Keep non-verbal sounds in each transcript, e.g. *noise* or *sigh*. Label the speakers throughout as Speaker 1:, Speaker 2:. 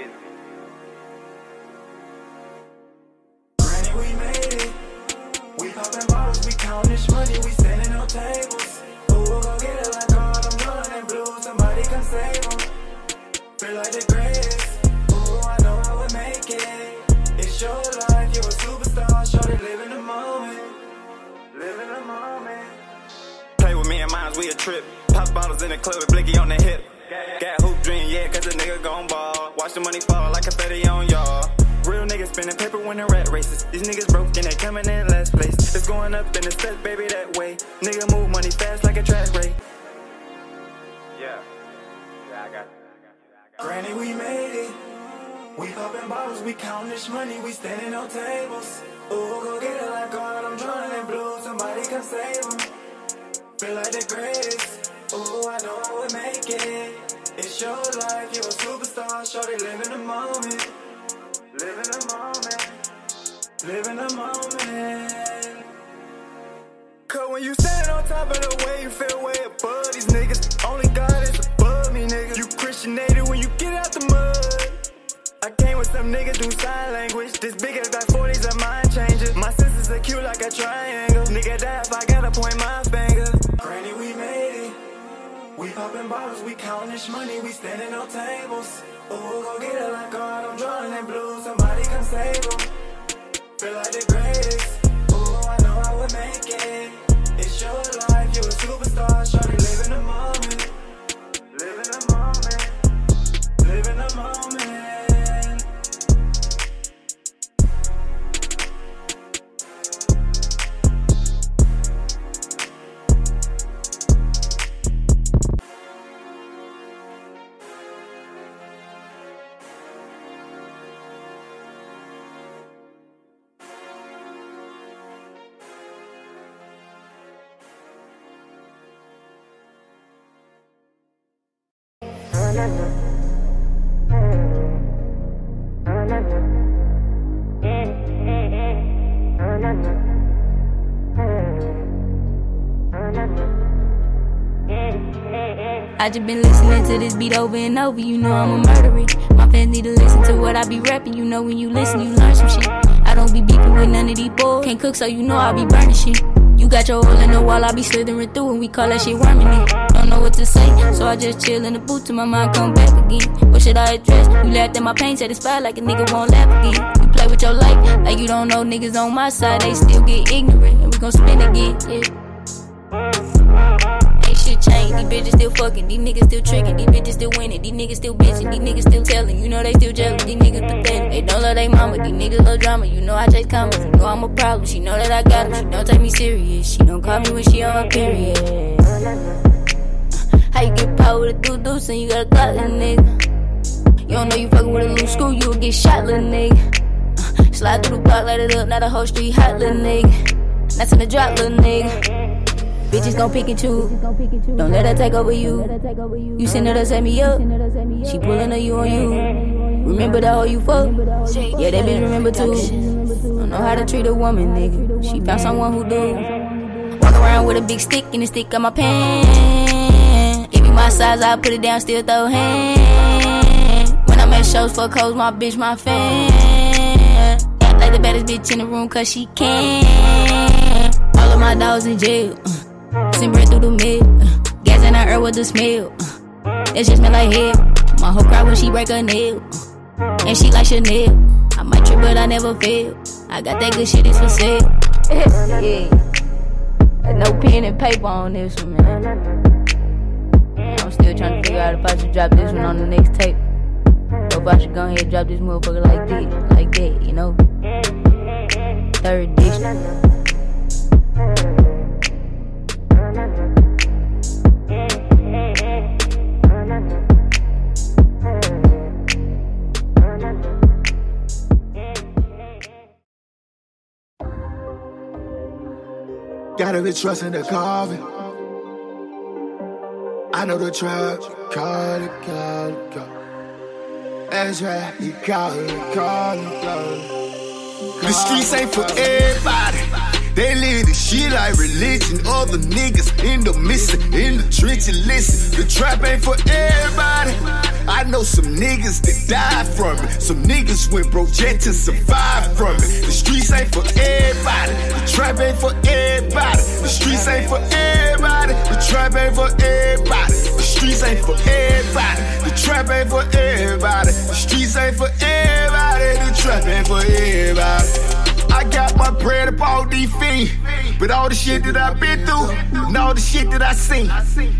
Speaker 1: Kidding.
Speaker 2: Granny, we made it. We poppin' bottles, we count this money, we standing on tables. Ooh, we'll go get it like all I'm blowing and blue. Somebody come save 'em. Feel like the greatest. Ooh, I know I would make it. It's your life, you're a superstar. Shorty, live in the moment. Live in the moment.
Speaker 3: Play with me and mines, we a trip. Pop bottles in the club with Blicky on the hip. Got dream, yeah, cause a nigga gon' ball. Watch the money fall like a confetti on y'all. Real niggas spinning paper when the rat races. These niggas broke and they coming in last place. It's going up in the steps, baby, that way. Nigga move money fast like a track race.
Speaker 1: Yeah. Yeah, I got. I got. I got
Speaker 2: Granny, we made it. We poppin' bottles, we count this money, we standing on tables. Ooh, go get it like all I'm drowning in blue. Somebody come save 'em. Feel like the greatest. Ooh, I know I would make it. It's your life, you're a superstar. Shorty, live in the moment. Live in the moment. Live in the moment.
Speaker 3: Cause when you stand on top of the wave, you feel way above these niggas. Only God is above me, nigga. You Christianated when you get out the mud. I came with some niggas do sign language. This big ass like 40s a mind changer. My senses are cute like a triangle. Nigga, die if I gotta point my finger.
Speaker 2: We poppin' bottles, we countin' this money, we standing on tables. Ooh, go get it like God, I'm drowning in blue. Somebody come save 'em. Feel like the greatest. Ooh, I know I would make it. It's your life, you're a superstar. Shorty, live in the moment. Live in the moment. Live in the moment.
Speaker 4: I just been listening to this beat over and over. You know I'm a murderer. My fans need to listen to what I be rapping. You know when you listen, you learn some shit. I don't be beefing with none of these boys. Can't cook, so you know I be burning shit. You got your hole in the wall, I be slithering through, and we call that shit worming it. Don't know what to say, so I just chill in the booth till my mind come back again. What should I address? You laughed at my pain, satisfied like a nigga won't laugh again. You play with your life, like you don't know niggas on my side, they still get ignorant, and we gon' spin again. Yeah. These bitches still fucking. These niggas still tricking. These bitches still winning. These niggas still bitching. These niggas still telling. You know they still jealous. These niggas pathetic. They don't love they mama. These niggas love drama. You know I chase commas. You know I'm a problem. She know that I got him. She don't take me serious. She don't call me when she on her period. Uh, how you get power with a doo deuce and you got a clock, little nigga? You don't know you fucking with a loose screw, you will get shot, little nigga. Uh, slide through the block, light it up, now the whole street hot, little nigga. That's in the drop, little nigga. Bitches gon' pick and choose. Don't let her take over you. You send her to set me up. She pullin' a you on you. Remember the hoe you fuck? Yeah, that bitch remember too. Don't know how to treat a woman, nigga. She found someone who do. Walk around with a big stick and the stick on my pen. Give me my size, I put it down, still throw hand. When I'm at shows for codes, my bitch, my fan. Act like the baddest bitch in the room, cause she can. All of my dogs in jail. Uh, bread through the mail. Uh, gas in the air with the smell. Uh, that shit smell like hell. My whole cry when she break a nail. Uh, and she like Chanel. I might trip, but I never fail. I got that good shit, it's for sale. yeah. No pen and paper on this one, man. I'm still trying to figure out if I should drop this one on the next tape. Or if I should go ahead and drop this motherfucker like this, like that, you know? Third edition.
Speaker 5: Gotta be trusting the coffee. I know the trap. Call it, call it, call it. That's right. You call it, call it, call it. The streets ain't for everybody. They live the shit like religion. Other niggas in the missing, in the trenches. Listen, the trap ain't for everybody. I know some niggas that died from it. Some niggas went broke just to survive from it. The streets ain't for everybody. The trap ain't for everybody. The streets ain't for everybody. The trap ain't for everybody. The streets ain't for everybody. The trap ain't for everybody. The streets ain't for everybody. The trap ain't for everybody. I got my bread up all these feet. But all the shit that I've been through, and all the shit that I seen,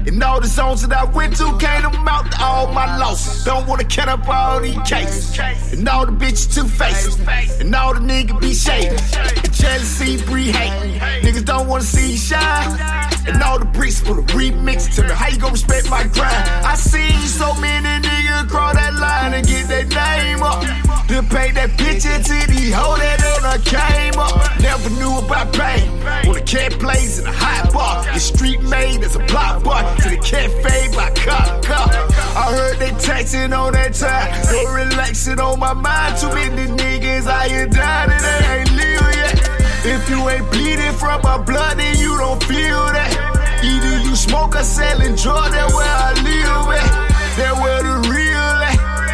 Speaker 5: and all the zones that I went to, can't amount to all my losses. Don't wanna count up all these cases, and all the bitches two faces, and all the niggas be shady. And jealousy breed hate. Niggas don't wanna see you shine. And all the bricks for the remix. Tell me how you gon' respect my grind. I seen so many niggas cross that line and get their name up. To paint that picture to the hoe that I came up. Never knew about pain. When the cat plays in a hot bar, the street made as a block bar. To the cafe by cop car. I heard they taxing on that time. So relaxing on my mind. Too many niggas out here dying and they ain't live yet. If you ain't bleeding from my blood, then you don't feel that. Either you smoke or selling that's where I live at. That's where the real.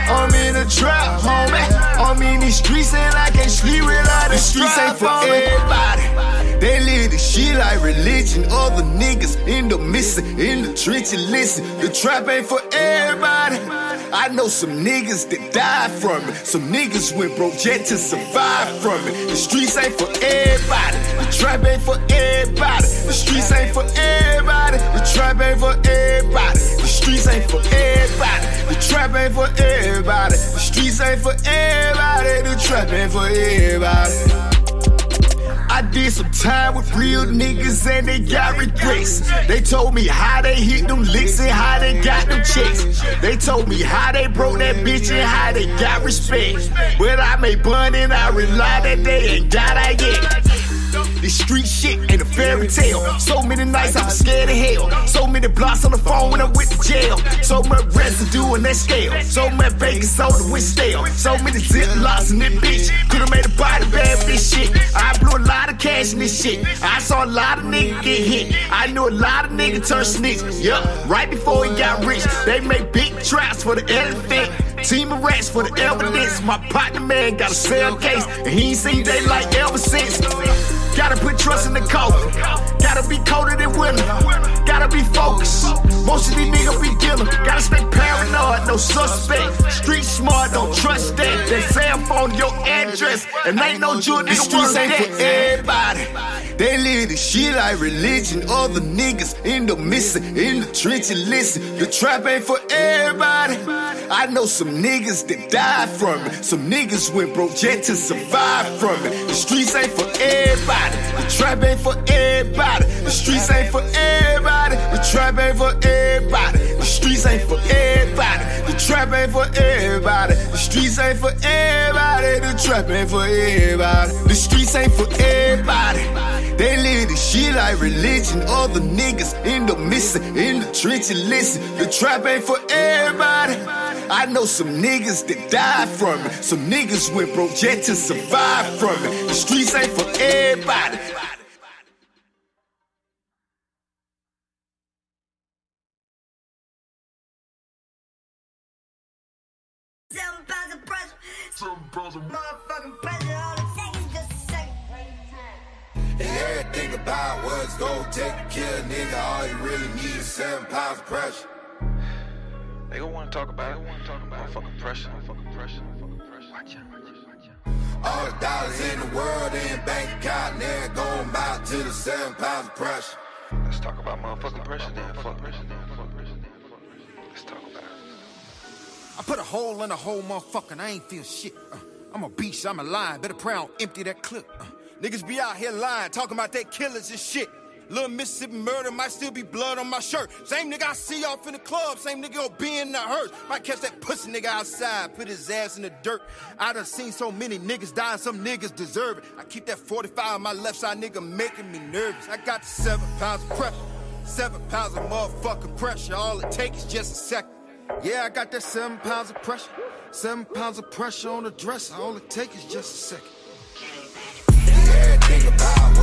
Speaker 5: I'm in a trap, homie. I'm in these streets and I can't sleep without it. the streets ain't for everybody. They live the shit like religion. Other niggas in the missing, in the trenches. Listen, the trap ain't for everybody. I know some niggas that died from it. Some niggas went broke just to survive from it. The streets ain't for everybody. The trap ain't for everybody. The streets ain't for everybody. The trap ain't for everybody. The streets ain't for everybody. The trap ain't for everybody. The streets ain't for everybody. The trap ain't for everybody. I did some time with real niggas and they got regrets. They told me how they hit them licks and how they got them checks. They told me how they broke that bitch and how they got respect. But I made bun and I realized that they ain't got that yet. This street shit ain't a fairy tale. So many nights I was scared of hell. So many blocks on the phone when I went to jail. So much residue on that scale. So much baking soda went stale. So many zip locks in this bitch. Could've made a body bad this shit. I blew a lot of cash in this shit. I saw a lot of niggas get hit. I knew a lot of niggas turn snitch. Yup, right before he got rich. They make big traps for the elephant. Team of rats for the evidence. My partner man got a cell case, and he ain't seen daylight ever since. Gotta put trust in the coffin. Gotta be colder than winter. Gotta be focused. Most of these niggas be dealing. Gotta stay paranoid, no suspect. Street smart, don't trust that. That cell phone, your address, and ain't no jewel nigga
Speaker 6: streets ain't for.
Speaker 5: Everybody, they live this shit like religion. Other niggas in the missing, in the trenches. Listen, the trap ain't for everybody. I know some niggas that died from it. Some niggas went broke jet to survive from it. The streets ain't for everybody. The trap ain't for everybody. The streets ain't for everybody. The trap ain't for everybody. The streets ain't for everybody. The trap ain't for everybody. The streets ain't for everybody. The trap ain't for everybody. The streets ain't for everybody. They live this shit like religion. Other niggas in the missing, in the trenches. Listen, the trap ain't for everybody. I know some niggas that died from it. Some niggas went broke just to survive from it. The streets ain't for everybody.
Speaker 7: Seven pounds of motherfucking pressure. All it takes is just a second.
Speaker 6: And everything about what's gonna take to kill a nigga, all you really need is seven pounds of pressure.
Speaker 1: They gonna wanna talk about it. Wanna talk about fucking pressure. Fucking pressure. Fucking pressure. Watch out. Watch out. Watch out.
Speaker 6: All the dollars in the world in bank account, they're going back to the seven pounds of pressure.
Speaker 1: Let's talk about motherfucking pressure then. Fuck pressure then. Fuck pressure then. Fuck pressure then. Let's talk about it.
Speaker 8: I put a hole in a hole, motherfucker, I ain't feel shit. Uh, I'm a beast, I'm a lion. Better pray I don't empty that clip. Uh, niggas be out here lying, talking about they killers and shit. Little Mississippi murder might still be blood on my shirt. Same nigga I see off in the club, same nigga gonna be in the hearse. Might catch that pussy nigga outside, put his ass in the dirt. I done seen so many niggas die, some niggas deserve it. I keep that 45 on my left side, nigga, making me nervous. I got the seven pounds of pressure, seven pounds of motherfucking pressure. All it takes is just a second. Yeah, I got that seven pounds of pressure. Seven pounds of pressure on the dresser. All it takes is just a second.
Speaker 6: Everything about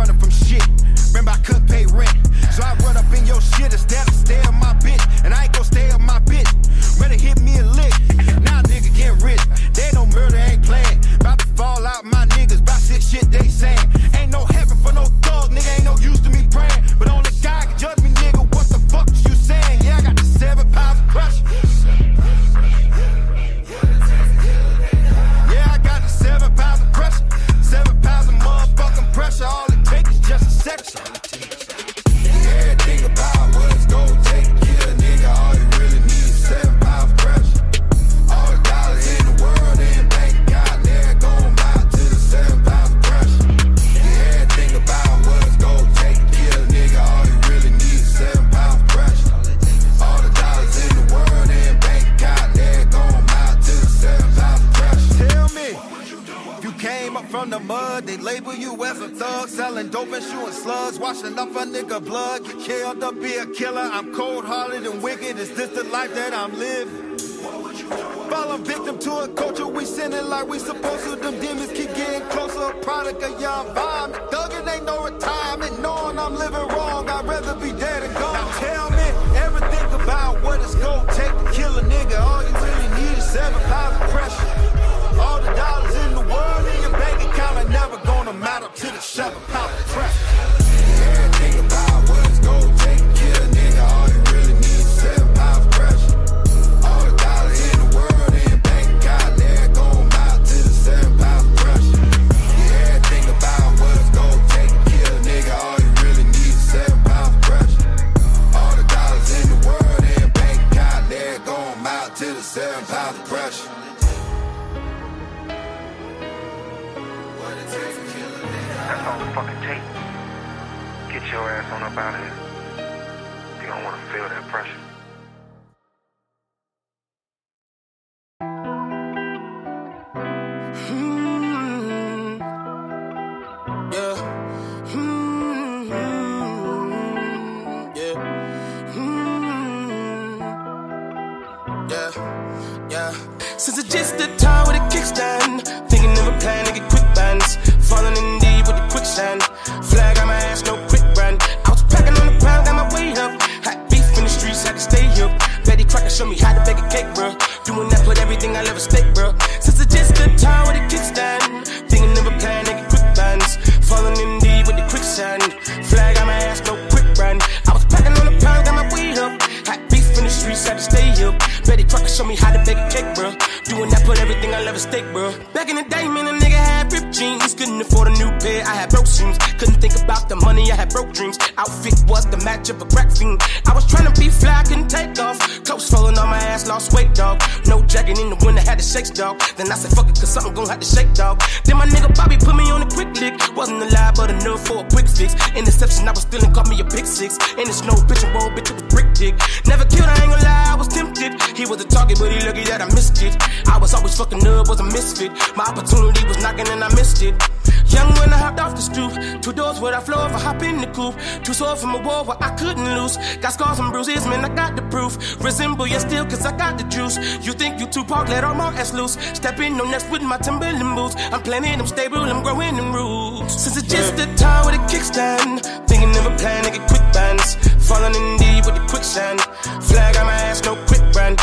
Speaker 8: running from shit. Remember, I couldn't pay rent. So I run up in your shit instead of stay on my bitch. And I ain't gon' stay on my bitch. Better hit me a lick. Now nigga get rich. They no murder, ain't playing. About to fall out, my niggas. About shit, shit they saying. Ain't no heaven for no thug, nigga. Ain't no use to me praying. But only God can judge me, just mud, they label you as a thug, selling dope and shooting slugs, washing off a nigga blood, get killed up, be a killer. I'm cold hearted and wicked. Is this the life that I'm living? Fall a victim to a culture we sinning like we supposed to. Them demons keep getting closer. A product of young vibe. Thuggin' ain't no retirement. Knowing I'm living wrong, I'd rather be dead and gone. Now tell me everything about what it's gonna take to kill a nigga. All you really need is seven pounds of pressure. All the dollars in seven
Speaker 9: Then I said, fuck it, cause something gon' have to shake, dog. Then my nigga Bobby put me on a quick lick. Wasn't alive, but enough for a quick fix. Interception, I was stealing, caught me a big six. In the snow, bitch and roll, bitch, it was brick dick. Never killed, I ain't gonna lie, I was tempted. He was a target, but he lucky that I missed it. I was always fucking up, was a misfit. My opportunity was knocking and I missed it. Young when I hopped off the stoop. Two doors where I I hop in the coupe. Two swords from a war where I couldn't lose. Got scars and bruises, man, I got the proof. Resemble you still, cause I got the juice. You think you Tupac, let all my ass loose. Step in on next with my Timberland boots. I'm planning, I'm stable, I'm growing in roots. Since it's just the time with a kickstand. Thinking of a plan to get quick bands. Falling in deep with the quicksand. Flag on my ass, no quick brand.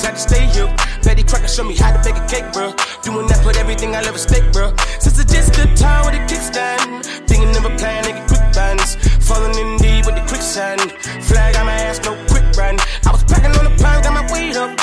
Speaker 9: Streets, had to stay here. Betty Crocker showed me how to bake a cake, bro. Doing that, put everything I ever stake, bro. Since it's just the time with a kickstand. Thinking of a plan get quick bands. Falling in deep with the quicksand. Flag on my ass, no quick brand. I was packing on the pound, got my weight up.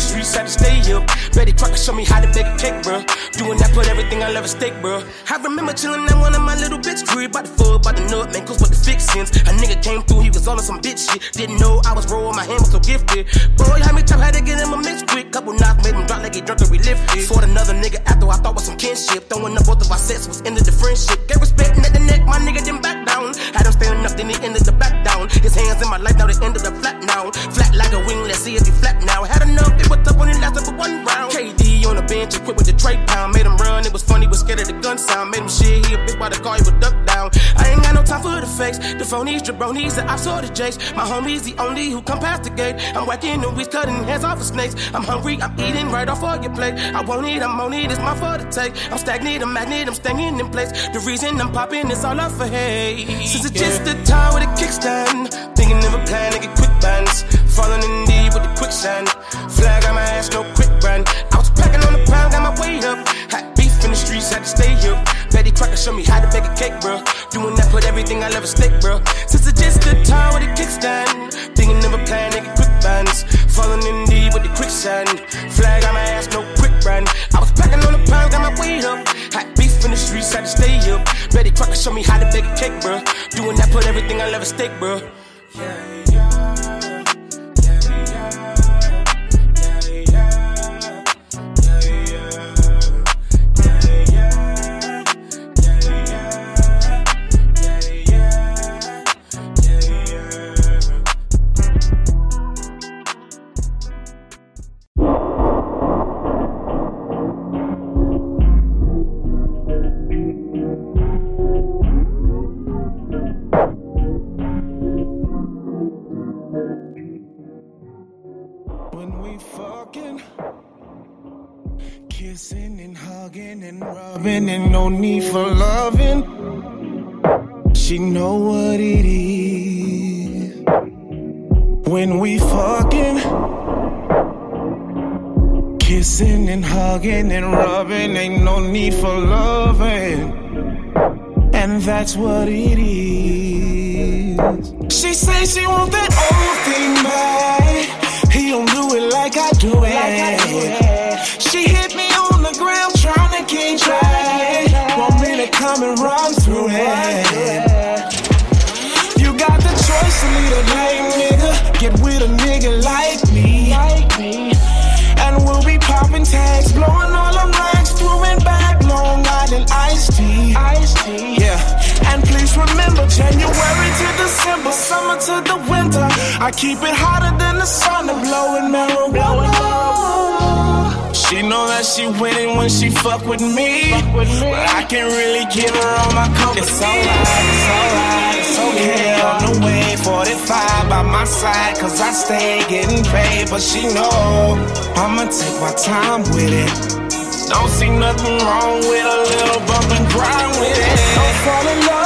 Speaker 9: The streets, had to stay up. Betty Crocker showed me how to bake a cake, bro. Doing that, put everything I love ever stake, bro. I remember chilling at one of my little bitch crib. By the foot, by the nut, man, cause what the fixins. A nigga came through, he was on some bitch shit. Didn't know I was rolling, my hand was so gifted. Boy, how me times had to get him a mix quick? Couple knocks made him drop like he drunk and relifted. Fought another nigga after I thought was some kinship. Throwing up both of our sets was ended the friendship. Gave respect and at the neck, my nigga didn't back down. Had him standing up, then he ended the back down. His hands in my life, now they ended up flat now. Flat like a wing, let's see if he flat now. Had enough, it was tough when it for one round. KD on the bench, equipped with the tray pound. Made him run, it was funny, was scared of the gun sound. Made him shit, he a bitch by the car, he would duck down. I ain't got no time for the fakes. The phonies, jabronis, the ops or the jakes. My homies, the only who come past the gate. I'm whacking and we cutting heads off of snakes. I'm hungry, I'm eating right off of your plate. I won't eat, I'm on it, it's my fault to take. I'm stagnant, I'm magnet, I'm staying in place. The reason I'm popping is all up for hate. Since it's just the time with a kickstand. Thinking of a plan to get quick bands. Falling in deep with the quicksand. Flag on my ass, no quick brand. I was packing on the pound, got my weight up. Hot beef in the streets, had to stay up. Betty Crocker showed me how to bake a cake, bro. Doing that, put everything I love a stake, bro. Since it's just the time with a kickstand. Thinking of a plan get quick bands. Falling in deep with the quicksand. Flag on my ass, no quick brand. I was packing on the pound, got my weight up. Hot beef in the streets, had to stay up. Betty Crocker showed me how to bake a cake, bro. Doing that, put everything I love a stake, bro.
Speaker 10: When that's what it is. She say she want that I keep it hotter than the sun to blowing marijuana. She know that she winning when she fuck with me. But I can't really give her all my company. It's alright, it's alright, it's okay. On the way, 45 by my side, cause I stay getting paid. But she know I'ma take my time with it. Don't see nothing wrong with a little bump and grind with it. Don't fall in love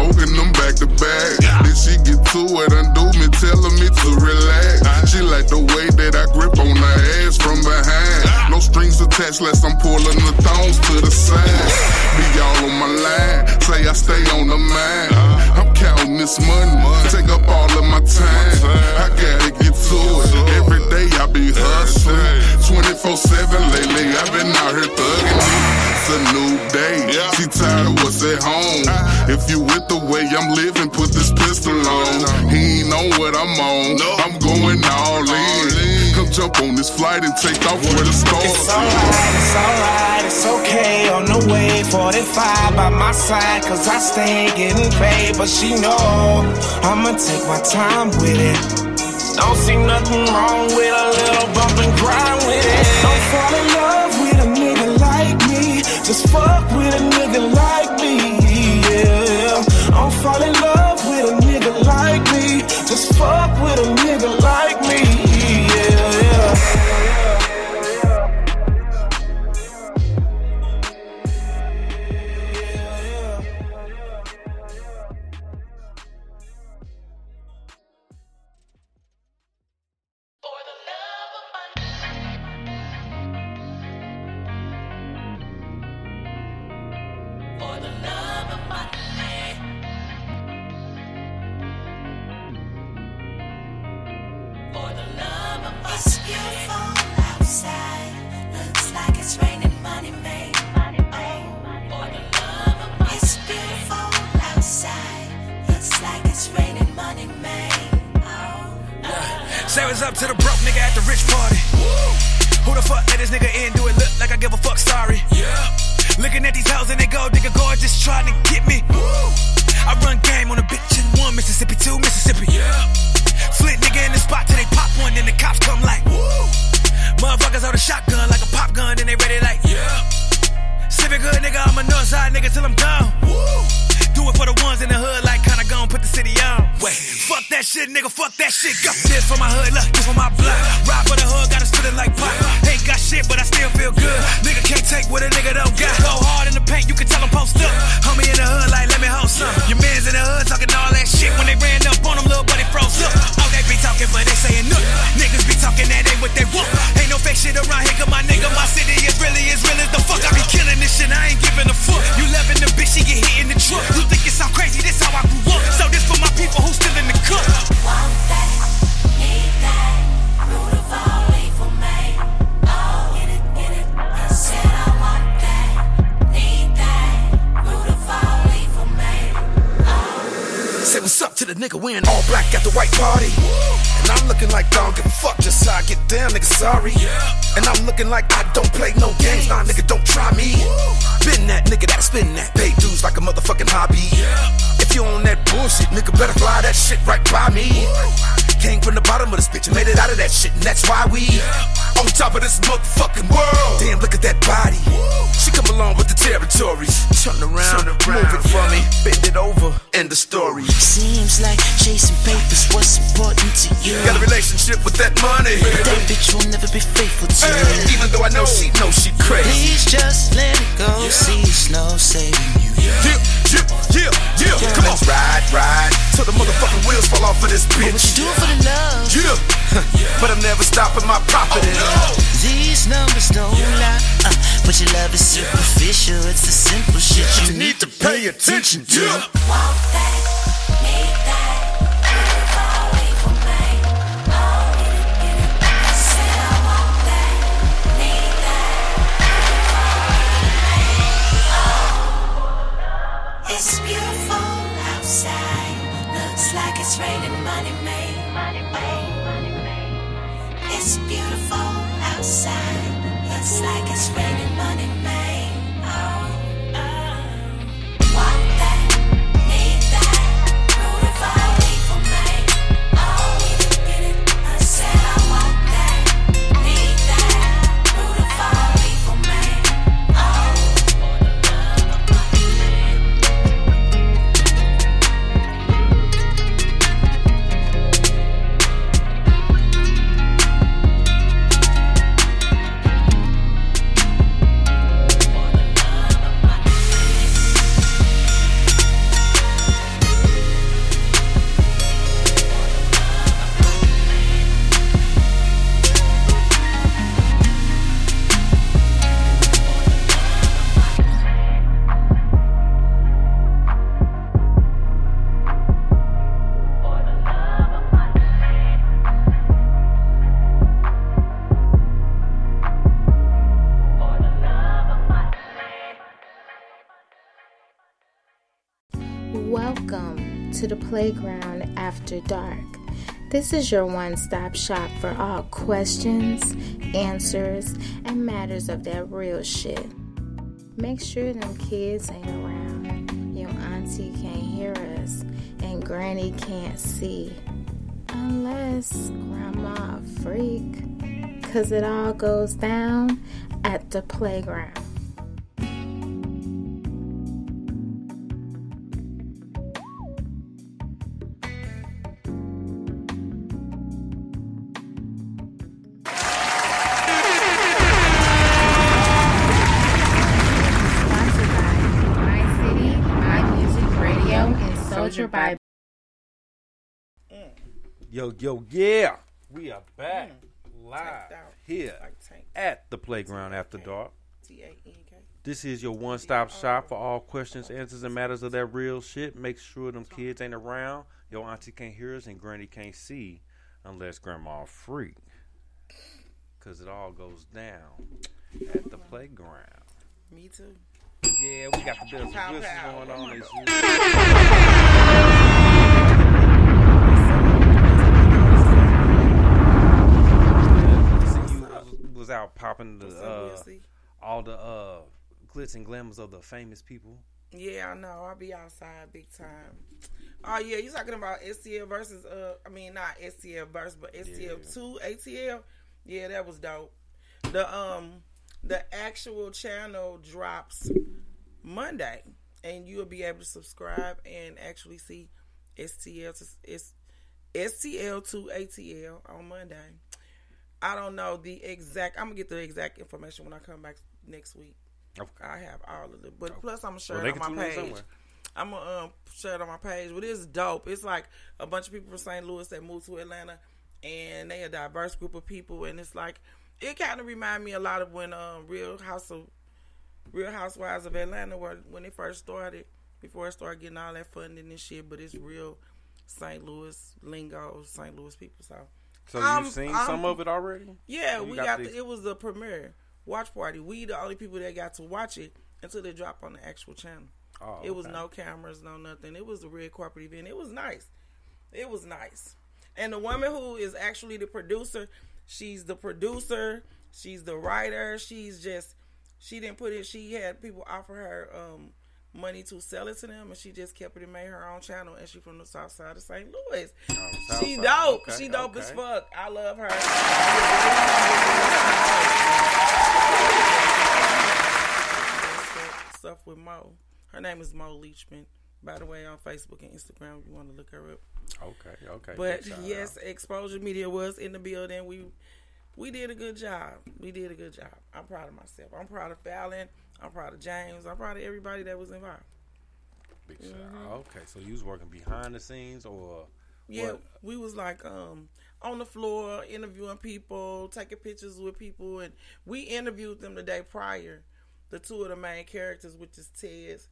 Speaker 6: smoking them back to back. Then she get to it, undo me, telling me to relax. She like the way that I grip on her ass from behind. No strings attached, less I'm pulling the thongs to the side. Be all on my line, say I stay on the mind. I'm counting this money, take up all of my time. I gotta get to it. Every day I be hustling. 24 7 lately, I've been out here thugging a new day. She tired of what's at home. Uh. If you with the way I'm living, put this pistol on. He ain't know what I'm on. No. I'm going all in. Come jump on this flight and take off where the stars
Speaker 10: It's alright, it's alright, it's okay. On the way, 45 by my side, cause I stay getting paid. But she know I'ma take my time with it. Don't see nothing wrong with a little bump and grind with it. Don't fall in love Just fuck with a
Speaker 11: Say what's up to the broke nigga at the rich party. Who the fuck let this nigga in? Do it look like I give a fuck? Sorry. Yeah. Looking at these hoes and they go, nigga, gorgeous, trying to get me. I run game on a bitch in one Mississippi, two Mississippi. Yeah. Flint nigga in the spot till they pop one, then the cops come like. Motherfuckers hold a shotgun like a pop gun, then they ready like. Yeah. Civic hood nigga, I'm a north side nigga till I'm gone. Do it for the ones in the hood, like kinda gon' put the city on. Wait, fuck that shit, nigga, fuck that shit. Go. This for my hood, look, this for my block. Ride for the hood, got us feeling like pop. Ain't got shit, but I still feel good. Nigga can't take what a nigga don't got. Go hard in the paint, you can tell them post up. Homie in the hood, like, let me hold some. Your mans in the hood talking all that shit. When they ran up on them, little buddy froze up. Oh, they be talking, but they saying nothing. Niggas be talking that ain't what they want. Ain't no fake shit around here, 'cause my nigga, my city is really as real as the fuck. I be killing this shit, I ain't giving a fuck. You loving the bitch, she get hit in the truck. You think it sound crazy, this how I grew up. So this for my people who still in the cup. Say what's up to the nigga wearing all black at the white party. And I'm looking like I don't give a fuck, just how I get down, nigga, sorry. And I'm looking like I don't play no games, nah, nigga, don't try me. Been that nigga that'll spin that, pay dues like a motherfucking hobby. If you on that bullshit, nigga, better fly that shit right by me. Came from the bottom of this bitch and made it out of that shit, and that's why we on top of this motherfucking world. Damn, look at that body. She come along with the territories. Turn around, move it for me, bend it over, end the story.
Speaker 12: Seems like chasing papers what's important to you.
Speaker 11: Got a relationship with that money.
Speaker 12: But that bitch will never be faithful to
Speaker 11: Hey,
Speaker 12: you.
Speaker 11: even though I know she knows she crazy.
Speaker 12: Please just let it go. See, it's no saving.
Speaker 11: Yeah, yeah, yeah, yeah. Come on, ride, ride. Till the motherfucking wheels fall off of this bitch.
Speaker 12: What you do it for the love?
Speaker 11: Yeah, *laughs* but I'm never stopping my profit.
Speaker 12: These numbers don't lie. Uh, but your love is superficial. It's the simple shit you,
Speaker 11: You need to pay attention to.
Speaker 7: Want that, need that, It's beautiful outside. Looks like it's raining money made. Money money. It's beautiful outside. Looks like it's raining money
Speaker 13: made. To the playground after dark. This is your one stop shop for all questions, answers, and matters of that real shit. Make sure them kids ain't around. Your auntie can't hear us, and granny can't see. Unless grandma a freak. Cause it all goes down at the playground.
Speaker 14: Yo, yo, yeah. We are back live here at the playground after dark. T-A-N-K. This is your one stop shop for all questions, answers, and matters of that real shit. Make sure them kids ain't around. Your auntie can't hear us and granny can't see unless grandma freak. Cause it all goes down at the playground.
Speaker 15: Me too.
Speaker 14: Yeah, we got the whistles going on. *laughs*
Speaker 15: Oh
Speaker 14: See, you was, out popping the uh, all the uh, glitz and glamours of the famous people.
Speaker 15: Yeah, I know. I'll be outside big time. Oh yeah, you talking about STL versus uh I mean not STL versus but STL two ATL. Yeah, that was dope. The um the actual channel drops Monday and you'll be able to subscribe and actually see STL to it's STL to ATL on Monday. I don't know the exact I'm gonna get the exact information when I come back next week.
Speaker 14: Okay.
Speaker 15: I have all of it. But plus I'm gonna share
Speaker 14: Well,
Speaker 15: on my page. I'm gonna um, share it on my page, but it's dope. It's like a bunch of people from St. Louis that moved to Atlanta, and they a diverse group of people, and it's like it kind of remind me a lot of when um, Real House of Real Housewives of Atlanta were when it first started, before it started getting all that funding and shit. But it's real St. Louis lingo, St. Louis people. So,
Speaker 14: So
Speaker 15: I'm-
Speaker 14: you've seen
Speaker 15: I'm-
Speaker 14: some of it already?
Speaker 15: Yeah, we
Speaker 14: got
Speaker 15: got,
Speaker 14: the-
Speaker 15: the, it was the premiere watch party. We the only people that got to watch it until they dropped on the actual channel.
Speaker 14: Oh,
Speaker 15: It was
Speaker 14: okay.
Speaker 15: no cameras, no nothing. It was a real corporate event. It was nice. It was nice. And the woman who is actually the producer, she's the producer, she's the writer, she's just she didn't put it she had people offer her um money to sell it to them and she just kept it and made her own channel and she from the south side of St. Louis.
Speaker 14: Oh, south
Speaker 15: she
Speaker 14: side.
Speaker 15: dope.
Speaker 14: Okay,
Speaker 15: she dope as fuck. I love her. Stuff with Mo. Her name is Mo Leachman. By the way, on Facebook and Instagram, you want to look her up.
Speaker 14: Okay, okay.
Speaker 15: But yes, Exposure Media was in the building. We we did a good job. We did a good job. I'm proud of myself. I'm proud of Fallon. I'm proud of James. I'm proud of everybody that was involved.
Speaker 14: Big shout
Speaker 15: Mhm.
Speaker 14: Okay, so you was working behind the scenes or
Speaker 15: Yeah,
Speaker 14: what?
Speaker 15: we was like um on the floor interviewing people, taking pictures with people, and we interviewed them the day prior. The two of the main characters, which is Tez.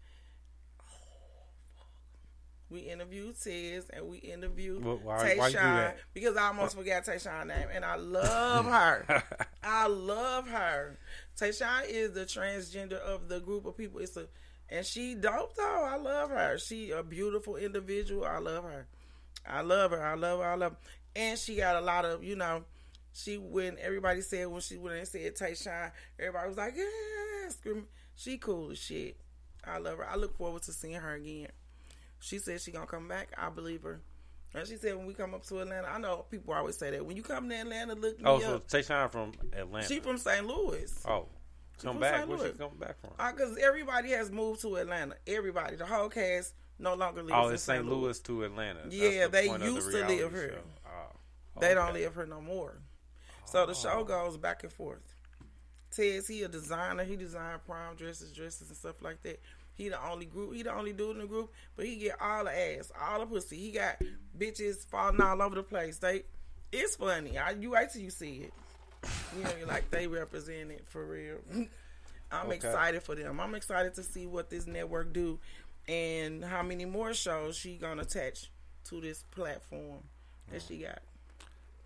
Speaker 15: We interviewed Tez and we interviewed
Speaker 14: Well, why-
Speaker 15: Tayshawn
Speaker 14: why you do that?
Speaker 15: because I almost forgot Tayshawn's name, and I love *laughs* her. I love her. Tayshawn is the transgender of the group of people. It's a and she dope though. I love her. She a beautiful individual. I love her. I love her. I love her. I love her. And she got a lot of, you know, She when everybody said when she when they said Tayshawn, everybody was like, yeah, screaming. She cool as shit. I love her. I look forward to seeing her again. She said she gonna come back. I believe her. And she said when we come up to Atlanta, I know people always say that when you come to Atlanta, look me
Speaker 14: Oh, so
Speaker 15: up.
Speaker 14: Tayshawn from Atlanta.
Speaker 15: She from St. Louis.
Speaker 14: oh,
Speaker 15: She
Speaker 14: come back. Where she
Speaker 15: Louis.
Speaker 14: come back from?
Speaker 15: Uh, because everybody has moved to Atlanta. Everybody, the whole cast no longer lives
Speaker 14: Oh,
Speaker 15: in
Speaker 14: it's St. Louis to Atlanta.
Speaker 15: Yeah,
Speaker 14: the
Speaker 15: they
Speaker 14: of the
Speaker 15: used to live here.
Speaker 14: Oh,
Speaker 15: They don't live here no more. So the show oh. goes back and forth. Tez, he a designer. He design prom dresses, dresses and stuff like that. He the only group. He the only dude in the group, but he get all the ass, all the pussy. He got bitches falling all over the place. They, it's funny. I, you wait till you see it. You know, like they represent it for real. *laughs* I'm
Speaker 14: Okay.
Speaker 15: excited for them. I'm excited to see what this network do, and how many more shows she gonna attach to this platform that she got.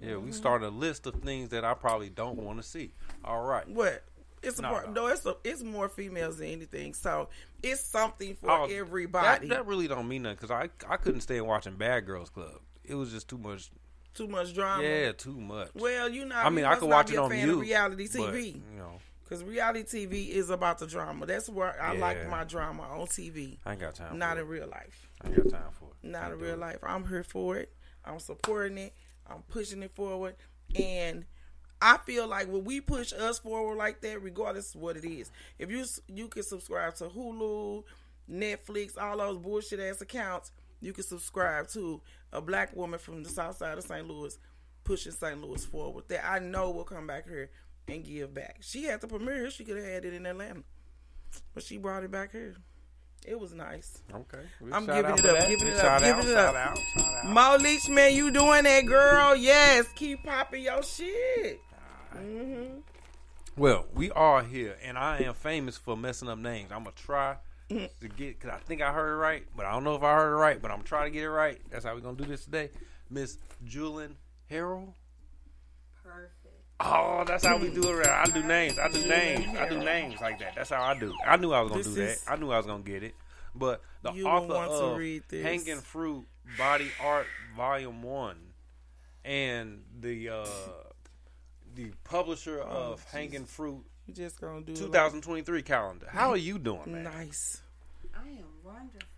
Speaker 14: Yeah, we started a list of things that I probably don't want to see. All right.
Speaker 15: What? It's a
Speaker 14: No,
Speaker 15: part,
Speaker 14: no.
Speaker 15: no, it's a, it's more females than anything. So it's something for
Speaker 14: Oh,
Speaker 15: everybody.
Speaker 14: That, that really don't mean nothing because I I couldn't stand watching Bad Girls Club. It was just too much.
Speaker 15: Too much drama.
Speaker 14: Yeah, too much.
Speaker 15: Well, you know,
Speaker 14: I mean, I could
Speaker 15: not
Speaker 14: watch it on
Speaker 15: fan
Speaker 14: mute.
Speaker 15: Of reality
Speaker 14: but,
Speaker 15: TV,
Speaker 14: you know,
Speaker 15: because reality TV is about the drama. That's where I like my drama on TV.
Speaker 14: I ain't got time.
Speaker 15: Not in
Speaker 14: it.
Speaker 15: real life.
Speaker 14: I ain't got time for it.
Speaker 15: Not
Speaker 14: Can't
Speaker 15: in real
Speaker 14: it.
Speaker 15: life. I'm here for it. I'm supporting it. I'm pushing it forward. And I feel like when we push us forward like that, regardless of what it is, if you you can subscribe to Hulu, Netflix, all those bullshit ass accounts, you can subscribe to a black woman from the south side of St. Louis pushing St. Louis forward. That I know will come back here and give back. She had the premiere. She could have had it in Atlanta, but she brought it back here. It was nice.
Speaker 14: Okay.
Speaker 15: I'm giving it up, giving it up,
Speaker 14: shout
Speaker 15: giving it up.
Speaker 14: out, shout out.
Speaker 15: Mo Leach, man, you doing that, girl? Yes, keep popping your shit. Mm-hmm.
Speaker 14: Well, we are here, and I am famous for messing up names. I'm gonna try to get because I think I heard it right, but I don't know if I heard it right. But I'm trying to get it right. That's how we're gonna do this today, Miss Julian Harrell.
Speaker 16: Perfect.
Speaker 14: Oh, that's how we do it. Right. I do names. I do names. I do names like that. That's how I do. I knew I was gonna
Speaker 15: This
Speaker 14: do that. I knew I was gonna get it. But the
Speaker 15: You will
Speaker 14: author
Speaker 15: want to
Speaker 14: of
Speaker 15: read this.
Speaker 14: Hanging Fruit Body Art Volume One and the uh, the publisher
Speaker 15: Oh,
Speaker 14: of Hanging Fruit
Speaker 15: You just gonna do it
Speaker 14: 2023 calendar. How are you doing, man?
Speaker 15: Nice.
Speaker 16: I am wonderful.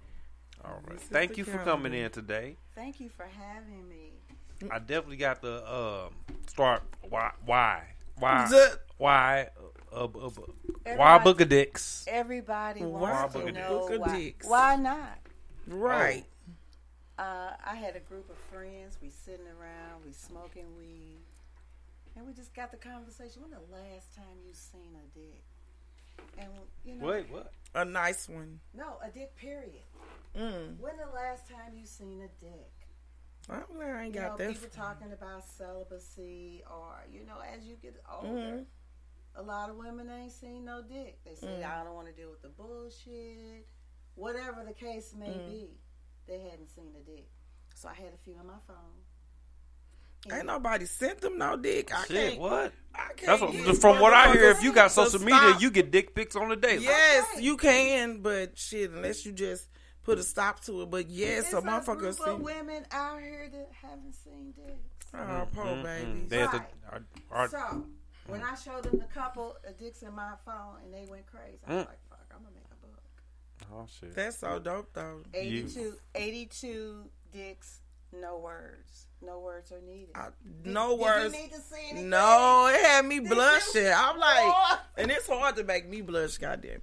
Speaker 14: All right.
Speaker 15: This
Speaker 14: Thank you for
Speaker 15: calendar.
Speaker 14: coming in today.
Speaker 16: Thank you for having me.
Speaker 14: I definitely got the um start why why why why uh, uh, uh, why
Speaker 16: Everybody-
Speaker 14: book of dicks.
Speaker 16: Everybody
Speaker 15: Why
Speaker 16: wants
Speaker 14: book
Speaker 16: to
Speaker 14: of
Speaker 16: know
Speaker 15: Book of
Speaker 16: why,
Speaker 15: dicks?
Speaker 16: why not?
Speaker 15: Right.
Speaker 16: Uh, I had a group of friends. We sitting around, we smoking weed, and we just got the conversation. When the last time you seen a dick? And you know,
Speaker 14: Wait, what?
Speaker 15: A nice one.
Speaker 16: no, a dick. Period.
Speaker 15: Mm.
Speaker 16: When the last time you seen a dick?
Speaker 15: I'm glad I ain't
Speaker 16: You know,
Speaker 15: got that.
Speaker 16: people talking about celibacy, or you know, as you get older,
Speaker 15: Mhm.
Speaker 16: a lot of women ain't seen no dick. They say,
Speaker 15: Mm.
Speaker 16: "I don't want to deal with the bullshit." Whatever the case may
Speaker 15: Mm.
Speaker 16: be, they hadn't seen a dick. So I had a few on my phone.
Speaker 15: Ain't nobody sent them no dick. I
Speaker 14: Shit,
Speaker 15: can't.
Speaker 14: what?
Speaker 15: I can't
Speaker 14: That's what,
Speaker 15: get
Speaker 14: from what I hear. If you got social media,
Speaker 15: stop.
Speaker 14: you get dick pics on the day.
Speaker 15: Yes, you can, but shit, unless you just put a stop to it. But yes,
Speaker 16: It's
Speaker 15: a
Speaker 16: a
Speaker 15: motherfucker
Speaker 16: group
Speaker 15: see.
Speaker 16: of women out here that haven't seen dicks.
Speaker 15: Oh, poor
Speaker 14: Mm, mm,
Speaker 15: babies.
Speaker 14: They had to,
Speaker 16: Right.
Speaker 14: our, our,
Speaker 16: So when I showed them the couple of dicks in my phone and they went crazy, I was
Speaker 14: Mm.
Speaker 16: like, "Fuck, I'm gonna make a book."
Speaker 14: oh shit.
Speaker 15: That's so dope, though.
Speaker 16: 82, 82 dicks, no words. No words are needed.
Speaker 15: I,
Speaker 16: Did-
Speaker 15: no
Speaker 16: did you
Speaker 15: words.
Speaker 16: need to see anything?
Speaker 15: No, it had me
Speaker 16: Did
Speaker 15: blushing.
Speaker 16: you?
Speaker 15: I'm like,
Speaker 16: Oh.
Speaker 15: and it's hard to make me blush. Goddamn,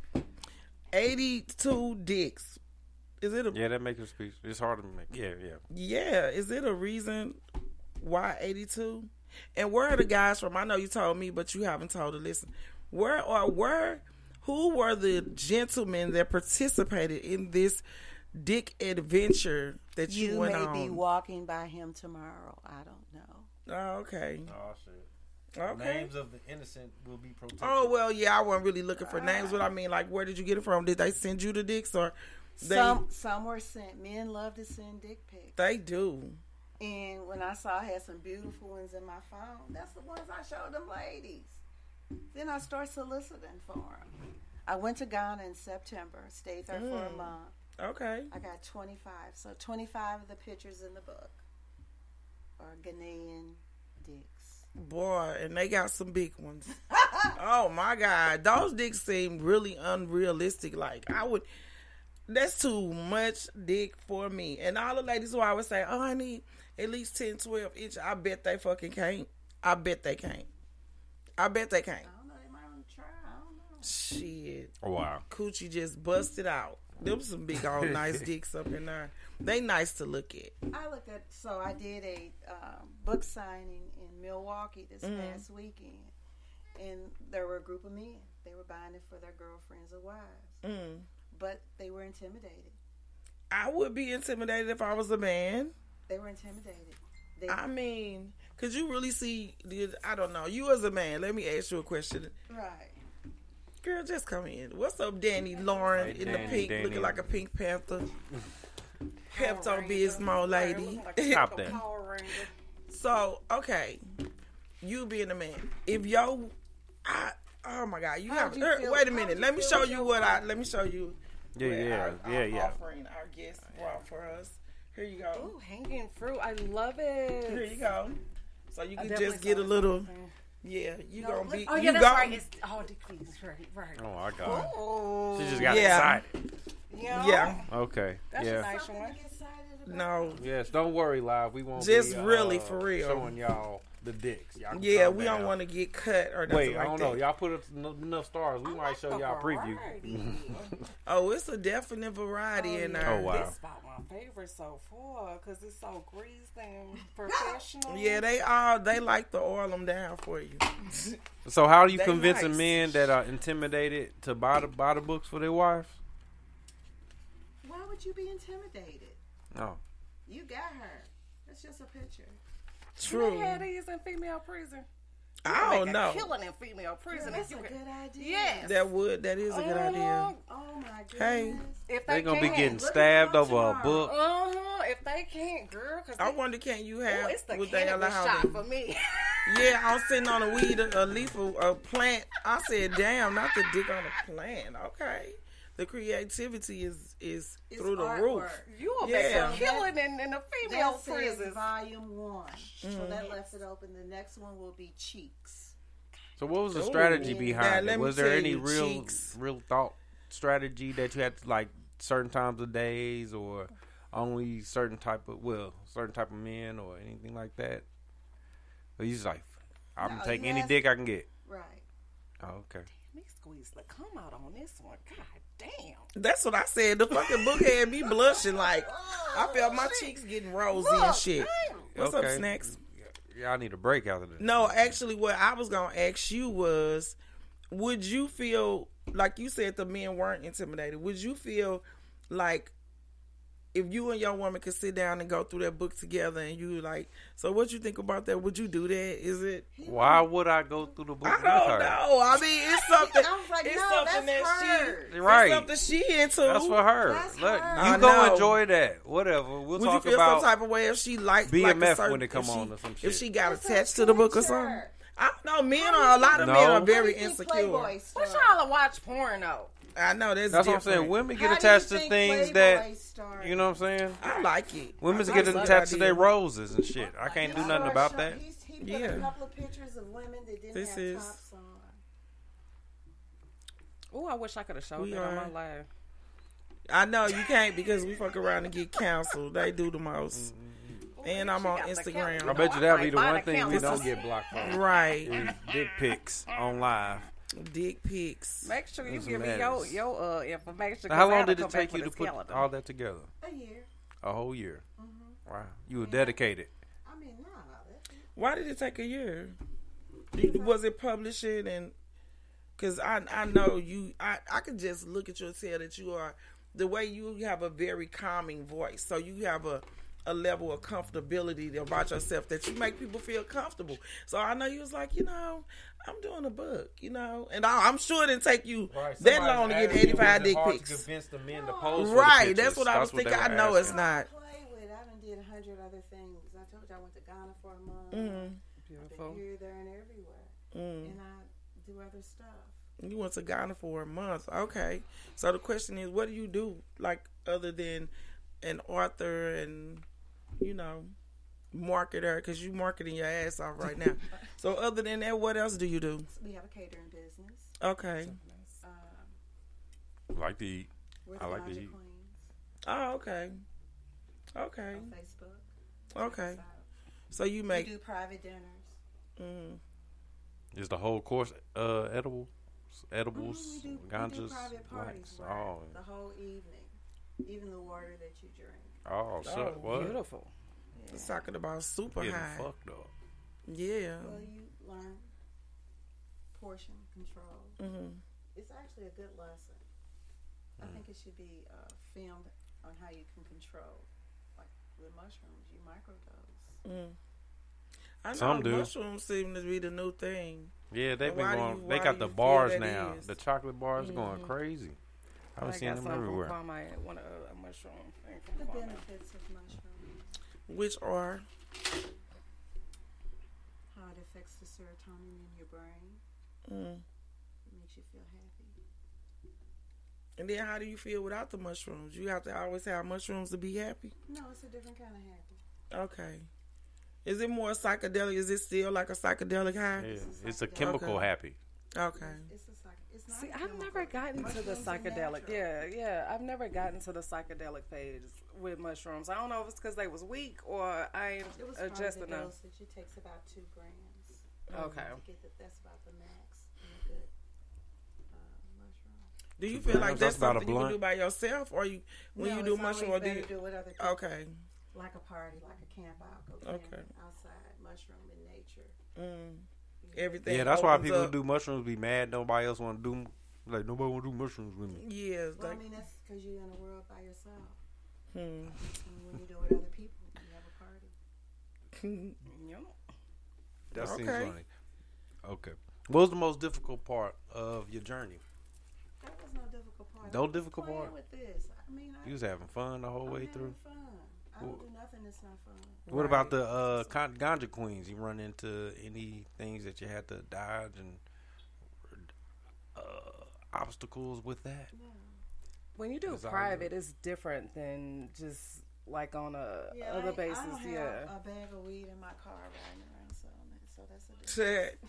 Speaker 15: eighty-two dicks. Is it a
Speaker 14: Yeah, that makes a speech. It's hard to make. Yeah, yeah.
Speaker 15: yeah? Is it a reason why eighty-two? And where are the guys from? I know you told me, but you haven't told the listen. Where are where? Who were the gentlemen that participated in this dick adventure that you,
Speaker 16: You
Speaker 15: went
Speaker 16: may be walking by him tomorrow. I don't know.
Speaker 15: oh, okay.
Speaker 14: Oh shit.
Speaker 15: Okay.
Speaker 14: Names of the innocent will be protected.
Speaker 15: Oh well, yeah, I wasn't really looking for names, but I mean, like, where did you get it from? Did they send you the dicks, or they
Speaker 16: Some some were sent. Men love to send dick pics.
Speaker 15: they do?
Speaker 16: And when I saw I had some beautiful ones in my phone, that's the ones I showed them ladies. Then I start soliciting for them. I went to Ghana in September, stayed there for a
Speaker 15: Mm.
Speaker 16: month.
Speaker 15: Okay,
Speaker 16: I got 25. So 25 of the pictures in the book are Ghanaian dicks.
Speaker 15: boy, and they got some big ones. *laughs* oh my god, those dicks seem really unrealistic. Like I would, that's too much dick for me. And all the ladies who always say, "Oh, I need at least 10, 12 inch," I bet they fucking can't. I bet they can't. I bet they can't. Shit.
Speaker 14: Oh, wow.
Speaker 15: Coochie just busted out. Them some big old nice *laughs* dicks up in there. They nice to look at.
Speaker 16: I looked at so I did a um, book signing in Milwaukee this
Speaker 15: Mhm.
Speaker 16: past weekend, and there were a group of men. They were buying it for their girlfriends or wives,
Speaker 15: Mm.
Speaker 16: but they were intimidated.
Speaker 15: I would be intimidated if I was a man.
Speaker 16: They were intimidated. They,
Speaker 15: I mean, could you really see? I don't know. You as a man, let me ask you a question.
Speaker 16: right.
Speaker 15: Girl, just come in. What's up, Danny Lauren
Speaker 14: Hey,
Speaker 15: in the pink,
Speaker 14: Danny.
Speaker 15: looking like a Pink Panther? *laughs* Pepto Bismol lady.
Speaker 14: Stop that.
Speaker 15: So okay, you being a man, if yo, I oh my god, you have. er, wait a minute, let me show you
Speaker 16: your
Speaker 15: what I. Let me show you.
Speaker 14: Yeah, yeah,
Speaker 15: our,
Speaker 14: yeah,
Speaker 15: our
Speaker 14: yeah.
Speaker 15: Offering our guest brought for us. Here you go.
Speaker 17: Ooh, hanging fruit. I love it.
Speaker 15: Here you go. So you can just get a little.
Speaker 17: something.
Speaker 15: Yeah, you
Speaker 17: No,
Speaker 15: gonna be.
Speaker 17: Oh
Speaker 15: you
Speaker 17: yeah, that's
Speaker 15: gon-
Speaker 17: right. It's oh, the queens, right, right.
Speaker 14: Oh, I got it.
Speaker 17: Oh,
Speaker 14: She just got
Speaker 15: Yeah.
Speaker 14: excited.
Speaker 17: Yeah.
Speaker 15: Yeah.
Speaker 14: Okay.
Speaker 17: That's
Speaker 14: yeah.
Speaker 17: a nice one.
Speaker 15: No.
Speaker 14: Yes, don't worry, live. We won't
Speaker 15: Just
Speaker 14: be, uh,
Speaker 15: really for real.
Speaker 14: showing y'all the dicks. Y'all
Speaker 15: Yeah,
Speaker 14: calm
Speaker 15: we don't want to get cut or nothing
Speaker 14: Wait,
Speaker 15: like
Speaker 14: I don't
Speaker 15: that.
Speaker 14: know. Y'all put up enough stars. We might show y'all a preview. *laughs*
Speaker 15: Oh, it's a definite variety oh, in there.
Speaker 14: Oh, wow.
Speaker 17: This about my favorite so far because it's so greased and *laughs* professional.
Speaker 15: Yeah, they all they like to oil them down for you. *laughs*
Speaker 14: So how are you
Speaker 15: They
Speaker 14: convincing
Speaker 15: nice.
Speaker 14: men that are intimidated to buy the buy the books for their wives?
Speaker 16: Why would you be intimidated?
Speaker 14: No.
Speaker 16: You got her. That's just a picture.
Speaker 15: True.
Speaker 17: They had these in female prison. You
Speaker 15: I don't
Speaker 17: make
Speaker 15: know.
Speaker 17: Killing in female prison.
Speaker 16: that's a good idea.
Speaker 17: Yes.
Speaker 15: That would that is a good idea.
Speaker 16: Oh my goodness.
Speaker 15: Hey,
Speaker 17: If
Speaker 14: They
Speaker 17: they,
Speaker 14: gonna be
Speaker 17: can't.
Speaker 14: getting stabbed over a book.
Speaker 17: Uh huh. If they can't, girl, because
Speaker 15: I wonder can you have
Speaker 17: it's the
Speaker 15: would they
Speaker 17: cannabis
Speaker 15: allow
Speaker 17: shot
Speaker 15: them?
Speaker 17: for me. *laughs*
Speaker 15: Yeah, I was sitting on a weed, a leaf, a, a plant. I said, "Damn, not the dick on a plant." Okay, the creativity is is
Speaker 16: It's
Speaker 15: through the
Speaker 16: artwork.
Speaker 15: roof.
Speaker 17: You will
Speaker 15: Yeah.
Speaker 17: make killing in, in a female
Speaker 16: That says
Speaker 17: prison.
Speaker 16: volume one. So
Speaker 15: Mm.
Speaker 16: that left it open. The next one will be cheeks.
Speaker 14: So what was the strategy
Speaker 15: Now,
Speaker 14: behind
Speaker 15: let
Speaker 14: it? Was there any real
Speaker 15: cheeks.
Speaker 14: real thought strategy that you had to like certain times of days or only certain type of well certain type of men or anything like that? Or you just like I'm
Speaker 16: No,
Speaker 14: taking
Speaker 16: you
Speaker 14: any dick I can get.
Speaker 16: Right.
Speaker 14: Oh, okay.
Speaker 17: Me squeeze the come out on this one. God damn.
Speaker 15: That's what I said. The fucking book had me blushing like I felt my cheeks getting rosy and
Speaker 17: Look,
Speaker 15: shit. What's up,
Speaker 14: Okay.
Speaker 15: snacks?
Speaker 14: Y'all need a break after this.
Speaker 15: No, actually, what I was gonna ask you was, would you feel like you said the men weren't intimidated? Would you feel like if you and your woman could sit down and go through that book together, and you like, so what you think about that? Would you do that? Is it?
Speaker 14: Why would I go through the book
Speaker 15: I don't
Speaker 14: her?
Speaker 15: know. I mean, it's something.
Speaker 16: I was like,
Speaker 15: it's
Speaker 16: no,
Speaker 15: something
Speaker 16: that's
Speaker 15: that
Speaker 16: her.
Speaker 15: she,
Speaker 14: Right.
Speaker 15: Something she into.
Speaker 14: That's for her.
Speaker 16: That's
Speaker 14: Look,
Speaker 16: her.
Speaker 14: you go enjoy that. Whatever. We'll
Speaker 15: Would
Speaker 14: talk
Speaker 15: you feel
Speaker 14: about
Speaker 15: some type of way if she like like a certain,
Speaker 14: when it come
Speaker 15: if she,
Speaker 14: on or some
Speaker 15: If she got
Speaker 16: It's
Speaker 15: attached to the book or something. I don't know. Men are a lot of
Speaker 14: No.
Speaker 15: men are very
Speaker 16: How do you think
Speaker 15: insecure.
Speaker 16: Playboy
Speaker 17: What y'all watch porn though?
Speaker 15: I know that's
Speaker 14: That's what I'm saying. Women get
Speaker 16: How
Speaker 14: attached to things that
Speaker 16: started?
Speaker 14: you know what I'm saying.
Speaker 15: I like it.
Speaker 14: Women's
Speaker 15: I
Speaker 14: get attached to their roses and shit. I can't do nothing about that.
Speaker 16: He put
Speaker 15: Yeah.
Speaker 16: a couple of pictures of women that didn't
Speaker 15: This
Speaker 16: have
Speaker 15: is-
Speaker 16: tops on.
Speaker 17: Oh, I wish I could have showed
Speaker 15: We
Speaker 17: that on my live.
Speaker 15: I know you can't because we fuck around and get canceled. They do the most. Mm-hmm. And I'm on Instagram.
Speaker 17: camera.
Speaker 14: I bet you that'll be the one thing we don't get blocked for.
Speaker 15: Right.
Speaker 14: Is dick pics on live.
Speaker 15: Dick pics.
Speaker 17: Make sure you
Speaker 14: That's
Speaker 17: give me your your uh, information.
Speaker 14: Now, how
Speaker 17: 'cause I
Speaker 14: long did it take you to put
Speaker 17: calendar.
Speaker 14: all that together?
Speaker 16: A year.
Speaker 14: A whole year.
Speaker 16: Mm-hmm.
Speaker 14: Wow. You were dedicated.
Speaker 16: I mean, nah,
Speaker 15: Why did it take a year? Did- Was it publishing and? Because I I know you I I can just look at you and tell that you are the way you have a very calming voice. So you have a a level of comfortability about yourself that you make people feel comfortable. So I know you was like, you know, I'm doing a book, you know, and I, I'm sure it didn't take you that long to get 85 dick pics.
Speaker 14: convince the men to pose for
Speaker 15: Right,
Speaker 14: pictures.
Speaker 15: that's what I was
Speaker 14: That's
Speaker 15: thinking. I
Speaker 14: were
Speaker 15: know it's not.
Speaker 16: play with. I done did a hundred other things. I told you I went to Ghana for a month.
Speaker 15: Mhm.
Speaker 17: Beautiful.
Speaker 16: I've been here, there, and everywhere.
Speaker 15: Mm.
Speaker 16: And I do other stuff.
Speaker 15: You went to Ghana for a month. Okay. So the question is, what do you do, like, other than an author and, you know, marketer because you're marketing your ass off right now. so other than that, what else do you do?
Speaker 16: We have a catering business.
Speaker 15: Okay.
Speaker 16: Um,
Speaker 14: like to eat.
Speaker 16: we're
Speaker 14: I
Speaker 16: the
Speaker 14: like to eat.
Speaker 16: Queens
Speaker 15: Oh, okay. Okay.
Speaker 16: on Facebook.
Speaker 15: Okay.
Speaker 16: So
Speaker 15: So you make.
Speaker 16: we do private dinners.
Speaker 15: Mm,
Speaker 14: Is the whole course uh, edible? Edibles,
Speaker 16: Mhm, we do, we do private parties
Speaker 14: wax.
Speaker 16: where
Speaker 14: Oh,
Speaker 16: the whole evening, even the water that you drink.
Speaker 14: oh, so
Speaker 15: Oh,
Speaker 14: what?
Speaker 17: Beautiful.
Speaker 15: It's talking about super
Speaker 14: Getting
Speaker 15: high.
Speaker 14: fucked up.
Speaker 15: Yeah.
Speaker 16: Well, you learn portion control.
Speaker 15: hmm
Speaker 16: It's actually a good lesson. I think it should be uh, filmed on how you can control, like with mushrooms, you microdose.
Speaker 15: Mm. I know
Speaker 14: Some do.
Speaker 15: mushrooms seem to be the new thing.
Speaker 14: Yeah, they've been going.
Speaker 15: you-
Speaker 14: they got the bars now.
Speaker 15: is?
Speaker 14: The chocolate bars are going crazy. I've been
Speaker 17: I
Speaker 14: seeing
Speaker 17: got
Speaker 14: them
Speaker 17: some from
Speaker 14: everywhere.
Speaker 17: Kwame, one of uh, a mushroom
Speaker 16: The benefits of mushrooms,
Speaker 15: Which are
Speaker 16: how it affects the serotonin in your brain,
Speaker 15: mm.
Speaker 16: it makes you feel happy.
Speaker 15: and then how do you feel without the mushrooms? You have to always have mushrooms to be happy.
Speaker 16: No, it's a different kind of happy.
Speaker 15: Okay. Is it more psychedelic? Is it still like a psychedelic high?
Speaker 14: Yeah, it's a chemical
Speaker 15: Okay.
Speaker 14: happy.
Speaker 15: Okay.
Speaker 16: It's it's not
Speaker 17: See, I've never gotten to the psychedelic. Yeah, yeah. I've never gotten to the psychedelic phase with mushrooms. I don't know if it's because they was weak or I ain't
Speaker 16: It was
Speaker 17: adjust
Speaker 16: part of the
Speaker 17: enough.
Speaker 16: dosage. It takes about two grams.
Speaker 17: Okay.
Speaker 16: To get the, that's about the max good uh, mushroom.
Speaker 15: Do you
Speaker 14: Two
Speaker 15: feel like
Speaker 14: grams,
Speaker 15: that's
Speaker 14: that's
Speaker 15: something you can do by yourself, or you when
Speaker 16: No,
Speaker 15: you do
Speaker 16: it's
Speaker 15: mushroom, or do you?
Speaker 16: do it with other people.
Speaker 15: Okay.
Speaker 16: Like a party, like a camp out, go
Speaker 15: Okay.
Speaker 16: outside, mushroom in nature.
Speaker 15: Mm. Everything.
Speaker 14: Yeah, that's why people
Speaker 15: up.
Speaker 14: who do mushrooms be mad. Nobody else want to do. Like nobody want to do mushrooms with me.
Speaker 15: Yeah, it's
Speaker 16: Well,
Speaker 15: like
Speaker 16: I mean, that's because you're in a world by yourself.
Speaker 15: hmm.
Speaker 16: And when you do it with other people, you have a party. *laughs*
Speaker 14: That seems funny. Okay. What was the most difficult part of your journey?
Speaker 16: That was no difficult part.
Speaker 14: No difficult part?
Speaker 16: With this, I mean, I,
Speaker 14: You was having fun the whole
Speaker 16: I'm
Speaker 14: way through.
Speaker 16: Fun. I don't do nothing that's not fun.
Speaker 14: What about the uh, con- ganja queens? You run into any things that you had to dodge and uh, obstacles with that?
Speaker 17: When you do
Speaker 14: Desire.
Speaker 17: private, it's different than just like on a
Speaker 16: Yeah,
Speaker 17: other
Speaker 16: I,
Speaker 17: basis.
Speaker 16: I don't have a bag of weed in my car riding around selling it, so that's a
Speaker 15: Shit.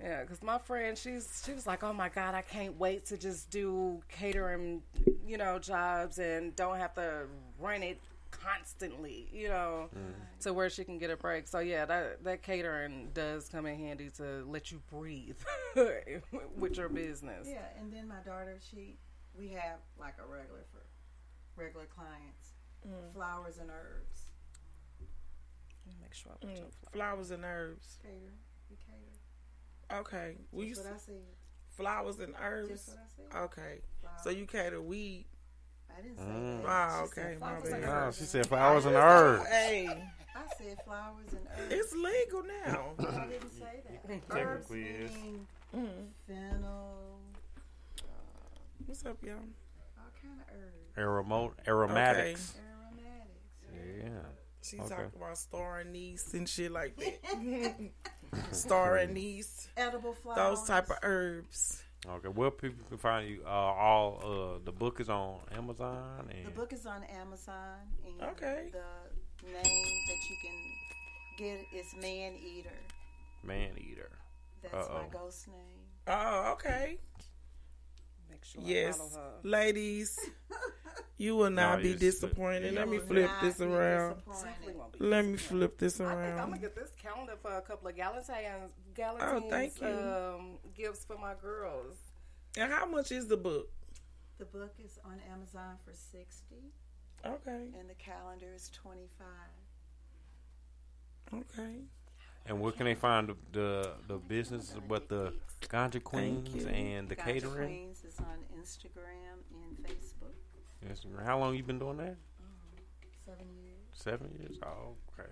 Speaker 17: Yeah, because my friend, she's she was like, "Oh my god, I can't wait to just do catering, you know, jobs and don't have to run it constantly, you know, to where she can get a break." So yeah, that that catering does come in handy to let you breathe *laughs* with your business.
Speaker 16: Yeah, and then my daughter, she, we have like a regular for regular clients,
Speaker 15: Mm.
Speaker 16: flowers and herbs.
Speaker 17: Make sure I put
Speaker 15: Mm.
Speaker 17: your
Speaker 15: Flowers and herbs.
Speaker 16: Cater, we cater.
Speaker 15: Okay. We
Speaker 16: That's what I said.
Speaker 15: flowers and herbs.
Speaker 16: Just what I said.
Speaker 15: Okay. So you cater weed.
Speaker 16: I didn't say
Speaker 14: Mm.
Speaker 16: that.
Speaker 15: Wow.
Speaker 16: She said
Speaker 15: Okay. My
Speaker 16: flowers and
Speaker 15: bad.
Speaker 14: Nah, she said flowers and herbs.
Speaker 15: Hey,
Speaker 16: I said flowers and herbs.
Speaker 15: it's legal now.
Speaker 16: I didn't say that.
Speaker 14: Technically
Speaker 16: herbs
Speaker 14: it is.
Speaker 15: Mm.
Speaker 16: fennel,
Speaker 15: What's up, y'all?
Speaker 16: all kind of herbs.
Speaker 14: Aromo- aromatics.
Speaker 16: Aromatics.
Speaker 14: Yeah.
Speaker 15: She's
Speaker 14: Okay.
Speaker 15: talking about star anise and shit like that. *laughs* star anise.
Speaker 16: Edible flowers.
Speaker 15: Those type of herbs.
Speaker 14: Okay. Well, people can find you. Uh, all uh, the book is on Amazon and
Speaker 16: The book is on Amazon. And
Speaker 15: Okay.
Speaker 16: The name that you can get is Man Eater.
Speaker 14: Man Eater.
Speaker 16: That's
Speaker 14: Uh-oh.
Speaker 16: my ghost name.
Speaker 15: Oh, okay. *laughs*
Speaker 17: Make sure I
Speaker 15: Yes,
Speaker 17: follow her.
Speaker 15: ladies, you will *laughs* not
Speaker 14: No,
Speaker 15: be disappointed. Let me flip this around.
Speaker 16: disappointed.
Speaker 17: Definitely won't be
Speaker 15: Let me flip this
Speaker 17: around. I'm gonna get this calendar for a couple of Galentine's, Galentine's
Speaker 15: Oh, thank you.
Speaker 17: Um, gifts for my girls.
Speaker 15: And how much is the book?
Speaker 16: The book is on Amazon for 60
Speaker 15: Okay.
Speaker 16: and the calendar is 25
Speaker 15: Okay.
Speaker 14: And where can they find the the, the business, but the ganja queens and the
Speaker 16: Gotcha
Speaker 14: catering?
Speaker 16: Queens is on Instagram and Facebook.
Speaker 14: Instagram. How long you been doing that?
Speaker 16: Seven years.
Speaker 14: Seven years. Oh, okay.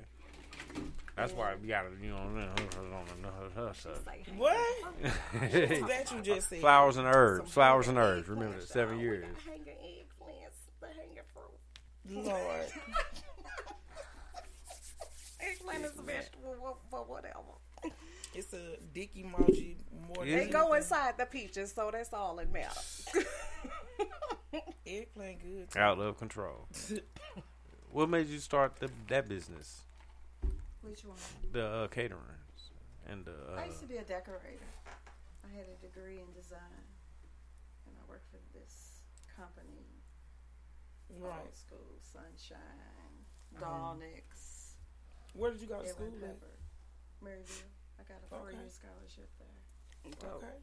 Speaker 14: That's why we got to, you know, on the.
Speaker 15: What? What's that you just said?
Speaker 14: Flowers and herbs. Flowers and herbs. Remember that. Seven years.
Speaker 17: Hanger eggplants, the hanger fruit.
Speaker 15: Lord.
Speaker 17: Eggplant is a vegetable, wha- whatever.
Speaker 15: It's a dick emoji more
Speaker 14: Is
Speaker 15: than
Speaker 17: They go inside the peaches, so that's all that matters.
Speaker 15: Eggplant good. too.
Speaker 14: Out of control. *laughs* what made you start the, that business?
Speaker 16: Which one?
Speaker 14: The uh, caterings and the. Uh,
Speaker 16: I used to be a decorator. I had a degree in design, and I worked for this company.
Speaker 15: Right.
Speaker 16: Old school, Sunshine,
Speaker 15: Mhm.
Speaker 16: Dawnix.
Speaker 15: Where did you go to school at?
Speaker 16: Pepper, Maryville. I got a four-year scholarship there.
Speaker 17: Dope.
Speaker 15: Okay.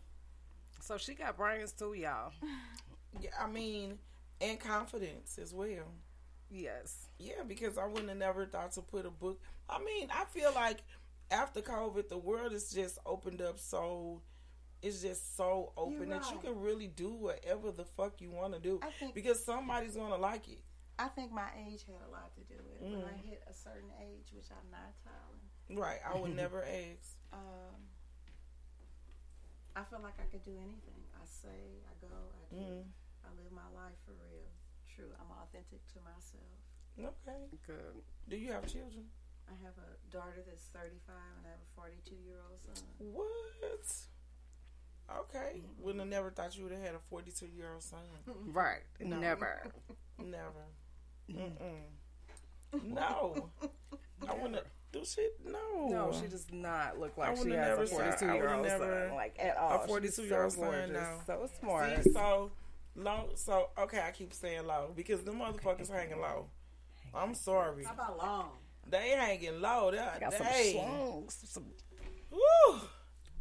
Speaker 17: So she got brains too, y'all. *laughs*
Speaker 15: Yeah, I mean, and confidence as well.
Speaker 17: Yes.
Speaker 15: Yeah, because I wouldn't have never thought to put a book. I mean, I feel like after COVID, the world is just opened up so. It's just so open
Speaker 16: You're
Speaker 15: that you can really do whatever the fuck you want to do
Speaker 16: I think-
Speaker 15: because somebody's gonna like it.
Speaker 16: I think my age had a lot to do with it. When I
Speaker 15: Mm.
Speaker 16: hit a certain age, which I'm not telling,
Speaker 15: Right? I would *laughs* never ask.
Speaker 16: um, I feel like I could do anything. I say, I go, I do.
Speaker 15: Mm.
Speaker 16: I live my life for real. True. I'm authentic to myself.
Speaker 15: Okay.
Speaker 17: Good.
Speaker 15: Do you have children?
Speaker 16: I have a daughter that's 35 and I have a 42 year old son.
Speaker 15: What? Okay.
Speaker 16: Mm-hmm.
Speaker 15: Wouldn't have never thought you would have had a 42 year old son. *laughs*
Speaker 17: Right.
Speaker 15: No.
Speaker 17: Never.
Speaker 15: Never. Mm-mm. No. *laughs* I wouldn't have do shit. No.
Speaker 17: No, she does not look like she has
Speaker 15: have
Speaker 17: a
Speaker 15: never said-
Speaker 17: 42
Speaker 15: I
Speaker 17: year
Speaker 15: would've
Speaker 17: old
Speaker 15: never-
Speaker 17: son, like at all.
Speaker 15: A 42 year old son
Speaker 17: gorgeous,
Speaker 15: now.
Speaker 17: so smart.
Speaker 15: See, so low. So okay, I keep saying low because the motherfuckers hanging low. I'm sorry.
Speaker 16: How about long?
Speaker 15: They hanging low. They,
Speaker 17: Got some
Speaker 15: they,
Speaker 17: schlongs, some
Speaker 15: Woo.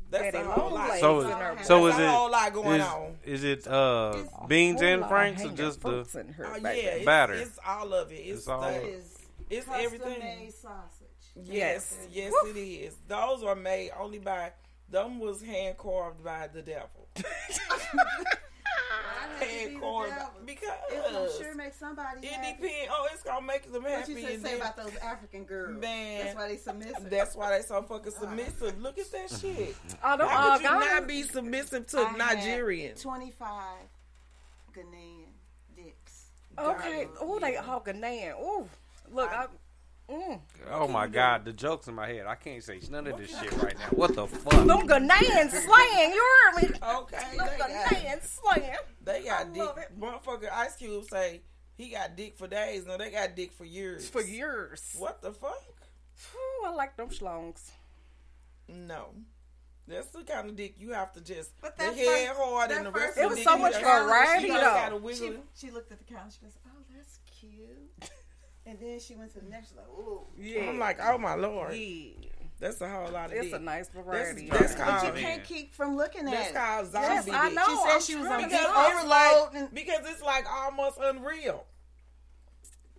Speaker 15: That's a whole lot.
Speaker 14: so, so
Speaker 15: That's
Speaker 14: is
Speaker 15: a
Speaker 14: it
Speaker 15: whole lot going
Speaker 14: is,
Speaker 15: on.
Speaker 14: is it uh beans and
Speaker 17: lot
Speaker 14: franks or just the
Speaker 17: fruits
Speaker 15: Oh, yeah, it's,
Speaker 14: Batter.
Speaker 15: It's all of it. It's,
Speaker 14: It's all
Speaker 15: the-
Speaker 14: of it.
Speaker 16: Is
Speaker 15: It's everything.
Speaker 16: made sausage.
Speaker 15: Yes, yes, it is. Those are made only by. Them was hand carved by the devil. *laughs* hand carved because
Speaker 16: It, I'm sure it makes somebody
Speaker 15: it
Speaker 16: happy.
Speaker 15: depends. Oh, it's gonna make them happy.
Speaker 16: What
Speaker 15: happy.
Speaker 16: you say, say
Speaker 15: then-
Speaker 16: about those African girls?
Speaker 15: Man,
Speaker 16: That's why they submissive.
Speaker 15: That's why they so fucking oh, submissive. Look at that shit.
Speaker 17: Oh, them
Speaker 15: How could you
Speaker 17: all
Speaker 15: not be submissive to
Speaker 16: I had
Speaker 15: Nigerians?
Speaker 16: 25 Ghanaian dicks.
Speaker 17: Okay. Oh, they all Ghanaian. Oh, look, I. Mm.
Speaker 14: Oh my god, the jokes in my head. I can't say none of this shit right now. What the fuck?
Speaker 17: Them Ghanaian slang. You heard me?
Speaker 15: Okay,
Speaker 17: Them
Speaker 15: they got,
Speaker 17: Ghanaian slang.
Speaker 15: they got dick.
Speaker 17: love it.
Speaker 15: Motherfucker Ice Cube say he got dick for days. No, they got dick for years.
Speaker 17: For years.
Speaker 15: What the fuck?
Speaker 17: Ooh, I like them schlongs.
Speaker 15: No. That's the kind of dick you have to just
Speaker 16: But
Speaker 15: the
Speaker 16: that
Speaker 15: head
Speaker 16: first-
Speaker 15: hard
Speaker 16: that
Speaker 15: and the
Speaker 16: first
Speaker 15: rest
Speaker 17: It
Speaker 15: of
Speaker 17: was
Speaker 15: the
Speaker 17: so
Speaker 15: dick,
Speaker 17: much
Speaker 15: you just-
Speaker 17: variety,
Speaker 15: you just
Speaker 17: though.
Speaker 15: gotta
Speaker 16: She, she looked at the couch. She goes, "Oh, that's cute." And then she went to the next. She's like, "Ooh."
Speaker 17: Yeah.
Speaker 15: I'm like, oh my lord,
Speaker 17: Yeah.
Speaker 15: that's a whole lot of
Speaker 17: It's
Speaker 15: dick.
Speaker 17: a nice variety.
Speaker 15: That's, that's
Speaker 17: y'all.
Speaker 15: called.
Speaker 16: But you can't keep from looking at
Speaker 15: That's
Speaker 16: it.
Speaker 15: called zombie
Speaker 17: Yes, I know.
Speaker 16: She said
Speaker 17: I'm
Speaker 16: she was on
Speaker 17: to
Speaker 16: dick
Speaker 15: Because it's
Speaker 16: overload.
Speaker 15: like, because it's like almost unreal.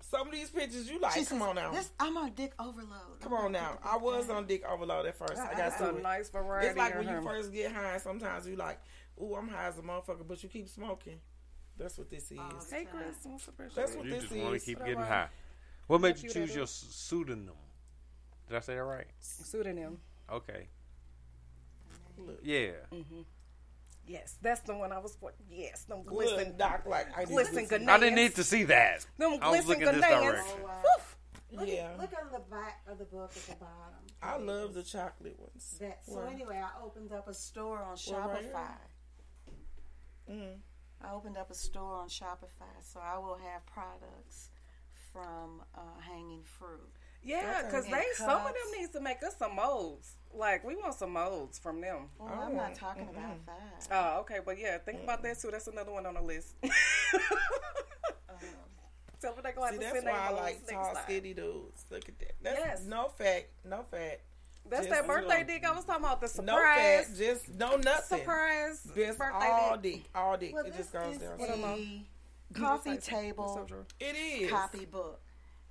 Speaker 15: Some of these pictures you like,
Speaker 16: She
Speaker 15: come
Speaker 16: says,
Speaker 15: on now.
Speaker 16: This, I'm on dick overload.
Speaker 15: Come on now. I was on dick overload at first. I got
Speaker 17: That's a
Speaker 15: to it.
Speaker 17: nice variety.
Speaker 15: It's like
Speaker 17: of
Speaker 15: when you first get high, sometimes you like, ooh, I'm high as a motherfucker, but you keep smoking. That's what this oh, is.
Speaker 17: Hey, Chris, what's up,
Speaker 15: That's what
Speaker 14: You
Speaker 15: this
Speaker 14: just want to keep getting high. What made you
Speaker 17: you
Speaker 14: choose your
Speaker 17: up?
Speaker 14: pseudonym? Did I say that right?
Speaker 17: Pseudonym.
Speaker 14: Okay. Yeah.
Speaker 17: Yes, that's the one I was for. Yes, them glisten,
Speaker 15: Look, Doc, like, I need
Speaker 17: glisten Ghanaians.
Speaker 14: I didn't need to see that.
Speaker 17: Them
Speaker 14: I was
Speaker 17: glisten
Speaker 14: looking this
Speaker 17: Ghanaians.
Speaker 14: direction.
Speaker 16: Oh, wow. Look,
Speaker 15: Yeah.
Speaker 16: at, look on the back of the book at the bottom.
Speaker 15: I love the chocolate ones.
Speaker 16: That, so
Speaker 15: Where?
Speaker 16: anyway, I opened up a store on
Speaker 15: Where, right here?
Speaker 16: Shopify.
Speaker 15: Mm.
Speaker 16: I opened up a store on Shopify, so I will have products from uh, Hanging Fruit.
Speaker 17: Yeah, because
Speaker 16: And
Speaker 17: they some of them
Speaker 16: cups.
Speaker 17: needs to make us some molds. Like we want some molds from them.
Speaker 16: Well, I'm not
Speaker 15: Oh,
Speaker 16: talking
Speaker 15: mm-mm.
Speaker 16: about that.
Speaker 17: Oh, okay, but yeah, think about that too. That's another one on the list. *laughs* *laughs* Tell them they go have
Speaker 15: See,
Speaker 17: to
Speaker 15: that's why I
Speaker 17: molds
Speaker 15: like
Speaker 17: next
Speaker 15: tall,
Speaker 17: time.
Speaker 15: skinny dudes. Look at that. That's
Speaker 17: Yes.
Speaker 15: no fat, no fat.
Speaker 17: That's
Speaker 15: Just
Speaker 17: that birthday
Speaker 15: little-
Speaker 17: dick I was talking about. The
Speaker 15: No
Speaker 17: surprise,
Speaker 15: fat, just no nothing.
Speaker 17: surprise
Speaker 15: Just
Speaker 17: birthday
Speaker 15: all
Speaker 17: dick.
Speaker 15: dick, all dick.
Speaker 16: Well,
Speaker 15: it
Speaker 16: this
Speaker 15: just goes
Speaker 16: is
Speaker 15: down.
Speaker 16: a coffee
Speaker 17: What's
Speaker 16: table
Speaker 17: true?
Speaker 15: It is.
Speaker 16: copybook.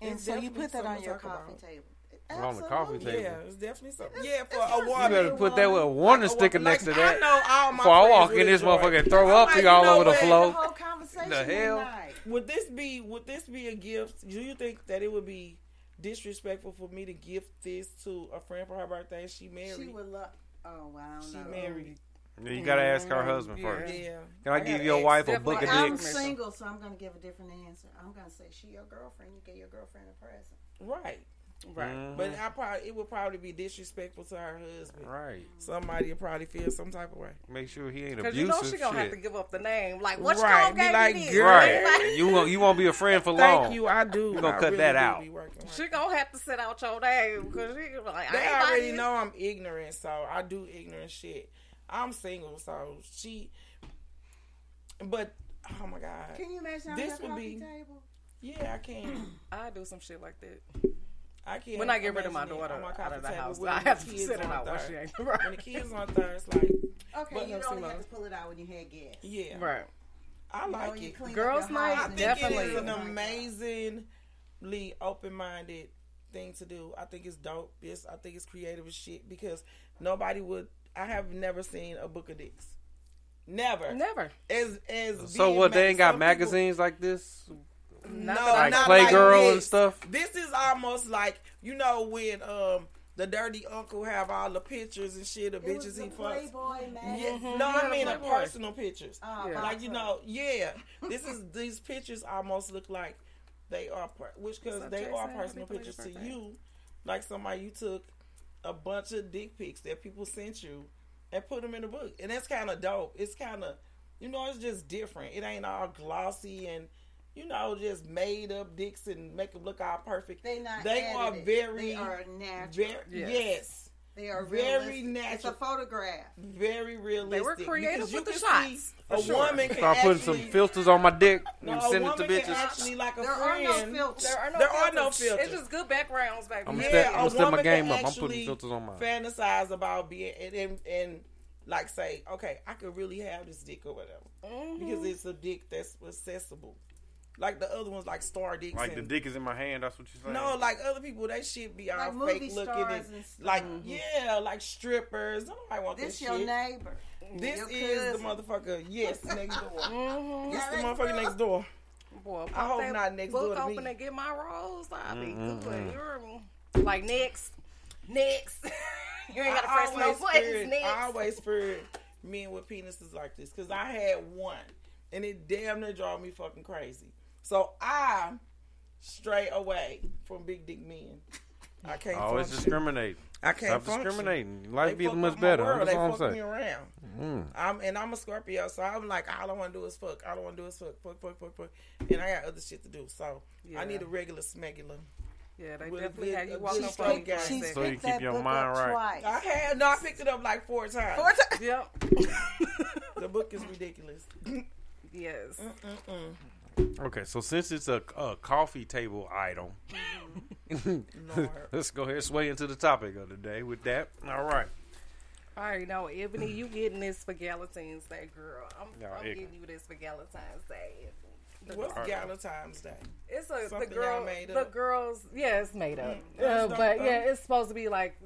Speaker 16: And
Speaker 15: It's
Speaker 16: so you put that on your coffee
Speaker 15: about.
Speaker 16: table.
Speaker 14: Put on the coffee table.
Speaker 15: Yeah, it's definitely something. Yeah, for
Speaker 16: it's
Speaker 15: a
Speaker 16: for
Speaker 15: water.
Speaker 14: You better put that with a warning
Speaker 15: Like,
Speaker 14: sticker
Speaker 15: like,
Speaker 14: next to
Speaker 15: I
Speaker 14: that.
Speaker 15: know all my
Speaker 14: Before I
Speaker 15: friends
Speaker 14: walk in this
Speaker 15: enjoy
Speaker 14: motherfucker and throw
Speaker 15: I'm
Speaker 14: up
Speaker 15: like, you
Speaker 14: all
Speaker 15: know
Speaker 14: over the floor.
Speaker 16: The whole conversation
Speaker 14: The hell?
Speaker 16: tonight.
Speaker 15: Would this be would this be a gift? Do you think that it would be disrespectful for me to gift this to a friend for her birthday? She married.
Speaker 16: She would love. Oh, well,
Speaker 15: She
Speaker 16: know.
Speaker 15: married.
Speaker 14: You gotta ask her husband
Speaker 17: Yeah.
Speaker 14: first.
Speaker 15: Yeah.
Speaker 14: Can I
Speaker 15: I
Speaker 14: give your wife a book of
Speaker 17: ask
Speaker 16: I'm single, so I'm going to give a different answer. I'm going to say she your girlfriend. You get your girlfriend a present.
Speaker 15: Right. Right,
Speaker 14: Mhm.
Speaker 15: but I probably it would probably be disrespectful to her husband.
Speaker 14: Right.
Speaker 15: Somebody would probably feel some type of way.
Speaker 14: Make sure he ain't
Speaker 17: a
Speaker 14: Because
Speaker 17: you know she gonna have to give up the name. Like, what
Speaker 15: Right,
Speaker 17: you gonna
Speaker 15: like,
Speaker 17: me?
Speaker 15: girl.
Speaker 14: Right. you won't you won't be a friend for *laughs*
Speaker 15: Thank
Speaker 14: long.
Speaker 15: you, I do.
Speaker 14: You gonna
Speaker 15: I
Speaker 14: cut
Speaker 15: really
Speaker 14: that out.
Speaker 15: be right.
Speaker 17: She gonna have to sit out your name because she like
Speaker 15: They
Speaker 17: I
Speaker 15: already know I'm ignorant, so I do ignorant shit. I'm single, so she. But oh my god,
Speaker 16: Can you imagine
Speaker 15: this would be?
Speaker 16: table?
Speaker 15: Yeah, I can.
Speaker 17: I do some shit like that.
Speaker 15: I can't.
Speaker 17: When I get rid of my daughter
Speaker 15: on my
Speaker 17: out of the house, I have to
Speaker 15: kids
Speaker 17: sit it
Speaker 15: on
Speaker 17: out when she ain't
Speaker 15: When
Speaker 17: right.
Speaker 15: the kids on third, it's like
Speaker 16: Okay,
Speaker 15: But
Speaker 16: you
Speaker 15: no,
Speaker 16: only
Speaker 15: see,
Speaker 16: have to pull it out when you had gas.
Speaker 15: yeah,
Speaker 17: Right.
Speaker 15: I
Speaker 16: You know,
Speaker 15: like it.
Speaker 17: Girls'
Speaker 16: your
Speaker 17: night,
Speaker 16: house
Speaker 15: I
Speaker 16: and
Speaker 15: think
Speaker 17: definitely.
Speaker 15: it is an
Speaker 16: my God.
Speaker 15: amazingly open-minded thing to do. I think it's dope. It's I think it's creative as shit because nobody would. I have never seen a book of dicks. Never.
Speaker 17: Never.
Speaker 15: As as
Speaker 14: So
Speaker 15: being
Speaker 14: what? They ain't got
Speaker 15: some people-
Speaker 14: magazines like this.
Speaker 15: no,
Speaker 14: Like
Speaker 15: not
Speaker 14: Playgirl
Speaker 15: like
Speaker 14: and
Speaker 15: this.
Speaker 14: stuff?
Speaker 15: This is almost like you know when um the dirty uncle have all the pictures and shit of
Speaker 16: It was
Speaker 15: bitches
Speaker 16: the
Speaker 15: he fucks.
Speaker 16: Playboy
Speaker 15: Yeah,
Speaker 16: magazine.
Speaker 15: no, I mean the personal pictures.
Speaker 16: Oh,
Speaker 17: Yeah.
Speaker 15: Like you know, yeah. This is these pictures almost look like they are, per- which because they are personal
Speaker 17: belated
Speaker 15: pictures to you. Like somebody you took a bunch of dick pics that people sent you and put them in the book, and that's kind of dope. It's kind of, you know, it's just different. It ain't all glossy and. You know, just made up dicks and make them look all perfect.
Speaker 16: They not
Speaker 15: They are very,
Speaker 16: They are natural.
Speaker 15: very
Speaker 17: Yes.
Speaker 15: yes.
Speaker 16: They are
Speaker 15: very
Speaker 16: realistic. It's a photograph.
Speaker 15: very realistic.
Speaker 17: They were creative with the shots,
Speaker 15: A
Speaker 17: sure.
Speaker 15: woman can
Speaker 14: Start putting some filters on my dick
Speaker 15: no,
Speaker 14: and
Speaker 15: a
Speaker 14: send it
Speaker 15: woman
Speaker 14: to
Speaker 15: can
Speaker 14: bitches.
Speaker 15: actually like a
Speaker 16: There are no
Speaker 15: friend.
Speaker 16: filters.
Speaker 17: There are no filters.
Speaker 15: There
Speaker 17: filters.
Speaker 15: are no filters.
Speaker 17: It's just good backgrounds, baby.
Speaker 14: I'm
Speaker 15: yeah,
Speaker 14: step-
Speaker 15: a
Speaker 14: I'ma step my game
Speaker 15: can
Speaker 14: up. I'm putting filters on mine.
Speaker 15: Fantasize about being and, and and like say, okay, I could really have this dick or whatever
Speaker 17: Mm-hmm.
Speaker 15: because it's a dick that's accessible. Like the other ones, like star dicks.
Speaker 14: Like the dick is in my hand. That's what you're saying.
Speaker 15: No, like other people, they shit be all
Speaker 16: Like movie
Speaker 15: fake looking
Speaker 16: stars
Speaker 15: and,
Speaker 16: and stuff.
Speaker 15: like yeah, like strippers. Don't nobody want
Speaker 16: This
Speaker 15: this,
Speaker 16: your
Speaker 15: shit.
Speaker 16: neighbor.
Speaker 15: This
Speaker 16: Your
Speaker 15: is the motherfucker. Yes, *laughs* next door.
Speaker 17: Mm-hmm.
Speaker 15: This the motherfucker
Speaker 16: girl.
Speaker 15: next door.
Speaker 17: Boy,
Speaker 15: I hope not next
Speaker 17: book
Speaker 15: door to
Speaker 17: open
Speaker 15: me.
Speaker 17: and get my rolls. I'll be
Speaker 14: Mm-mm-mm.
Speaker 17: good. You heard me? Like next, next. *laughs* you ain't gotta
Speaker 15: I
Speaker 17: press no buttons. Next.
Speaker 15: I always feared men with penises like this because I had one and it damn near drove me fucking crazy. So I stray away from big dick men. I *laughs* can't
Speaker 14: Always
Speaker 15: function.
Speaker 14: discriminate.
Speaker 15: I can't
Speaker 14: Stop
Speaker 15: function.
Speaker 14: discriminating. Life
Speaker 15: They
Speaker 14: be much better.
Speaker 15: world.
Speaker 14: That's
Speaker 15: They
Speaker 14: all I'm
Speaker 15: fuck me around.
Speaker 14: Mm.
Speaker 15: I'm and I'm a Scorpio, so I'm like all I want to do is fuck. All I want to do is fuck, fuck, fuck, fuck, fuck, and I got other shit to do. So
Speaker 17: Yeah.
Speaker 15: I need a regular smegular.
Speaker 17: Yeah, they
Speaker 15: With a
Speaker 17: definitely
Speaker 15: good-
Speaker 17: had you
Speaker 15: a
Speaker 17: walking
Speaker 15: good
Speaker 17: up on
Speaker 15: guy.
Speaker 16: She
Speaker 15: So
Speaker 14: So you
Speaker 16: picked
Speaker 14: keep
Speaker 16: that
Speaker 14: your
Speaker 16: book
Speaker 14: mind
Speaker 16: up
Speaker 14: right.
Speaker 16: Twice.
Speaker 15: I had no, I picked it up like four times.
Speaker 16: Four times.
Speaker 17: Yep. *laughs*
Speaker 15: The book is ridiculous. *laughs*
Speaker 17: Yes.
Speaker 15: Mm-mm-mm.
Speaker 14: Okay, so since it's a, a coffee table item, *laughs* let's go ahead and sway into the topic of the day with that. All right.
Speaker 17: All right, now Ebony, you getting this for Galentine's Day, girl. I'm,
Speaker 14: Yeah,
Speaker 17: I'm getting you this for Galentine's Day. The-
Speaker 15: What's
Speaker 14: Alright.
Speaker 15: Valentine's Day?
Speaker 17: It's a
Speaker 15: Something
Speaker 17: the girl,
Speaker 15: made
Speaker 17: the girls. Yeah, it's made up.
Speaker 15: Mm, that's
Speaker 17: Uh, but
Speaker 15: though.
Speaker 17: yeah, it's supposed to be like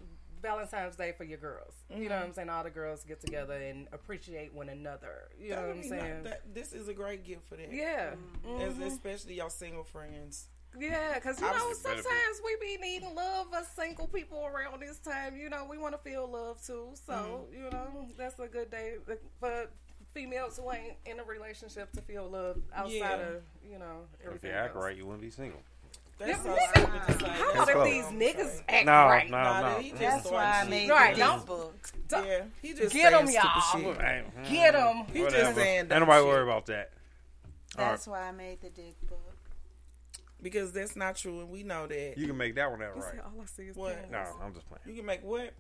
Speaker 17: Valentine's Day for your girls. You know what I'm saying? All the girls get together and appreciate one another. You
Speaker 15: That
Speaker 17: know what I'm saying?
Speaker 15: nice. That- this is a great gift for that.
Speaker 17: yeah,
Speaker 15: As-
Speaker 17: Mhm.
Speaker 15: especially y'all single friends.
Speaker 17: yeah. Because you
Speaker 15: I'm-
Speaker 17: know
Speaker 15: It be.
Speaker 17: sometimes we be needing love as single people around this time. You know we want to feel love too. So
Speaker 15: Mm-hmm.
Speaker 17: you know that's a good day for females who ain't in a relationship to feel love outside
Speaker 15: Yeah.
Speaker 17: of you know
Speaker 14: If you act
Speaker 17: else.
Speaker 14: right, you wouldn't be single.
Speaker 15: That's
Speaker 17: Yeah,
Speaker 15: so
Speaker 17: nigga,
Speaker 15: stupid to say.
Speaker 17: How
Speaker 15: That's
Speaker 17: about if these niggas act
Speaker 14: No,
Speaker 17: right?
Speaker 14: no,
Speaker 15: Nah,
Speaker 14: no.
Speaker 15: he just
Speaker 16: That's why I
Speaker 15: shit.
Speaker 16: made
Speaker 17: Right,
Speaker 16: the
Speaker 17: don't-
Speaker 16: dick book.
Speaker 15: Yeah, he just
Speaker 17: Get 'em,
Speaker 15: saying
Speaker 17: y'all.
Speaker 15: stupid shit.
Speaker 17: Get them.
Speaker 15: He just saying
Speaker 14: Ain't
Speaker 15: dumb
Speaker 14: nobody
Speaker 15: shit.
Speaker 14: worry about that. All right.
Speaker 16: That's why I made the dick book.
Speaker 15: because that's not true, and we know that.
Speaker 14: You can make that one out
Speaker 17: He said,
Speaker 14: right.
Speaker 17: all I see is
Speaker 15: What?
Speaker 14: No, I'm just playing.
Speaker 15: You can make what?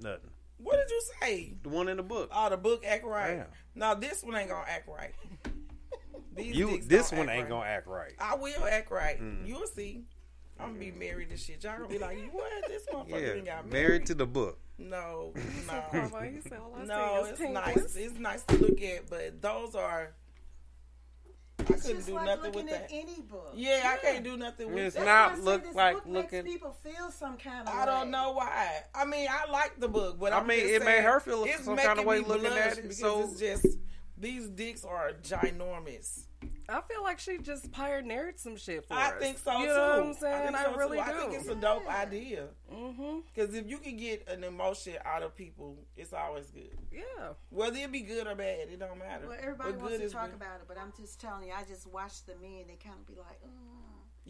Speaker 14: Nothing.
Speaker 15: What did you say?
Speaker 14: The one in the book.
Speaker 15: Oh, the book act right.
Speaker 14: Damn.
Speaker 15: No, this one ain't gonna act right. *laughs* These
Speaker 14: You this one ain't
Speaker 15: right.
Speaker 14: gonna act right.
Speaker 15: I will act right.
Speaker 14: Mm.
Speaker 15: You'll see. I'm gonna be married and shit. Y'all gonna be like, what? This motherfucker
Speaker 14: Yeah,
Speaker 15: ain't got
Speaker 14: married married to the book.
Speaker 15: No, *laughs* no,
Speaker 17: he said, all I
Speaker 15: no. It's nice. It's nice to look at, but those are. I
Speaker 16: It's
Speaker 15: couldn't
Speaker 16: just
Speaker 15: do
Speaker 16: like
Speaker 15: nothing
Speaker 16: looking
Speaker 15: with
Speaker 16: at
Speaker 15: that.
Speaker 16: any book.
Speaker 15: Yeah, I can't do nothing with
Speaker 14: It's
Speaker 15: that.
Speaker 14: not
Speaker 16: That's why I say
Speaker 14: look
Speaker 16: this
Speaker 14: like
Speaker 16: book
Speaker 14: looking-
Speaker 16: Makes people feel some kind of.
Speaker 15: I don't
Speaker 16: way.
Speaker 15: know why. I mean, I like the book, but
Speaker 14: I
Speaker 15: I'm
Speaker 14: mean,
Speaker 15: just
Speaker 14: it made her feel
Speaker 15: it's
Speaker 14: some kind of
Speaker 15: making
Speaker 14: way
Speaker 15: me
Speaker 14: looking
Speaker 15: blush
Speaker 14: at it, so-
Speaker 15: it's just these dicks are ginormous.
Speaker 17: I feel like she just pioneered some shit for
Speaker 15: I
Speaker 17: us.
Speaker 15: think so
Speaker 17: you
Speaker 15: too.
Speaker 17: know what I'm saying?
Speaker 15: I, think
Speaker 17: I, really
Speaker 15: too.
Speaker 17: do.
Speaker 15: I think it's a dope idea.
Speaker 17: mm-hmm.
Speaker 15: Because if you can get an emotion out of people, it's always good.
Speaker 17: Yeah.
Speaker 15: Whether it be good or bad, it don't matter.
Speaker 16: Well, everybody
Speaker 15: But
Speaker 16: wants
Speaker 15: good
Speaker 16: to talk
Speaker 15: good.
Speaker 16: about it, but I'm just telling you, I just watch the men. They kind of be like, oh.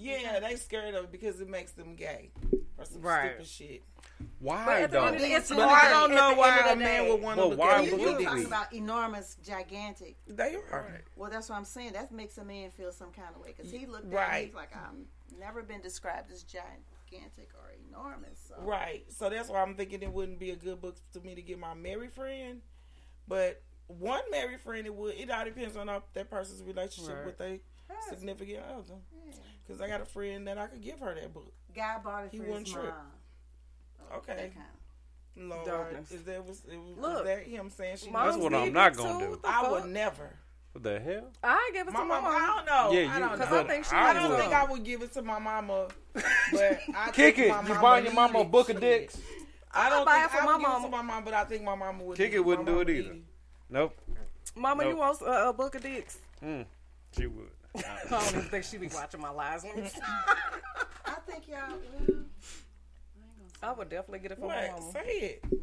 Speaker 15: Yeah, they scared of it because it makes them gay or some
Speaker 17: Right.
Speaker 15: stupid shit.
Speaker 14: Why
Speaker 17: at the
Speaker 14: though?
Speaker 17: of it's
Speaker 15: But I don't
Speaker 17: at
Speaker 15: know why a
Speaker 17: of
Speaker 15: man would want to look
Speaker 14: why
Speaker 15: at
Speaker 16: You, you
Speaker 14: we-
Speaker 16: talking about enormous, gigantic.
Speaker 15: They are.
Speaker 16: Well, that's what I'm saying. That makes a man feel some kind of way because he looked at
Speaker 15: Right.
Speaker 16: it, he's like, I've never been described as gigantic or enormous. So.
Speaker 15: Right. So that's why I'm thinking it wouldn't be a good book to me to get my married friend. But one married friend, it would. It all depends on how- that person's relationship
Speaker 17: Right.
Speaker 15: with their significant other. Because I got a friend that I could give her that book.
Speaker 16: Guy bought it
Speaker 15: He
Speaker 16: for
Speaker 15: wouldn't
Speaker 16: his
Speaker 15: trip.
Speaker 16: mom.
Speaker 15: Okay.
Speaker 16: That kind
Speaker 15: Lord,
Speaker 17: Darkness.
Speaker 15: is that was, it was,
Speaker 17: Look,
Speaker 15: was that him saying she?
Speaker 14: That's what I'm not gonna do.
Speaker 17: What the
Speaker 15: I would never.
Speaker 14: What the hell?
Speaker 17: I give it
Speaker 15: My
Speaker 17: to my
Speaker 15: mama, I don't know.
Speaker 14: Yeah,
Speaker 15: I
Speaker 14: you-
Speaker 15: don't know.
Speaker 17: Because
Speaker 14: but
Speaker 17: I think she
Speaker 15: I don't
Speaker 14: would.
Speaker 15: think I would give it to my mama, *laughs* but I
Speaker 14: Kick
Speaker 15: think
Speaker 14: it.
Speaker 15: my
Speaker 14: You
Speaker 15: mama
Speaker 14: buying your mama a book of dicks?
Speaker 15: I don't
Speaker 17: buy
Speaker 15: think
Speaker 17: it for
Speaker 15: I
Speaker 17: my
Speaker 15: would give it
Speaker 17: mama.
Speaker 15: to my mama, but I think my mama would.
Speaker 14: Kick
Speaker 15: my
Speaker 14: it wouldn't do it either.
Speaker 15: need
Speaker 14: Nope.
Speaker 17: Mama,
Speaker 14: Nope.
Speaker 17: you want a, a book of dicks?
Speaker 14: Mm, she would.
Speaker 17: I don't even think she be watching my lives. Let me see.
Speaker 16: I think y'all. Well, I ain't
Speaker 17: I would definitely get it for
Speaker 15: What?
Speaker 17: my mama.
Speaker 15: Say it.
Speaker 16: no.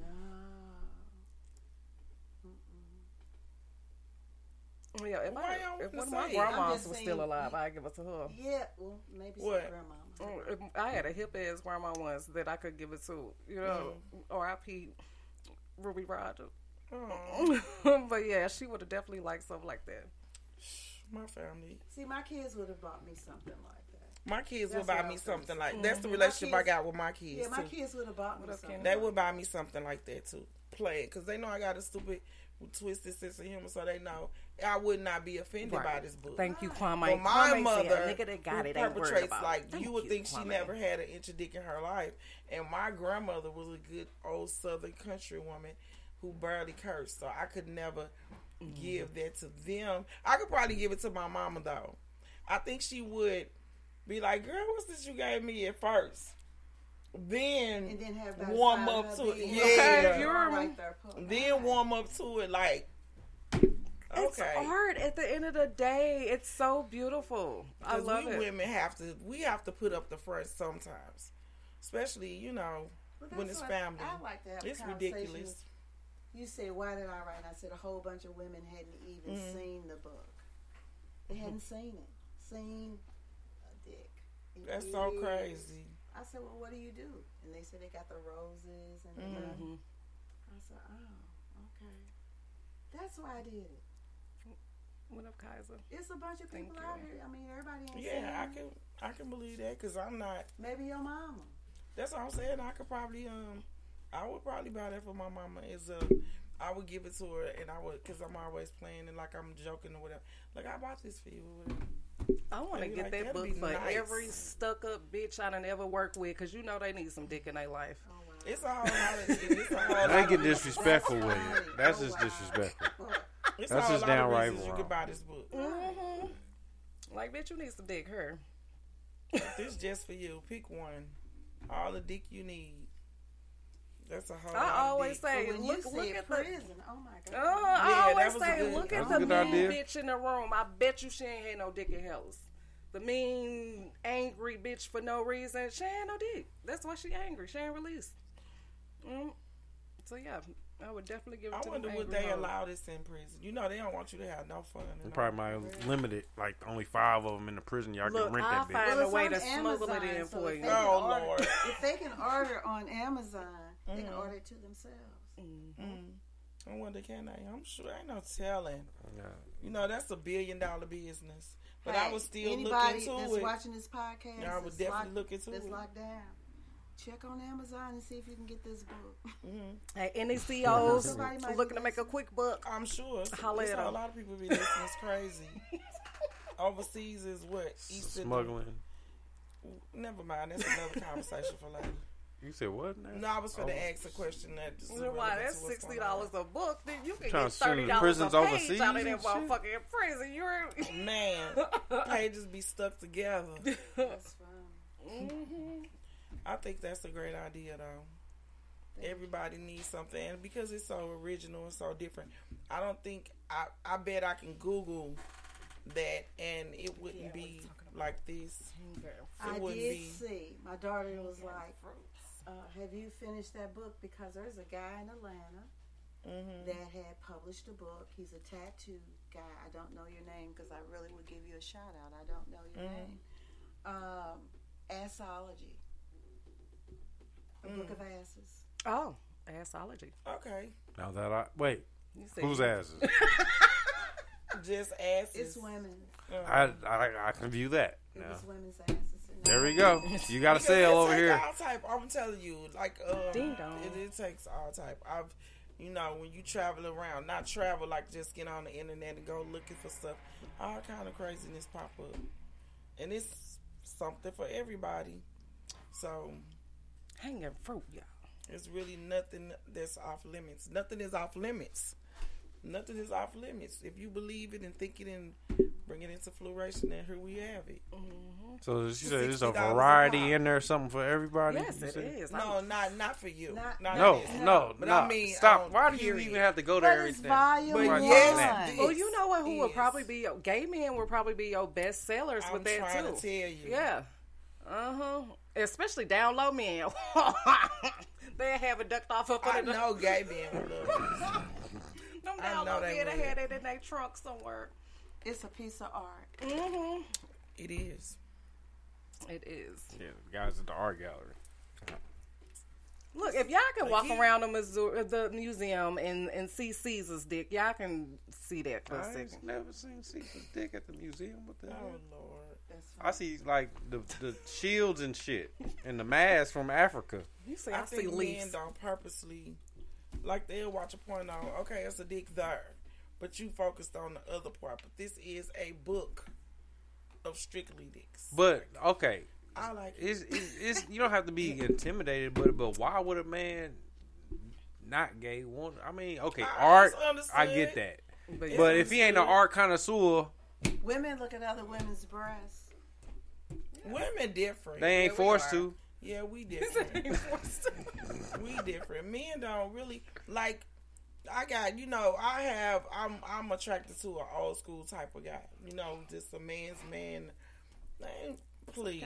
Speaker 17: Yeah, if,
Speaker 15: Why
Speaker 17: I, if one of my
Speaker 15: say
Speaker 17: grandmas was
Speaker 16: saying,
Speaker 17: still alive, I'd give it to her.
Speaker 16: Yeah, well, maybe some
Speaker 15: What?
Speaker 16: grandmama.
Speaker 17: Mm, if I had a hip ass grandma once that I could give it to, you know, or I P Ruby Rogers.
Speaker 15: Oh, *laughs*
Speaker 17: but yeah, she would have definitely liked something like that.
Speaker 15: My family.
Speaker 16: See, my kids would have bought me something like that.
Speaker 15: My kids
Speaker 16: That's
Speaker 15: would buy me something
Speaker 16: gonna
Speaker 15: like that's the mm-hmm.
Speaker 16: My
Speaker 15: relationship I got with my kids
Speaker 16: Yeah, my
Speaker 15: too.
Speaker 16: kids would have bought me
Speaker 17: What up,
Speaker 16: something.
Speaker 17: Kenny?
Speaker 15: They would buy me something like that too. Play it because they know I got a stupid, twisted sense of humor, so they know I would not be offended by this book.
Speaker 17: Thank you, Kwame.
Speaker 15: But my
Speaker 17: Kwame
Speaker 15: mother,
Speaker 17: a nigga that got
Speaker 15: who
Speaker 17: it ain't worried
Speaker 15: perpetrates
Speaker 17: about.
Speaker 15: like
Speaker 17: Thank
Speaker 15: you would
Speaker 17: you,
Speaker 15: think she never had an inch of dick in her life, and my grandmother was a good old Southern country woman who barely cursed, so I could never
Speaker 17: Mm-hmm.
Speaker 15: give that to them. I could probably give it to my mama though. I think she would be like, "Girl, what's this you gave me at first? Then,
Speaker 16: And then have
Speaker 15: warm up to it. Yeah,
Speaker 17: Okay, you heard me.
Speaker 16: right there,
Speaker 15: then warm up to it like
Speaker 17: It's
Speaker 15: okay.
Speaker 17: art. At the end of the day, it's so beautiful. I love
Speaker 15: we
Speaker 17: it.
Speaker 15: women have to we have to put up the front sometimes, especially you know
Speaker 16: Well,
Speaker 15: when it's family.
Speaker 16: I like to have
Speaker 15: it's
Speaker 16: conversation
Speaker 15: ridiculous.
Speaker 16: With- You said, why did I write? And I said, a whole bunch of women hadn't even
Speaker 15: Mhm.
Speaker 16: seen the book. They hadn't seen it. Seen a dick. in
Speaker 15: That's so crazy.
Speaker 16: I said, well, what do you do? And they said they got the roses and the.
Speaker 15: Mhm.
Speaker 16: I said, oh, okay. That's why I did it.
Speaker 17: What up, Kaiser?
Speaker 16: It's a bunch of people out here. I mean, everybody ain't
Speaker 15: Yeah, I
Speaker 16: seen it.
Speaker 15: can I can believe that because I'm not.
Speaker 16: Maybe your mama.
Speaker 15: That's what I'm saying. I could probably um, I would probably buy that for my mama. Is a I would give it to her and I would because I'm always playing and like I'm joking or whatever. Like I bought this for you. Or.
Speaker 17: I want to get
Speaker 15: like,
Speaker 17: that book
Speaker 15: be
Speaker 17: for
Speaker 15: nice."
Speaker 17: every stuck up bitch I done ever worked with because you know they need some dick in their life.
Speaker 15: It's a whole lot of it's
Speaker 14: They get disrespectful with it. That's just disrespectful. *laughs*
Speaker 15: It's
Speaker 14: That's just
Speaker 15: lot of
Speaker 14: downright
Speaker 15: reasons You can buy this book.
Speaker 17: hmm Like, bitch, you need some dick. Her.
Speaker 15: This just for you. Pick one. All the dick you need. That's a whole.
Speaker 17: I always say,
Speaker 16: But when
Speaker 17: look,
Speaker 16: you
Speaker 17: look
Speaker 16: said
Speaker 17: at the.
Speaker 16: prison, oh my god.
Speaker 17: Uh,
Speaker 15: Yeah,
Speaker 17: I
Speaker 15: that
Speaker 17: always say,
Speaker 15: good-
Speaker 17: look at the mean
Speaker 14: idea.
Speaker 17: bitch in the room. I bet you she ain't had no dick in house. The mean, angry bitch for no reason. She ain't no dick. That's why she angry. She ain't released. Mm. So yeah, I would definitely give it
Speaker 15: I
Speaker 17: to
Speaker 15: wonder would they
Speaker 17: hoes.
Speaker 15: allow this in prison? You know they don't want you to have no fun.
Speaker 14: They probably
Speaker 15: all.
Speaker 14: might limit it, like only five of them in the prison. Y'all
Speaker 17: Look,
Speaker 14: can rent
Speaker 17: I'll
Speaker 14: that bitch.
Speaker 17: find
Speaker 16: Well,
Speaker 17: a way
Speaker 16: on
Speaker 17: to smuggle it in
Speaker 16: so
Speaker 17: for you.
Speaker 15: Oh,
Speaker 16: order-
Speaker 15: Lord.
Speaker 16: If they can order on Amazon, they can
Speaker 15: Mhm.
Speaker 16: order it to themselves.
Speaker 15: Mm. I wonder can they? I'm sure ain't no telling.
Speaker 14: Yeah.
Speaker 15: You know that's a billion dollar business. But I
Speaker 16: Hey,
Speaker 15: would still look
Speaker 16: anybody
Speaker 15: into
Speaker 16: that's
Speaker 15: it.
Speaker 16: watching this podcast.
Speaker 15: Yeah, I would definitely
Speaker 16: locked-
Speaker 15: look into
Speaker 16: that's
Speaker 15: it.
Speaker 16: locked down. Check on Amazon and see if you can get this book.
Speaker 15: Mhm.
Speaker 17: Hey, any *laughs* CEOs looking to make a quick buck?
Speaker 15: I'm sure. It's,
Speaker 17: Holla
Speaker 15: it's
Speaker 17: at
Speaker 15: a
Speaker 17: 'em.
Speaker 15: lot of people be listening. It's crazy. *laughs* Overseas is what East
Speaker 14: Smuggling.
Speaker 15: Never mind. That's another conversation for later.
Speaker 14: You said what? Now?
Speaker 15: No, I was going
Speaker 14: Oh.
Speaker 15: to ask a question that. is
Speaker 17: Why? That's sixty dollars a book. Then you can
Speaker 14: Trying
Speaker 17: get
Speaker 14: to send
Speaker 17: thirty dollars a
Speaker 14: prisons
Speaker 17: page
Speaker 14: overseas
Speaker 17: out of that
Speaker 14: and
Speaker 17: motherfucking prison. You're
Speaker 15: Man, *laughs* pages be stuck together.
Speaker 16: That's fine.
Speaker 17: hmm
Speaker 15: I think that's a great idea, though. Everybody needs something, and because it's so original and so different, I don't think I. I bet I can Google that, and it wouldn't be like this.
Speaker 16: I
Speaker 15: It wouldn't
Speaker 16: did
Speaker 15: be.
Speaker 16: see. My daughter was like, uh, "Have you finished that book?" Because there's a guy in Atlanta
Speaker 15: Mhm.
Speaker 16: that had published a book. He's a tattoo guy. I don't know your name because I really would give you a shout out. I don't know your
Speaker 15: Mhm.
Speaker 16: name. Um, Assology. A book of asses.
Speaker 17: Oh, assology.
Speaker 15: Okay.
Speaker 14: Now that I wait,
Speaker 17: You said-
Speaker 14: whose asses? *laughs*
Speaker 15: Just asses.
Speaker 16: It's women.
Speaker 14: I, I I can view that.
Speaker 16: It
Speaker 14: Now.
Speaker 16: was women's asses. And
Speaker 14: There we go. You got a sale over here.
Speaker 15: All type. I'm telling you, like um,
Speaker 17: Ding dong.
Speaker 15: It, it takes all type. I've, you know, when you travel around, not travel like just get on the internet and go looking for stuff. All kind of craziness pop up, and it's something for everybody. So
Speaker 17: Hanging fruit, y'all.
Speaker 15: it's really nothing that's off limits. Nothing is off limits. Nothing is off limits. If you believe it and think it and bring it into flourishing, then here we have it.
Speaker 14: So she said there's a
Speaker 15: $60 a
Speaker 14: variety in there, something for everybody.
Speaker 17: Yes,
Speaker 14: you
Speaker 17: it
Speaker 14: said?
Speaker 17: is.
Speaker 15: No, not not for you.
Speaker 16: Not-
Speaker 15: Not
Speaker 14: No,
Speaker 15: this.
Speaker 14: no,
Speaker 15: But
Speaker 14: no.
Speaker 15: I mean,
Speaker 14: Stop.
Speaker 15: um,
Speaker 14: Why do you even have to go
Speaker 16: But
Speaker 14: there?
Speaker 16: it's
Speaker 14: everything?
Speaker 16: volume
Speaker 15: But
Speaker 16: one.
Speaker 15: yes,
Speaker 17: Oh, you know what? Who
Speaker 15: Yes.
Speaker 17: would probably be your gay men would probably be your best sellers
Speaker 15: I'm
Speaker 17: with that too.
Speaker 15: to tell you.
Speaker 17: Yeah. Uh huh. Especially down low men. *laughs* they have it ducked off up
Speaker 15: I
Speaker 17: under the
Speaker 15: know gay men would *laughs*
Speaker 17: Them
Speaker 15: I
Speaker 17: down
Speaker 15: know
Speaker 17: low
Speaker 15: they
Speaker 17: men that
Speaker 15: would.
Speaker 17: had it in their trunk somewhere.
Speaker 16: It's a piece of art.
Speaker 17: Mm-hmm.
Speaker 15: it. It is.
Speaker 17: It is.
Speaker 14: Yeah, the guys at the art gallery.
Speaker 17: Look, if y'all can walk
Speaker 15: he-
Speaker 17: around the Missouri, the museum and, and see Caesar's dick, y'all can see that for a
Speaker 14: I ain't
Speaker 17: second.
Speaker 14: never seen Caesar's dick at the museum. What the
Speaker 15: Oh
Speaker 14: hell?
Speaker 15: Lord.
Speaker 16: That's
Speaker 14: I see like the the shields and shit and the masks from Africa.
Speaker 17: You see,
Speaker 15: I,
Speaker 17: I, see
Speaker 15: think men
Speaker 17: leaves.
Speaker 15: don't purposely, like they'll watch a porn on. Okay, it's a dick there, but you focused on the other part. But this is a book of strictly dicks.
Speaker 14: But okay,
Speaker 15: I like it.
Speaker 14: it's, it's, it's you don't have to be *laughs* intimidated, but but why would a man not gay want? I mean, okay,
Speaker 15: I
Speaker 14: art,
Speaker 15: understood.
Speaker 14: I get that,
Speaker 17: But
Speaker 15: It's
Speaker 14: but if he ain't an art connoisseur,
Speaker 16: Women look at other women's breasts.
Speaker 15: Women different.
Speaker 14: they ain't
Speaker 15: Yeah,
Speaker 14: forced to.
Speaker 15: Yeah, we *laughs* different. we different. Men don't really like. I got you know. I have. I'm. I'm attracted to an old school type of guy. You know, just a man's man. Man, please,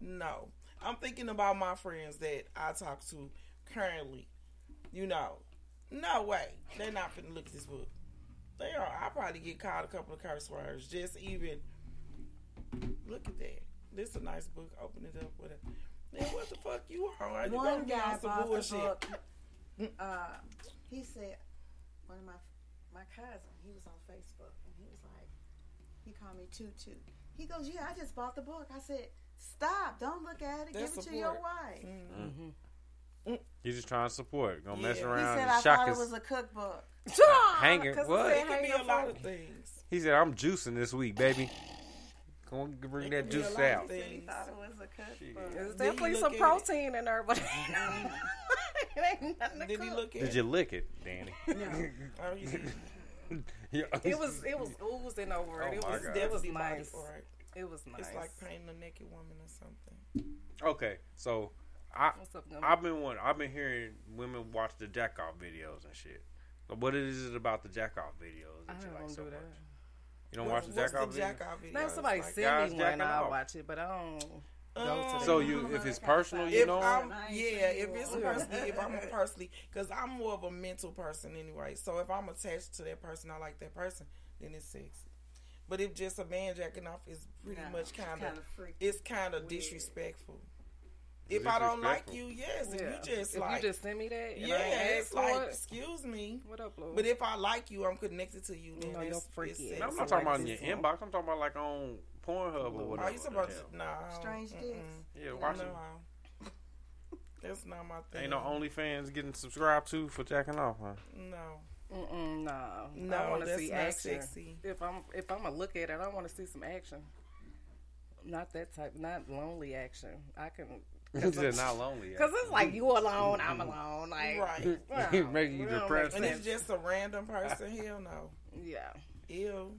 Speaker 15: no. I'm thinking about my friends that I talk to currently. You know, no way. They're not finna look at this book. They are. I probably get called a couple of curse words. Just even look at that. This is a nice book. Open it up with it. Man, what the fuck you are? You
Speaker 16: One guy
Speaker 15: some
Speaker 16: bought the book. Uh, he said, one of my my cousin, he was on Facebook, and he was like, he called me Tutu. He goes, yeah, I just bought the book. I said, stop, don't look at it,
Speaker 15: That's
Speaker 16: give it to your wife.
Speaker 17: Mm-hmm.
Speaker 14: He's just trying to support. Gonna mess
Speaker 15: around.
Speaker 16: He
Speaker 14: around
Speaker 16: said,
Speaker 14: and
Speaker 16: I
Speaker 14: shock
Speaker 16: thought it
Speaker 14: his.
Speaker 16: was a cookbook.
Speaker 14: Hanging- *laughs*
Speaker 17: 'Cause
Speaker 14: what?
Speaker 17: it
Speaker 15: It could be a lot of things.
Speaker 14: He said, "I'm juicing this week, baby. Go on, bring that
Speaker 15: could be a
Speaker 14: juice out."
Speaker 15: things.
Speaker 16: He thought it was a cookbook.
Speaker 17: There's definitely some protein in there, but *laughs* it ain't nothing to
Speaker 15: Did he
Speaker 17: cook.
Speaker 15: look at
Speaker 14: Did you lick it, Danny?
Speaker 15: Oh, you did.
Speaker 14: Yeah.
Speaker 17: It was it was oozing over it.
Speaker 14: Oh
Speaker 17: it
Speaker 14: my
Speaker 17: was
Speaker 14: God.
Speaker 17: it was
Speaker 15: Definitely body
Speaker 17: nice.
Speaker 15: for it.
Speaker 17: It was nice.
Speaker 15: It's like painting a naked woman or something.
Speaker 14: Okay, so I
Speaker 17: What's up, Gummy?
Speaker 14: I've been one, I've been hearing women watch the jack off videos and shit. So what is it about the jack off videos that
Speaker 17: I
Speaker 14: you like
Speaker 17: don't
Speaker 14: so
Speaker 17: do
Speaker 14: much?
Speaker 17: that.
Speaker 14: You don't
Speaker 15: What's-
Speaker 14: watch the jack off
Speaker 15: the
Speaker 14: videos?
Speaker 15: jack off videos?
Speaker 17: Now somebody
Speaker 15: Like,
Speaker 17: send me
Speaker 14: jacking
Speaker 17: one, I'll watch it, but I don't
Speaker 15: Um,
Speaker 14: So you, if it's personal, you
Speaker 15: if
Speaker 14: know.
Speaker 15: I'm, yeah, if it's personally, *laughs* if I'm a personally, because I'm more of a mental person anyway. So if I'm attached to that person, I like that person, then it's sexy. But if just a man jacking off is pretty
Speaker 16: No,
Speaker 15: much kind
Speaker 16: kinda
Speaker 15: it's kind of disrespectful. If I don't like you, yes. If you just
Speaker 17: if
Speaker 15: like,
Speaker 17: you just send me that, and
Speaker 15: yeah,
Speaker 17: I ain't
Speaker 15: it's
Speaker 17: for
Speaker 15: like,
Speaker 17: it,
Speaker 15: excuse me.
Speaker 17: what up, Lou?
Speaker 15: But if I like you, I'm connected to you. Then
Speaker 17: know
Speaker 15: it's,
Speaker 17: you're
Speaker 15: it's
Speaker 17: freaky.
Speaker 14: No, I'm not talking about in your inbox. I'm talking about like on Pornhub or whatever.
Speaker 15: Oh, you supposed
Speaker 14: the
Speaker 15: to? Nah.
Speaker 16: Strange
Speaker 15: mm-mm.
Speaker 16: dicks.
Speaker 14: Yeah, watch
Speaker 15: no,
Speaker 14: it. *laughs*
Speaker 15: That's not my thing.
Speaker 14: Ain't no OnlyFans getting subscribed to for jacking off, huh?
Speaker 15: No.
Speaker 17: Mm-mm, no,
Speaker 15: No,
Speaker 17: I want to
Speaker 15: that's
Speaker 17: see
Speaker 15: not
Speaker 17: action.
Speaker 15: sexy.
Speaker 17: If I'm if I'm gonna look at it, I want to see some action. Not that type, not lonely action. I can.
Speaker 14: He said not lonely.
Speaker 17: Because it's like you alone, I'm alone. Like
Speaker 15: Right. *laughs*
Speaker 17: well,
Speaker 14: Make you
Speaker 17: we don't
Speaker 14: depressed.
Speaker 15: And it's just a random person. Hell no.
Speaker 17: yeah.
Speaker 15: Ew.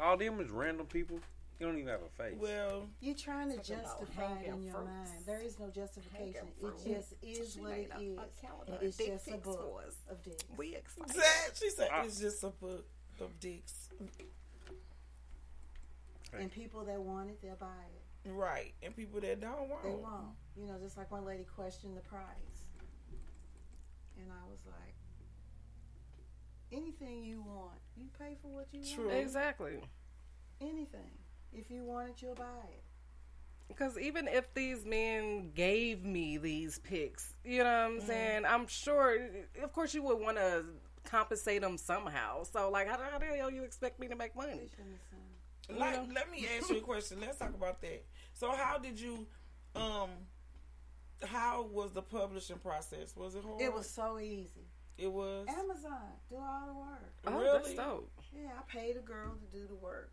Speaker 14: All them is random people. You don't even have a face.
Speaker 15: Well,
Speaker 16: You're trying to justify it in your
Speaker 17: fruits.
Speaker 16: mind. There is no justification. It just is
Speaker 17: She
Speaker 16: what
Speaker 17: made
Speaker 16: it
Speaker 17: a-
Speaker 16: is.
Speaker 17: a calendar
Speaker 16: And
Speaker 17: of
Speaker 16: It's
Speaker 17: dick
Speaker 16: just a book
Speaker 17: for us.
Speaker 16: of dicks.
Speaker 17: We excited.
Speaker 15: she said
Speaker 14: Ah.
Speaker 15: it's just a book of dicks.
Speaker 16: And people that want it, they'll buy it.
Speaker 15: Right. And people that don't want
Speaker 16: They
Speaker 15: it.
Speaker 16: won't. You know, just like one lady questioned the price. And I was like, anything you want, you pay for what you
Speaker 15: True.
Speaker 16: want.
Speaker 17: Exactly.
Speaker 16: Anything. If you want it, you'll buy it.
Speaker 17: Because even if these men gave me these pics, you know what I'm
Speaker 15: Mhm.
Speaker 17: saying? I'm sure, of course, you would want to compensate them somehow. So, like, how, how the hell you expect me to make money?
Speaker 15: Like, let me ask you a question. Let's talk about that. So, how did you, um, how was the publishing process? Was it hard?
Speaker 16: It was so easy.
Speaker 15: It was.
Speaker 16: Amazon do all the work.
Speaker 15: Oh, that's Really?
Speaker 17: dope.
Speaker 16: Yeah, I paid a girl to do the work.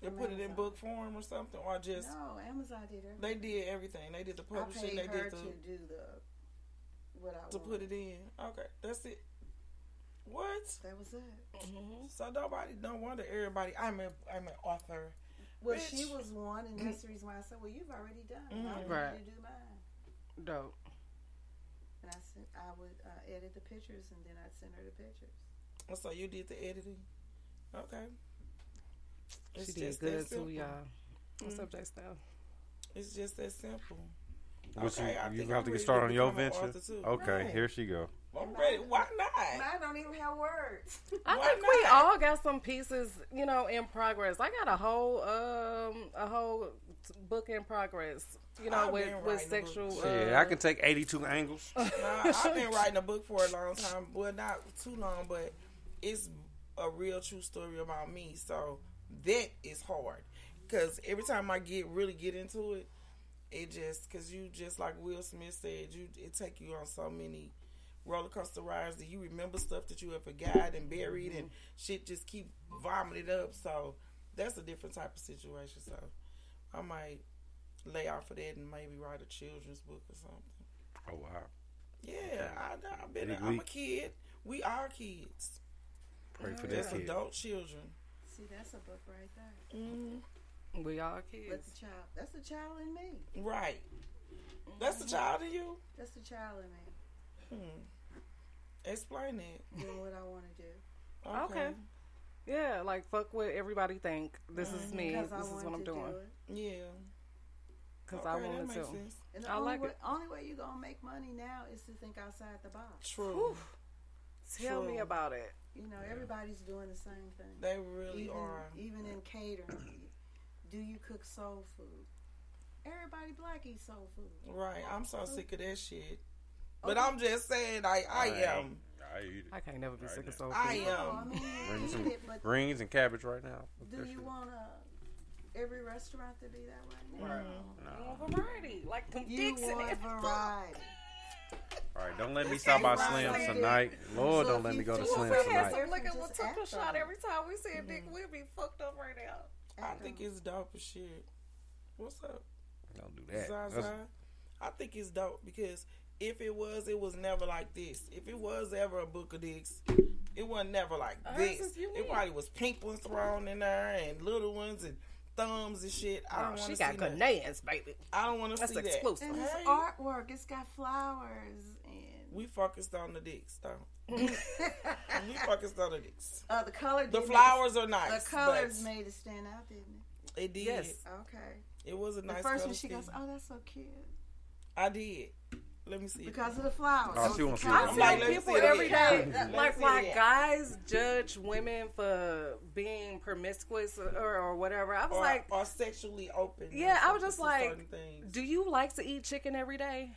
Speaker 15: They put it in book form or something, or just
Speaker 16: No, Amazon did everything.
Speaker 15: they did everything. They did the
Speaker 16: I
Speaker 15: publishing.
Speaker 16: paid
Speaker 15: They
Speaker 16: her
Speaker 15: did the
Speaker 16: to do the what I
Speaker 15: to put it in. Okay, that's it. What?
Speaker 16: That was it.
Speaker 15: So nobody, no wonder everybody. I'm a, I'm an author.
Speaker 16: Well,
Speaker 15: Bitch.
Speaker 16: she was one, and that's the *clears throat* reason why I said, "Well, you've already done. it. I want
Speaker 17: Right.
Speaker 16: you to do mine."
Speaker 17: Dope.
Speaker 16: And I said I would uh, edit the pictures, and then I'd send her the pictures.
Speaker 15: Oh, So you did the editing. Okay.
Speaker 17: She did good too, y'all. What's
Speaker 15: Mm.
Speaker 17: up, J Style?
Speaker 15: It's just that simple.
Speaker 14: What
Speaker 15: Okay,
Speaker 14: you, you
Speaker 15: think
Speaker 14: have
Speaker 15: I'm
Speaker 14: to get started on your venture? Okay,
Speaker 15: Right.
Speaker 14: here she go.
Speaker 15: I'm ready. Why not?
Speaker 16: Mine don't even have words.
Speaker 17: I
Speaker 15: Why
Speaker 17: think we all got some pieces, you know, in progress. I got a whole, um, a whole book in progress. You know,
Speaker 15: I've
Speaker 17: with with sexual.
Speaker 14: Shit,
Speaker 17: uh,
Speaker 14: I can take 82 angles.
Speaker 15: Nah, I've *laughs* been writing a book for a long time. Well, not too long, but it's a real true story about me. So that is hard because every time I get really get into it, it just because you just like Will Smith said, you it take you on so many roller coaster rides that you remember stuff that you have forgot and buried and shit just keep vomited up. So that's a different type of situation. So I might lay off of that and maybe write a children's book or something.
Speaker 14: Oh, wow.
Speaker 15: Yeah, I, I've been.
Speaker 14: Big
Speaker 15: I'm a kid. We are kids.
Speaker 14: Pray for
Speaker 15: Just
Speaker 14: that kid.
Speaker 15: adult children.
Speaker 16: See, that's a book right there.
Speaker 15: Mm-hmm.
Speaker 17: We all
Speaker 16: But
Speaker 17: kids.
Speaker 16: the child, that's the child in me.
Speaker 15: Right. That's the child in you.
Speaker 16: That's the child in me.
Speaker 15: Hmm. Explain that.
Speaker 16: Doing what I want to do.
Speaker 17: Okay. Yeah, like fuck what everybody think. This is me.
Speaker 16: Because I
Speaker 17: This is what I'm doing.
Speaker 16: do.
Speaker 15: Yeah.
Speaker 17: Because I
Speaker 15: Okay, that
Speaker 17: wanted
Speaker 15: makes
Speaker 17: to.
Speaker 15: sense.
Speaker 16: And the
Speaker 17: I
Speaker 16: only
Speaker 17: like
Speaker 16: way,
Speaker 17: it.
Speaker 16: only way you gonna make money now is to think outside the box.
Speaker 15: True.
Speaker 17: Tell me about it.
Speaker 16: You know, everybody's doing the same thing.
Speaker 15: They really
Speaker 16: even,
Speaker 15: are.
Speaker 16: Even in catering, do you cook soul food? Everybody black eats soul food.
Speaker 15: Right. I'm so sick of that shit. But I'm just saying, I I am.
Speaker 14: I eat it.
Speaker 17: I can't never be
Speaker 14: Right
Speaker 17: sick of soul food.
Speaker 16: Oh, I
Speaker 15: am.
Speaker 16: mean, you
Speaker 14: Bring
Speaker 16: eat
Speaker 14: some
Speaker 16: it, but
Speaker 14: greens and cabbage right now.
Speaker 16: Do you want to every restaurant to be that way?
Speaker 17: Right.
Speaker 14: No.
Speaker 17: I want variety, like them
Speaker 16: You
Speaker 17: dicks and
Speaker 16: want
Speaker 17: everything.
Speaker 16: variety.
Speaker 14: All right, don't let me stop by
Speaker 16: Right.
Speaker 14: Slim tonight. Lord,
Speaker 16: So
Speaker 14: don't let me go to
Speaker 16: feel
Speaker 14: Slim
Speaker 16: bad,
Speaker 14: tonight.
Speaker 16: so-
Speaker 17: Look at
Speaker 16: Just
Speaker 17: what took a shot every time we see a dick. Mm-hmm. We'll be fucked up right now.
Speaker 15: I think it's dope as shit. What's up,
Speaker 14: Don't do that.
Speaker 15: Zaza? I think it's dope because if it was, it was never like this. If it was ever a book of dicks, it wasn't never like
Speaker 17: Ours
Speaker 15: this.
Speaker 17: is unique.
Speaker 15: It probably was pink ones thrown in there and little ones and thumbs and shit. I
Speaker 17: Oh,
Speaker 15: don't want
Speaker 17: she
Speaker 15: to
Speaker 17: got
Speaker 15: see
Speaker 17: good
Speaker 15: that.
Speaker 17: nails, baby.
Speaker 15: I don't want to see
Speaker 17: exclusive.
Speaker 16: And
Speaker 15: that.
Speaker 16: it's
Speaker 15: Hey,
Speaker 16: artwork. It's got flowers and
Speaker 15: we focused on the dicks though. We focused on the dicks.
Speaker 16: uh, the color.
Speaker 15: The flowers
Speaker 16: make
Speaker 15: are nice.
Speaker 16: The colors made it stand out, didn't it?
Speaker 15: It did.
Speaker 17: Yes.
Speaker 16: Okay.
Speaker 15: It was a nice.
Speaker 16: The
Speaker 15: nice.
Speaker 16: first
Speaker 15: color
Speaker 16: one, she goes, "Oh, that's so cute,"
Speaker 15: I did. Let me see. it.
Speaker 16: because of the flowers.
Speaker 14: Oh, she wants to see
Speaker 17: I
Speaker 14: it.
Speaker 17: tell
Speaker 15: like,
Speaker 17: people
Speaker 15: see
Speaker 17: every day,
Speaker 15: again. Let me
Speaker 17: like why guys judge women for being promiscuous or, or whatever. I was
Speaker 15: or,
Speaker 17: like,
Speaker 15: or sexually open.
Speaker 17: Yeah, I was just like, do you like to eat chicken every day?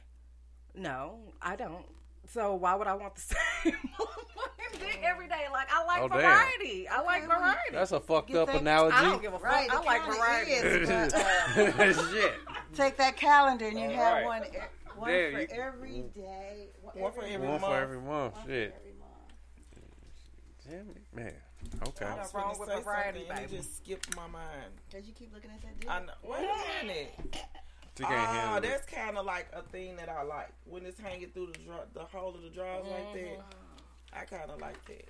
Speaker 17: No, I don't. So why would I want the *laughs* same fucking dick every day? Like I like
Speaker 14: Oh, damn.
Speaker 17: variety. I like
Speaker 16: Okay, well,
Speaker 17: variety.
Speaker 14: That's a fucked
Speaker 16: You
Speaker 14: up
Speaker 16: think-
Speaker 14: analogy.
Speaker 17: I don't give a fuck.
Speaker 16: Right,
Speaker 17: I like variety.
Speaker 16: is, but, *laughs* uh,
Speaker 14: Shit.
Speaker 16: take that calendar and you
Speaker 14: All
Speaker 16: have
Speaker 14: right.
Speaker 16: one, one
Speaker 14: There,
Speaker 16: for
Speaker 14: you-
Speaker 16: every day.
Speaker 15: One for every
Speaker 14: One
Speaker 15: month.
Speaker 14: for every month.
Speaker 16: one for
Speaker 14: Shit.
Speaker 16: every month.
Speaker 14: Damn it, man. Okay.
Speaker 15: I
Speaker 17: Nothing
Speaker 15: was
Speaker 17: wrong with
Speaker 15: say
Speaker 17: variety,
Speaker 15: something and it
Speaker 17: baby.
Speaker 15: just skipped my mind.
Speaker 16: Cause you keep looking at that dick.
Speaker 15: I know. Wait a minute.
Speaker 14: She can't
Speaker 15: Ah,
Speaker 14: handle
Speaker 15: that's kind of like a thing that I like when it's hanging through the draw, the hole of the drawers like that.
Speaker 16: Mm-hmm.
Speaker 15: I kind of like that.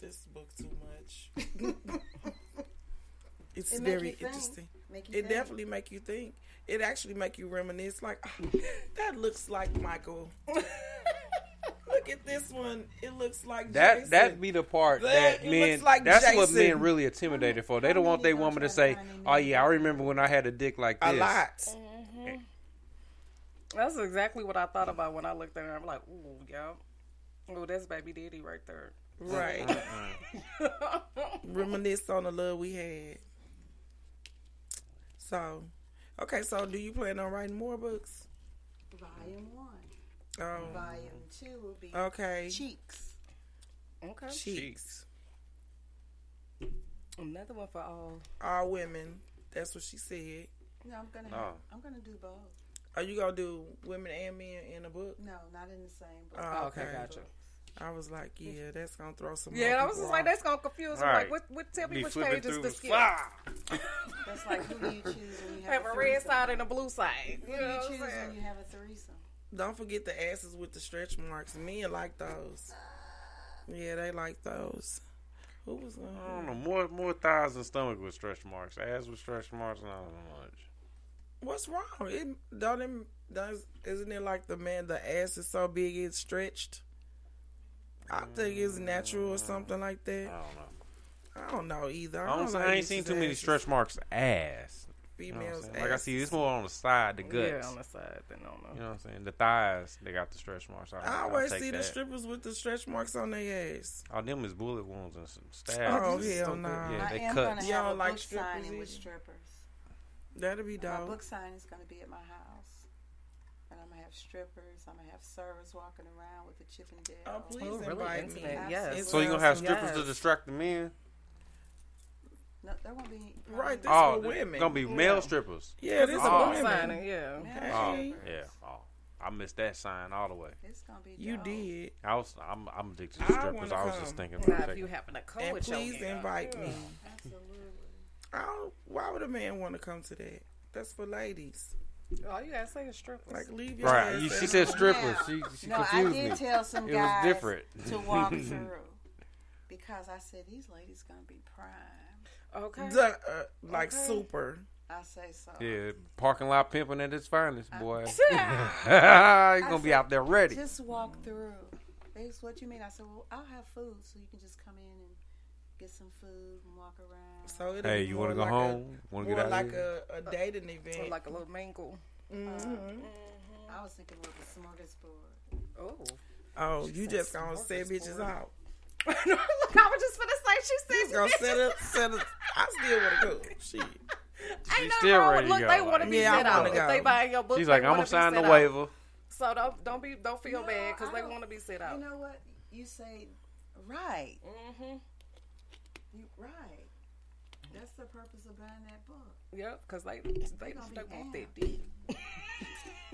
Speaker 15: This book too much. *laughs* *laughs* it's
Speaker 16: It
Speaker 15: very interesting.
Speaker 16: Make
Speaker 15: It
Speaker 16: think.
Speaker 15: definitely make you think. It actually make you reminisce. Like "Ah, *laughs* that looks like Michael. Look at this one. It looks like
Speaker 14: That
Speaker 15: Jason.
Speaker 14: that be the part
Speaker 15: That-
Speaker 14: that men.
Speaker 15: looks like
Speaker 14: that's what men really intimidated for. They don't want their woman to
Speaker 16: don't try to
Speaker 14: say, "Oh yeah, I remember when I had a dick like this."
Speaker 15: a
Speaker 14: this."
Speaker 15: lot. Mm-hmm.
Speaker 17: That's exactly what I thought about when I looked at her. I'm like, ooh, yeah. Oh, that's baby daddy right there.
Speaker 15: Right. Uh-uh. *laughs* Reminisce on the love we had. So, okay. So, do you plan on writing more books?
Speaker 16: Volume one.
Speaker 15: Oh.
Speaker 16: Volume two will be
Speaker 15: Okay.
Speaker 16: Cheeks.
Speaker 17: Okay.
Speaker 15: Cheeks.
Speaker 17: Another one for all.
Speaker 15: All women. That's what she said.
Speaker 16: No, I'm gonna
Speaker 15: Oh.
Speaker 16: have, I'm gonna do both.
Speaker 15: Are you gonna do women and men in a book?
Speaker 16: No, not in the same book.
Speaker 15: Oh,
Speaker 17: Okay, gotcha.
Speaker 15: I was like, yeah, that's gonna throw some.
Speaker 17: Yeah, I was
Speaker 15: people
Speaker 17: just like, that's gonna confuse me.
Speaker 14: Right.
Speaker 17: Like, what? What? Tell me
Speaker 14: Be
Speaker 17: which
Speaker 14: flipping
Speaker 17: page is the
Speaker 14: the
Speaker 17: skip.
Speaker 16: That's like who do you choose when you have, *laughs*
Speaker 17: Have
Speaker 16: a
Speaker 17: a red side and a blue side.
Speaker 16: Who
Speaker 17: You
Speaker 16: do you choose when you have a threesome?
Speaker 15: Don't forget the asses with the stretch marks. Men like those. Yeah, they like those. Who was on?
Speaker 14: I don't know. More more thighs and stomach with stretch marks. Ass with stretch marks, not so much.
Speaker 15: What's wrong? It don't it, does isn't it like the man the ass is so big it's stretched? I think it's natural or something like that.
Speaker 14: I don't know.
Speaker 15: I don't know either.
Speaker 14: I, don't say, I ain't seen too many stretch marks ass. You know what I'm
Speaker 15: Females'
Speaker 14: saying? like I see
Speaker 15: asses.
Speaker 14: this more on the side, the guts.
Speaker 17: Yeah, on the side. Then on the.
Speaker 14: You know what I'm saying? The thighs, they got the stretch marks. I,
Speaker 15: I always
Speaker 14: take
Speaker 15: see the strippers with the stretch marks on their ass.
Speaker 14: Oh, them is bullet wounds and s- stabs.
Speaker 15: Oh,
Speaker 14: oh
Speaker 15: hell no.
Speaker 14: good. Yeah, they
Speaker 16: am
Speaker 14: cut.
Speaker 15: You
Speaker 16: have
Speaker 15: like strippers
Speaker 16: with strippers.
Speaker 15: That'll be
Speaker 16: My
Speaker 15: dope.
Speaker 16: book signing is gonna be at my house, and I'm gonna have strippers. I'm gonna have servers walking around with the Chippendale.
Speaker 15: Oh, please
Speaker 17: Oh, really
Speaker 15: me.
Speaker 17: intimate, yes.
Speaker 14: So you gonna have
Speaker 15: Yes.
Speaker 14: strippers to distract the men?
Speaker 16: No, there won't be
Speaker 15: Right, this
Speaker 14: Oh,
Speaker 15: for women.
Speaker 14: gonna be male strippers.
Speaker 15: Yeah, this is
Speaker 17: a book
Speaker 15: women.
Speaker 17: signing, yeah.
Speaker 14: Oh, yeah. Oh, I missed that sign all the way.
Speaker 16: It's gonna be.
Speaker 15: You
Speaker 16: dope.
Speaker 15: did.
Speaker 14: I was, I'm, I'm addicted to strippers.
Speaker 15: wanna
Speaker 14: I was just thinking. For
Speaker 17: Now, if you happen to come
Speaker 15: And
Speaker 17: with your
Speaker 15: please
Speaker 17: girl.
Speaker 15: invite me.
Speaker 16: Absolutely.
Speaker 15: I don't, why would a man want to come to that? That's for ladies.
Speaker 17: All you gotta say is strippers.
Speaker 15: Like leave your
Speaker 14: Right, you, she said
Speaker 15: home.
Speaker 14: strippers. She, she
Speaker 16: no, I did
Speaker 14: me.
Speaker 16: tell some guys
Speaker 14: it
Speaker 16: guys
Speaker 14: was different
Speaker 16: to walk *laughs* through because I said these ladies gonna be prime.
Speaker 17: Okay.
Speaker 15: The, uh, like
Speaker 16: Okay.
Speaker 15: super.
Speaker 16: I say so.
Speaker 14: Yeah, parking lot pimping at its finest, boy. *laughs* *laughs* *laughs*
Speaker 16: Yeah.
Speaker 14: You're gonna be out there ready.
Speaker 16: Just walk through. They said, what you mean? I said, well, I'll have food, so you can just come in and get some food and walk around.
Speaker 15: So it'll
Speaker 14: Hey, you wanna go
Speaker 15: like
Speaker 14: home?
Speaker 15: A,
Speaker 14: Wanna
Speaker 15: more
Speaker 14: get out
Speaker 15: like
Speaker 14: here?
Speaker 15: a, a dating event.
Speaker 17: Or like a little mingle.
Speaker 15: Mhm.
Speaker 16: I was thinking with a smorgasbord.
Speaker 17: Oh.
Speaker 15: Oh, you just gonna set bitches out.
Speaker 17: Look, I was just finna say she said
Speaker 15: Just gonna set up, set up. I still wanna go. *laughs* Shit.
Speaker 17: Ain't
Speaker 14: still
Speaker 17: nothing wrong
Speaker 14: ready
Speaker 17: with
Speaker 14: to
Speaker 17: look.
Speaker 14: go,
Speaker 17: They want to be
Speaker 15: Yeah, I
Speaker 17: set out.
Speaker 15: wanna
Speaker 17: If they buy your book,
Speaker 14: She's like, I'm gonna sign the
Speaker 17: set out.
Speaker 14: waiver.
Speaker 17: So don't don't be don't feel
Speaker 16: No,
Speaker 17: bad because they want to be set out.
Speaker 16: You know what? You say right.
Speaker 17: Mm-hmm.
Speaker 16: You right. That's the purpose of buying that book.
Speaker 17: Yep, because they they, they,
Speaker 16: gonna be
Speaker 17: want
Speaker 16: down.
Speaker 17: that dick. *laughs*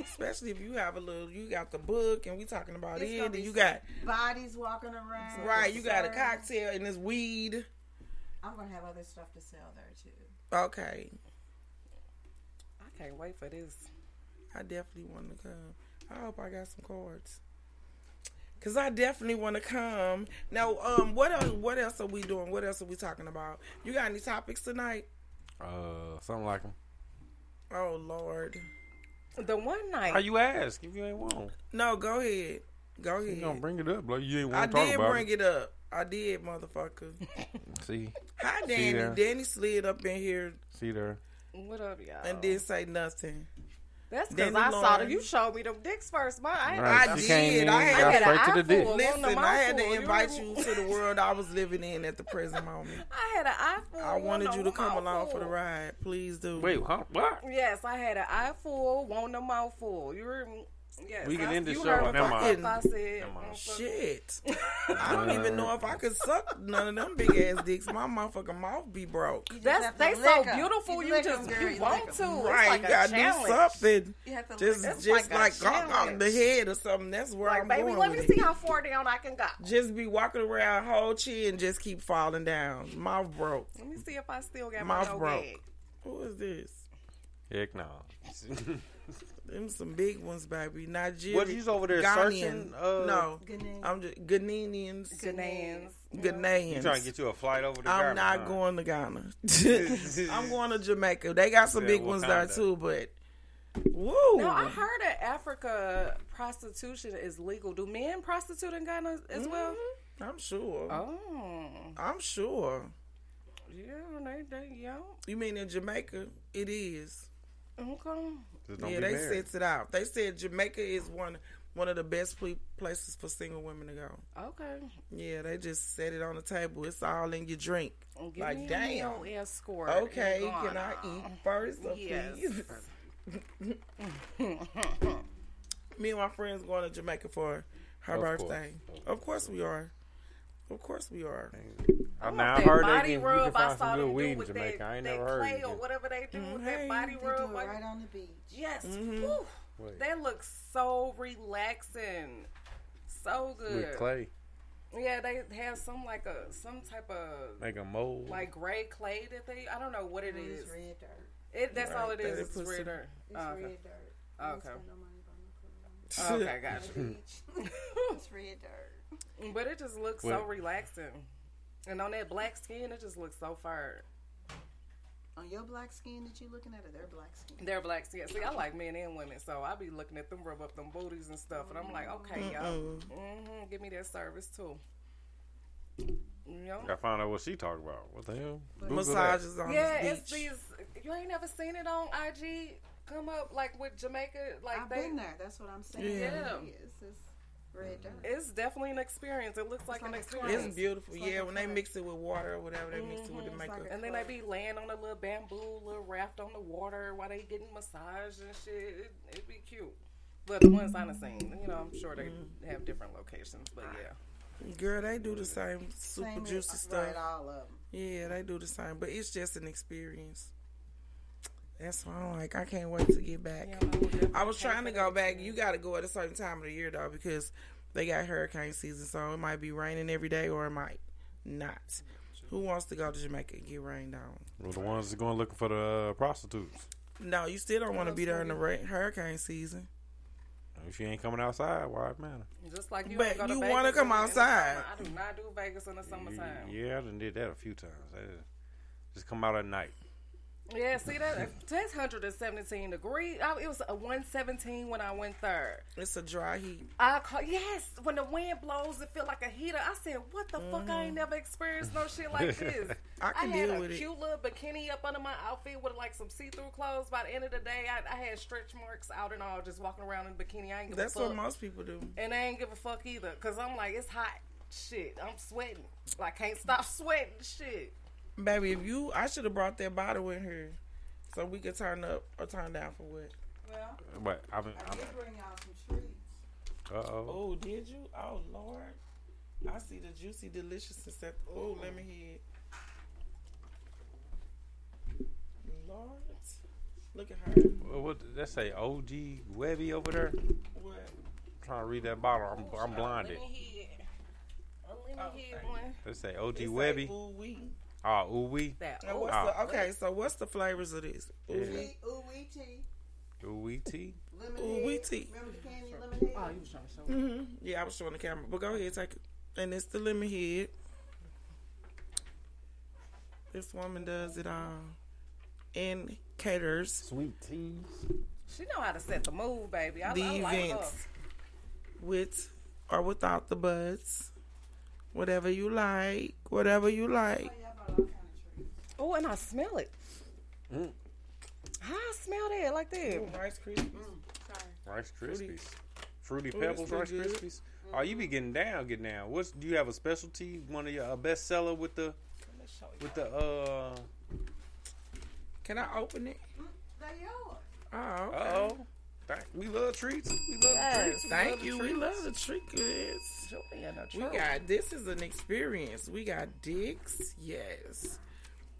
Speaker 15: Especially if you have a little, you got the book, and we talking about
Speaker 16: It's
Speaker 15: it,
Speaker 16: gonna
Speaker 15: and you got
Speaker 16: bodies walking around.
Speaker 15: right, you got a cocktail and this weed.
Speaker 16: I'm gonna have other stuff to sell there too.
Speaker 15: Okay,
Speaker 17: I can't wait for this.
Speaker 15: I definitely want to come. I hope I got some cards. Cause I definitely want to come. Now, um, what else? What else are we doing? What else are we talking about? You got any topics tonight?
Speaker 14: Uh, something like them.
Speaker 15: Oh Lord,
Speaker 17: The one night
Speaker 14: How you ask if you ain't want?
Speaker 15: no, go ahead, go ahead.
Speaker 14: You
Speaker 15: ahead.
Speaker 14: gonna bring it up like you ain't
Speaker 15: I
Speaker 14: want to talk about it.
Speaker 15: I did bring
Speaker 14: it.
Speaker 15: it up. I did, motherfucker. *laughs*
Speaker 14: See,
Speaker 15: Hi, Danny.
Speaker 14: there.
Speaker 15: Danny slid up in here
Speaker 14: see there.
Speaker 17: What up, y'all?
Speaker 15: and didn't say nothing.
Speaker 17: That's because
Speaker 15: Danny
Speaker 17: I saw them. You showed me them dicks first, man. I,
Speaker 14: Right.
Speaker 15: I
Speaker 14: She
Speaker 15: did.
Speaker 14: in,
Speaker 15: I had,
Speaker 14: got
Speaker 17: I had
Speaker 14: straight
Speaker 17: an
Speaker 14: to the dick.
Speaker 15: Listen, I had to invite
Speaker 17: you
Speaker 15: you to the world I was living in at the present moment. *laughs*
Speaker 17: I had an eyeful.
Speaker 15: I wanted you to come
Speaker 17: mouthful.
Speaker 15: along for the ride. Please do.
Speaker 14: Wait, huh? What?
Speaker 17: Yes, I had an eye eyeful, want a mouthful. You heard me? Yes,
Speaker 14: We can
Speaker 17: I,
Speaker 14: end this
Speaker 17: you
Speaker 14: show.
Speaker 17: heard what
Speaker 14: Never mind.
Speaker 17: I said.
Speaker 14: Never uh,
Speaker 17: mind.
Speaker 15: Shit. *laughs* I don't even know if I could suck none of them big ass dicks. My motherfucking mouth be broke.
Speaker 17: That's they
Speaker 16: lick
Speaker 17: so
Speaker 16: 'em.
Speaker 17: beautiful. You,
Speaker 16: lick
Speaker 17: just
Speaker 16: 'em, girl,
Speaker 17: you
Speaker 16: lick
Speaker 17: want
Speaker 16: 'em.
Speaker 17: to.
Speaker 15: Right,
Speaker 17: It's like
Speaker 15: you gotta
Speaker 17: challenge.
Speaker 15: do something.
Speaker 16: You have to
Speaker 15: Just,
Speaker 16: lick 'em.
Speaker 15: just
Speaker 17: like a
Speaker 15: like uh, uh, go off
Speaker 17: challenge.
Speaker 15: the head or something. That's where
Speaker 17: Like,
Speaker 15: I'm going.
Speaker 17: baby,
Speaker 15: going
Speaker 17: let
Speaker 15: with
Speaker 17: me
Speaker 15: it.
Speaker 17: see how far down I can go.
Speaker 15: Just be walking around whole chin, just keep falling down. Mouth broke.
Speaker 17: Let me see if I still got my
Speaker 15: Mouth
Speaker 17: no
Speaker 15: broke.
Speaker 17: gag.
Speaker 15: Who is this?
Speaker 14: Heck no. *laughs*
Speaker 15: Them some big ones, baby. Nigeria.
Speaker 14: What, you's over there searching, uh,
Speaker 15: no,
Speaker 16: Ghanaian.
Speaker 15: I'm just Ghanaians.
Speaker 17: Ghanaians.
Speaker 15: Ghanaians.
Speaker 14: You trying to get you a flight over to
Speaker 15: I'm
Speaker 14: Ghana,
Speaker 15: not
Speaker 14: huh?
Speaker 15: going to Ghana. *laughs* I'm going to Jamaica. They got some
Speaker 14: Yeah,
Speaker 15: big ones there too, but woo.
Speaker 17: No, I heard that Africa prostitution is legal. Do men prostitute in Ghana as well?
Speaker 15: I'm sure.
Speaker 17: Oh,
Speaker 15: I'm sure.
Speaker 17: yeah, they, they, yeah.
Speaker 15: You mean in Jamaica? It is.
Speaker 17: Okay.
Speaker 14: Just don't
Speaker 15: yeah,
Speaker 14: be
Speaker 15: they
Speaker 14: married.
Speaker 15: sets it out. They said Jamaica is one one of the best ple- places for single women to go.
Speaker 17: Okay.
Speaker 15: Yeah, they just set it on the table. It's all in your drink.
Speaker 17: Oh, give
Speaker 15: like
Speaker 17: me a
Speaker 15: damn.
Speaker 17: meal escort.
Speaker 15: Okay, can I eat first, or
Speaker 17: Yes.
Speaker 15: please? *laughs* Me and my friends going to Jamaica for her
Speaker 14: Of course.
Speaker 15: birthday. Of course we are. Of course we are.
Speaker 14: I
Speaker 17: want
Speaker 14: now I
Speaker 17: that
Speaker 14: heard they
Speaker 17: body
Speaker 14: can, you
Speaker 17: rub
Speaker 14: can
Speaker 17: I
Speaker 14: find
Speaker 17: saw
Speaker 14: some
Speaker 17: them
Speaker 14: good
Speaker 17: do
Speaker 14: weed in
Speaker 17: with
Speaker 14: Jamaica.
Speaker 17: that-
Speaker 14: I ain't never heard.
Speaker 17: clay
Speaker 14: it
Speaker 17: or whatever they do with that body
Speaker 16: They
Speaker 17: rub.
Speaker 16: do it
Speaker 17: like-
Speaker 16: right on the beach.
Speaker 17: Yes.
Speaker 15: Mhm.
Speaker 17: That looks so relaxing. So good.
Speaker 14: With clay,
Speaker 17: Yeah, they have some like a some type of
Speaker 14: make a mold.
Speaker 17: like gray clay that they I don't know what it
Speaker 16: It's red dirt.
Speaker 17: It that's all it
Speaker 15: Right,
Speaker 17: is.
Speaker 15: they
Speaker 17: It's
Speaker 15: put
Speaker 17: red dirt.
Speaker 16: It's
Speaker 17: Oh, okay.
Speaker 16: red dirt. I don't
Speaker 17: okay.
Speaker 16: spend no money on no clothes.
Speaker 17: Okay, *laughs* got you.
Speaker 16: Beach. it's red dirt. *laughs* *laughs*
Speaker 17: But it just looks so relaxing. And on that black skin, it just looks so fire.
Speaker 16: On your black skin that you looking at, or their black skin?
Speaker 17: They're black skin. See, I like men and women, so I be looking at them rub up them booties and stuff, and I'm like, okay, y'all,
Speaker 15: Mm-mm.
Speaker 17: hmm give me that service too. You know?
Speaker 14: I found out what she talked about. What the hell? Google
Speaker 15: Massages
Speaker 14: that.
Speaker 15: on
Speaker 17: Yeah,
Speaker 15: the
Speaker 17: it's these. You ain't never seen it on IG come up like with Jamaica, like
Speaker 16: I've
Speaker 17: they.
Speaker 16: been there. That's what I'm saying.
Speaker 17: Yeah.
Speaker 16: It's, it's red dirt.
Speaker 17: It's definitely an experience. It looks like,
Speaker 16: like
Speaker 17: an experience.
Speaker 15: It's beautiful.
Speaker 16: It's
Speaker 15: yeah,
Speaker 16: a
Speaker 15: when they mix it with water or whatever, they mix it with the
Speaker 16: Mhm,
Speaker 15: makeup.
Speaker 16: like
Speaker 17: And then they be laying on a little bamboo, little raft on the water while they getting massaged and shit. It, it'd be cute. But the ones I've seen, you know, I'm sure they
Speaker 16: Mm-hmm.
Speaker 17: have different locations. But yeah,
Speaker 15: Girl, they do the same super
Speaker 16: Same as-
Speaker 15: juicy stuff.
Speaker 16: Right, all of them.
Speaker 15: Yeah, they do the same, but it's just an experience. That's why I'm like, I can't wait to get back.
Speaker 17: Yeah, I would definitely
Speaker 15: I was trying to go back.
Speaker 17: experience.
Speaker 15: You got to go at a certain time of the year though, because they got hurricane season, so it might be raining every day or it might not. Who wants to go to Jamaica and get rained on?
Speaker 14: Well, the ones that going looking for the uh, prostitutes.
Speaker 15: No, you still don't want to be there in the ra- hurricane season.
Speaker 14: If she ain't coming outside, why it matter?
Speaker 17: just like you.
Speaker 15: But
Speaker 17: don't to
Speaker 15: you
Speaker 17: Vegas
Speaker 15: wanna come
Speaker 17: in the- in the
Speaker 15: outside.
Speaker 17: I do not do Vegas in the summertime.
Speaker 14: Yeah, I done did that a few times. I just- just come out at night.
Speaker 17: Yeah, see that that's 117 degrees. I, it was a 117 when I went third.
Speaker 15: It's a dry heat.
Speaker 17: I call yes. When the wind blows, it feel like a heater. I said, "What the fuck? I ain't never experienced no shit like this."
Speaker 15: Mm. *laughs* I can
Speaker 17: had
Speaker 15: deal
Speaker 17: a
Speaker 15: with it.
Speaker 17: cute little bikini up under my outfit with like some see-through clothes. By the end of the day, I, I had stretch marks out and all, just walking around in a bikini. I ain't give
Speaker 15: That's
Speaker 17: a fuck.
Speaker 15: what most people do.
Speaker 17: and I ain't give a fuck either, cause I'm like, it's hot. Shit, I'm sweating. Like, can't stop *laughs* sweating. Shit.
Speaker 15: Baby, if you, I should have brought that bottle in here so we could turn up or turn down for what?
Speaker 16: Well,
Speaker 14: But I mean,
Speaker 16: I did bring y'all some treats.
Speaker 14: uh oh.
Speaker 15: Oh, did you? Oh, Lord. I see the juicy deliciousness. At, oh, let me hear it. Lord. Look at her.
Speaker 14: What, what that say? OG Webby over there.
Speaker 15: What?
Speaker 14: trying to read that bottle. I'm I'm blinded.
Speaker 17: Let me hear. Let me
Speaker 15: Oh,
Speaker 17: hear
Speaker 15: okay.
Speaker 17: one.
Speaker 14: They say OG
Speaker 15: It's
Speaker 14: Webby.
Speaker 15: Like, ooh, wee.
Speaker 14: Ooh wee.
Speaker 17: That.
Speaker 15: Now,
Speaker 17: Oh,
Speaker 15: what's
Speaker 14: Oh.
Speaker 15: okay, so what's the flavors of this? Ooh,
Speaker 14: Yeah.
Speaker 15: wee.
Speaker 16: Tea, ooh wee tea,
Speaker 14: Ooh wee tea.
Speaker 16: lemonade.
Speaker 15: Ooh, wee tea.
Speaker 16: Remember the candy lemonade?
Speaker 17: oh, you was trying to show.
Speaker 15: hmm Yeah, I was showing the camera. But go ahead, take it. And it's the lemon head. This woman does it all. And caters
Speaker 14: Sweet teas.
Speaker 17: She know how to set the mood, baby. I,
Speaker 15: the
Speaker 17: I like her.
Speaker 15: events with or without the buds. Whatever you like. Whatever you like.
Speaker 17: Oh, and I smell it.
Speaker 14: Mm.
Speaker 17: How I smell that like that?
Speaker 15: Ooh, Rice Krispies.
Speaker 14: Rice
Speaker 15: Fruity.
Speaker 14: Krispies. Fruity
Speaker 15: Ooh,
Speaker 14: Pebbles
Speaker 15: this
Speaker 14: Rice
Speaker 15: look good.
Speaker 14: Krispies. Oh, you be getting down, getting down. What's do you have a specialty? One of your uh, bestseller with the with the uh
Speaker 15: Can I open it?
Speaker 16: They yours.
Speaker 15: Oh, okay.
Speaker 14: oh. We love treats. We love
Speaker 15: Yes,
Speaker 14: the treats. We
Speaker 15: thank
Speaker 14: love the
Speaker 15: you. We love the
Speaker 17: treats.
Speaker 15: We got this is an experience. We got dicks, yes.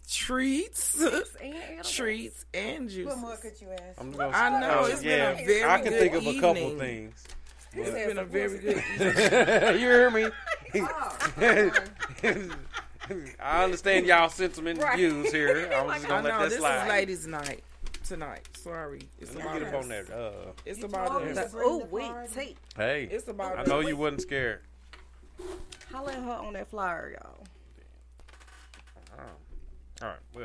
Speaker 15: Treats,
Speaker 17: and *laughs*
Speaker 15: treats, and juices.
Speaker 16: What more could you ask?
Speaker 14: I'm gonna
Speaker 15: I know,
Speaker 14: uh,
Speaker 15: it's been a very good thing.
Speaker 14: I can
Speaker 15: good
Speaker 14: think of a couple
Speaker 15: evening.
Speaker 14: things.
Speaker 15: It's
Speaker 17: Yeah.
Speaker 15: been a very good *laughs*
Speaker 14: you hear me? *laughs*
Speaker 16: Oh,
Speaker 14: I understand y'all sentiment
Speaker 17: Right.
Speaker 14: views here. I'm just gonna let
Speaker 15: know
Speaker 14: that
Speaker 15: this
Speaker 14: slide.
Speaker 15: is ladies' night tonight. Sorry, it's
Speaker 14: Let
Speaker 15: about
Speaker 14: get up on that. Uh,
Speaker 15: It's
Speaker 16: You
Speaker 15: about
Speaker 16: told
Speaker 15: us.
Speaker 17: Oh, wait,
Speaker 16: party.
Speaker 17: take.
Speaker 14: hey,
Speaker 15: It's about
Speaker 14: I
Speaker 15: us.
Speaker 14: know you wasn't scared.
Speaker 17: Holla at her on that flyer, y'all.
Speaker 14: All right, well,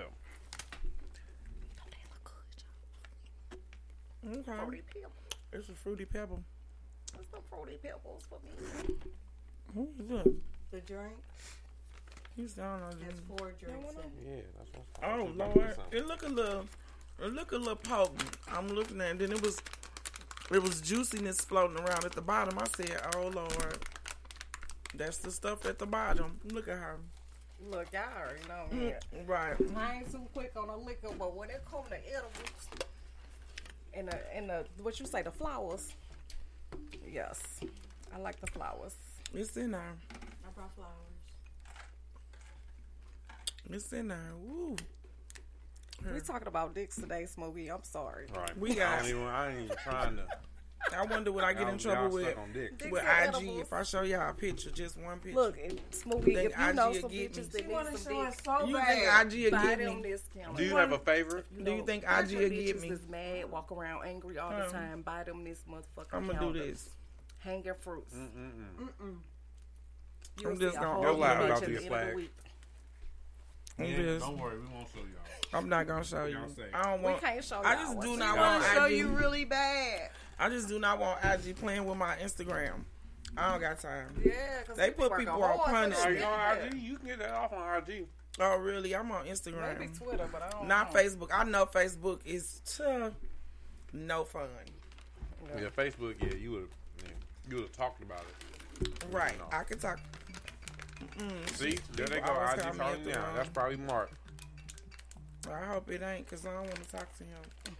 Speaker 15: Okay.
Speaker 17: Fruity pebbles.
Speaker 15: It's a fruity pebble.
Speaker 17: It's the fruity pebbles for me?
Speaker 15: Who's that?
Speaker 16: The drink.
Speaker 15: He's down on
Speaker 16: There's four drinks
Speaker 14: yeah, that's what's
Speaker 15: Oh
Speaker 14: I'm about to
Speaker 15: Lord, it look a little, it look a little potent. I'm looking at, it, then it was it was juiciness floating around at the bottom. I said, "Oh Lord, that's the stuff at the bottom." Look at her.
Speaker 17: Look, y'all already know
Speaker 15: Mm,
Speaker 17: me.
Speaker 15: right.
Speaker 17: I ain't too quick on the liquor, but when it come to edibles and the and the what you say the flowers, yes, I like the flowers.
Speaker 15: It's in there.
Speaker 16: I brought flowers.
Speaker 15: It's in there. Woo.
Speaker 17: We talking about dicks today, Smokey. I'm sorry.
Speaker 14: Right.
Speaker 15: We got-
Speaker 14: don't even, I ain't even trying to.
Speaker 15: I wonder what I get in trouble with
Speaker 14: stuck on dick.
Speaker 15: with IG
Speaker 17: edibles.
Speaker 15: if I show y'all a picture, just one picture.
Speaker 17: Look, and Smokey,
Speaker 15: Think
Speaker 17: if you know
Speaker 15: IG
Speaker 17: some
Speaker 15: will get me?
Speaker 17: bitches that
Speaker 16: wanna
Speaker 17: need some
Speaker 16: show
Speaker 17: dick,
Speaker 16: us so
Speaker 15: you
Speaker 16: bad.
Speaker 15: think IG will get me?
Speaker 14: Do you have a favorite?
Speaker 15: Do you think IG will get me?
Speaker 17: Is mad, walk around angry all the
Speaker 15: Um,
Speaker 17: time. Buy them this motherfucker. Mm, mm, mm.
Speaker 15: I'm gonna do this.
Speaker 17: Hanging fruits.
Speaker 16: Mm-mm.
Speaker 17: You'll
Speaker 15: I'm just
Speaker 17: a
Speaker 15: gonna
Speaker 14: Go loud about
Speaker 17: at
Speaker 14: these
Speaker 17: the end of the
Speaker 14: flags. Yeah, don't worry, we won't show y'all.
Speaker 15: I'm not gonna show you.
Speaker 14: Y'all say.
Speaker 15: I don't
Speaker 17: We can't show
Speaker 15: I
Speaker 17: y'all
Speaker 15: just do not want
Speaker 16: I show you really bad.
Speaker 15: I just do not want IG playing with my Instagram. I don't got time.
Speaker 17: Yeah, because
Speaker 15: They put people on punishment.
Speaker 14: Are you on IG? You can get that off on IG.
Speaker 15: Oh, really? I'm on Instagram.
Speaker 17: Maybe Twitter, but I don't
Speaker 15: Not
Speaker 17: know.
Speaker 15: Facebook. I know Facebook is tough. No fun.
Speaker 14: Yeah, Facebook. Yeah, you would. You would have talked about it.
Speaker 15: Right.
Speaker 14: No.
Speaker 15: I could talk. Mm,
Speaker 14: See, there they go. IG
Speaker 15: call me
Speaker 14: calling
Speaker 15: at the
Speaker 14: now. That's probably Mark.
Speaker 15: I hope it ain't, cause I don't want to talk to him.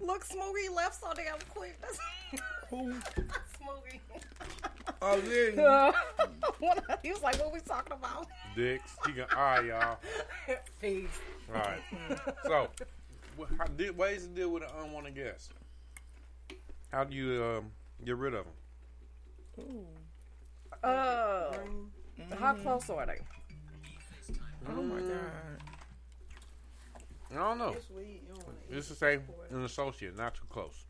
Speaker 17: Look, Smokey left so damn quick. That's *laughs*
Speaker 15: Who? *laughs*
Speaker 17: Smokey.
Speaker 15: Oh, really? *laughs*
Speaker 17: What- he was like, "What are we talking about?"
Speaker 14: Dicks. He can. All right, y'all.
Speaker 17: Peace.
Speaker 14: All right. so, how, did, ways to deal with an unwanted guest. How do you um, get rid of them?
Speaker 17: Uh, how close are they?
Speaker 15: Oh my
Speaker 14: Mm.
Speaker 15: god.
Speaker 14: I don't know.
Speaker 16: This weed, you don't wanna eat.
Speaker 14: Is say an associate, not too close.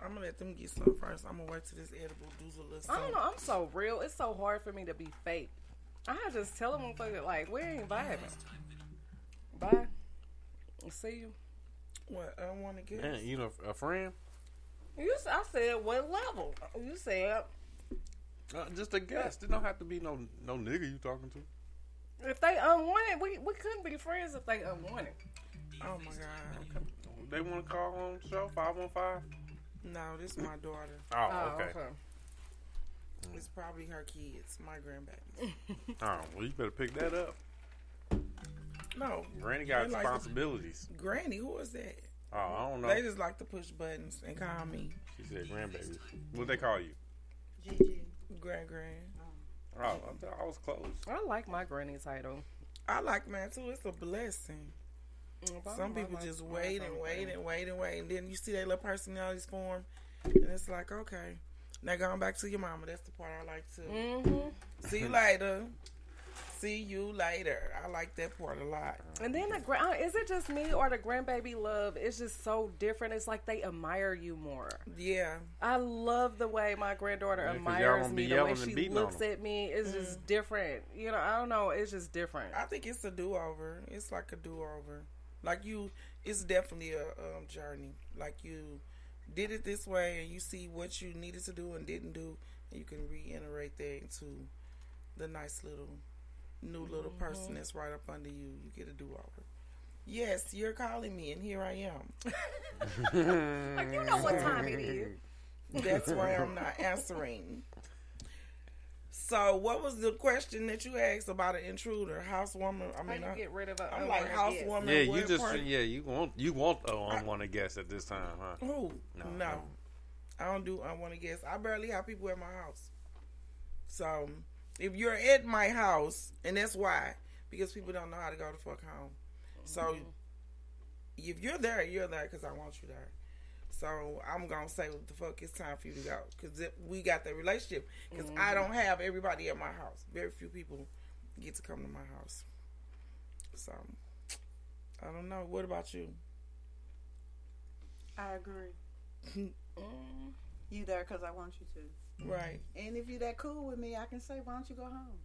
Speaker 15: I'm gonna let them get some first. I'm gonna wait till this edible does a little
Speaker 17: I don't know. I'm so real. It's so hard for me to be fake. I just tell them, motherfucker, like, we ain't vibing. Bye. See you.
Speaker 15: What I want to get.
Speaker 14: Man, you know, a friend,
Speaker 17: You, s- I said, what level? You said,
Speaker 14: uh, just a guest. It don't have to be no no nigga you talking to.
Speaker 17: If they unwanted, we, we couldn't be friends if they unwanted.
Speaker 15: Oh my god.
Speaker 14: They want to call on the show five one five.
Speaker 15: No, this is my daughter.
Speaker 14: Oh, oh okay.
Speaker 15: It's probably her kids, my grandbabies. *laughs*
Speaker 14: Oh, well, you better pick that up.
Speaker 15: No,
Speaker 14: Granny got
Speaker 15: they like to-
Speaker 14: responsibilities.
Speaker 15: Granny, who is that?
Speaker 14: Oh, I don't know.
Speaker 15: They just like to push buttons and call me
Speaker 14: She said grandbaby. What they call you?
Speaker 16: Gigi.
Speaker 15: grand grand.
Speaker 14: Oh, I was close.
Speaker 17: I like my granny title.
Speaker 15: I like mine too. It's a blessing. Some people just wait and wait and wait and wait, and then you see their little personalities form, and it's like, okay, now going back to your mama. That's the part I like too.
Speaker 17: Mm-hmm.
Speaker 15: See you later. See you later. I like that part a lot.
Speaker 17: And then the gra- uh, is it just me or the grandbaby love is just so different? It's like they admire you more.
Speaker 15: Yeah.
Speaker 17: I love the way my granddaughter
Speaker 14: Yeah, 'cause y'all
Speaker 17: admires me. The way she looks at me is
Speaker 15: Mm.
Speaker 17: just different. You know, I don't know. It's just different.
Speaker 15: I think it's a do over. It's like a do over. Like you, it's definitely a um, journey. Like you did it this way, and you see what you needed to do and didn't do, and you can reiterate that into the nice little new little mm-hmm. person that's right up under you. You get a do over. Yes, you're calling me, and here I am.
Speaker 17: like you know what time it is.
Speaker 15: That's why I'm not answering. So, what was the question that you asked about an intruder, housewoman? I mean,
Speaker 17: How you
Speaker 15: I,
Speaker 17: get rid of a
Speaker 15: I'm like
Speaker 17: unwanted guest?
Speaker 15: housewoman.
Speaker 14: Yeah, you just
Speaker 15: part-
Speaker 14: yeah you want you want a unwanted guest at this time, huh?
Speaker 15: Who?
Speaker 14: No,
Speaker 15: No,
Speaker 14: no.
Speaker 15: I don't do I want unwanted guests. I barely have people at my house. So if you're at my house, and that's why, because people don't know how to go the fuck home. So
Speaker 17: Mm-hmm.
Speaker 15: if you're there, you're there because I want you there. So I'm gonna say what the fuck it's time for you to go because we got that relationship. Because I
Speaker 17: Mhm.
Speaker 15: don't have everybody at my house. Very few people get to come to my house. So I don't know. What about you?
Speaker 16: I agree. *laughs* you there because I want you to.
Speaker 15: Right.
Speaker 16: And if you're that cool with me, I can say, why don't you go home?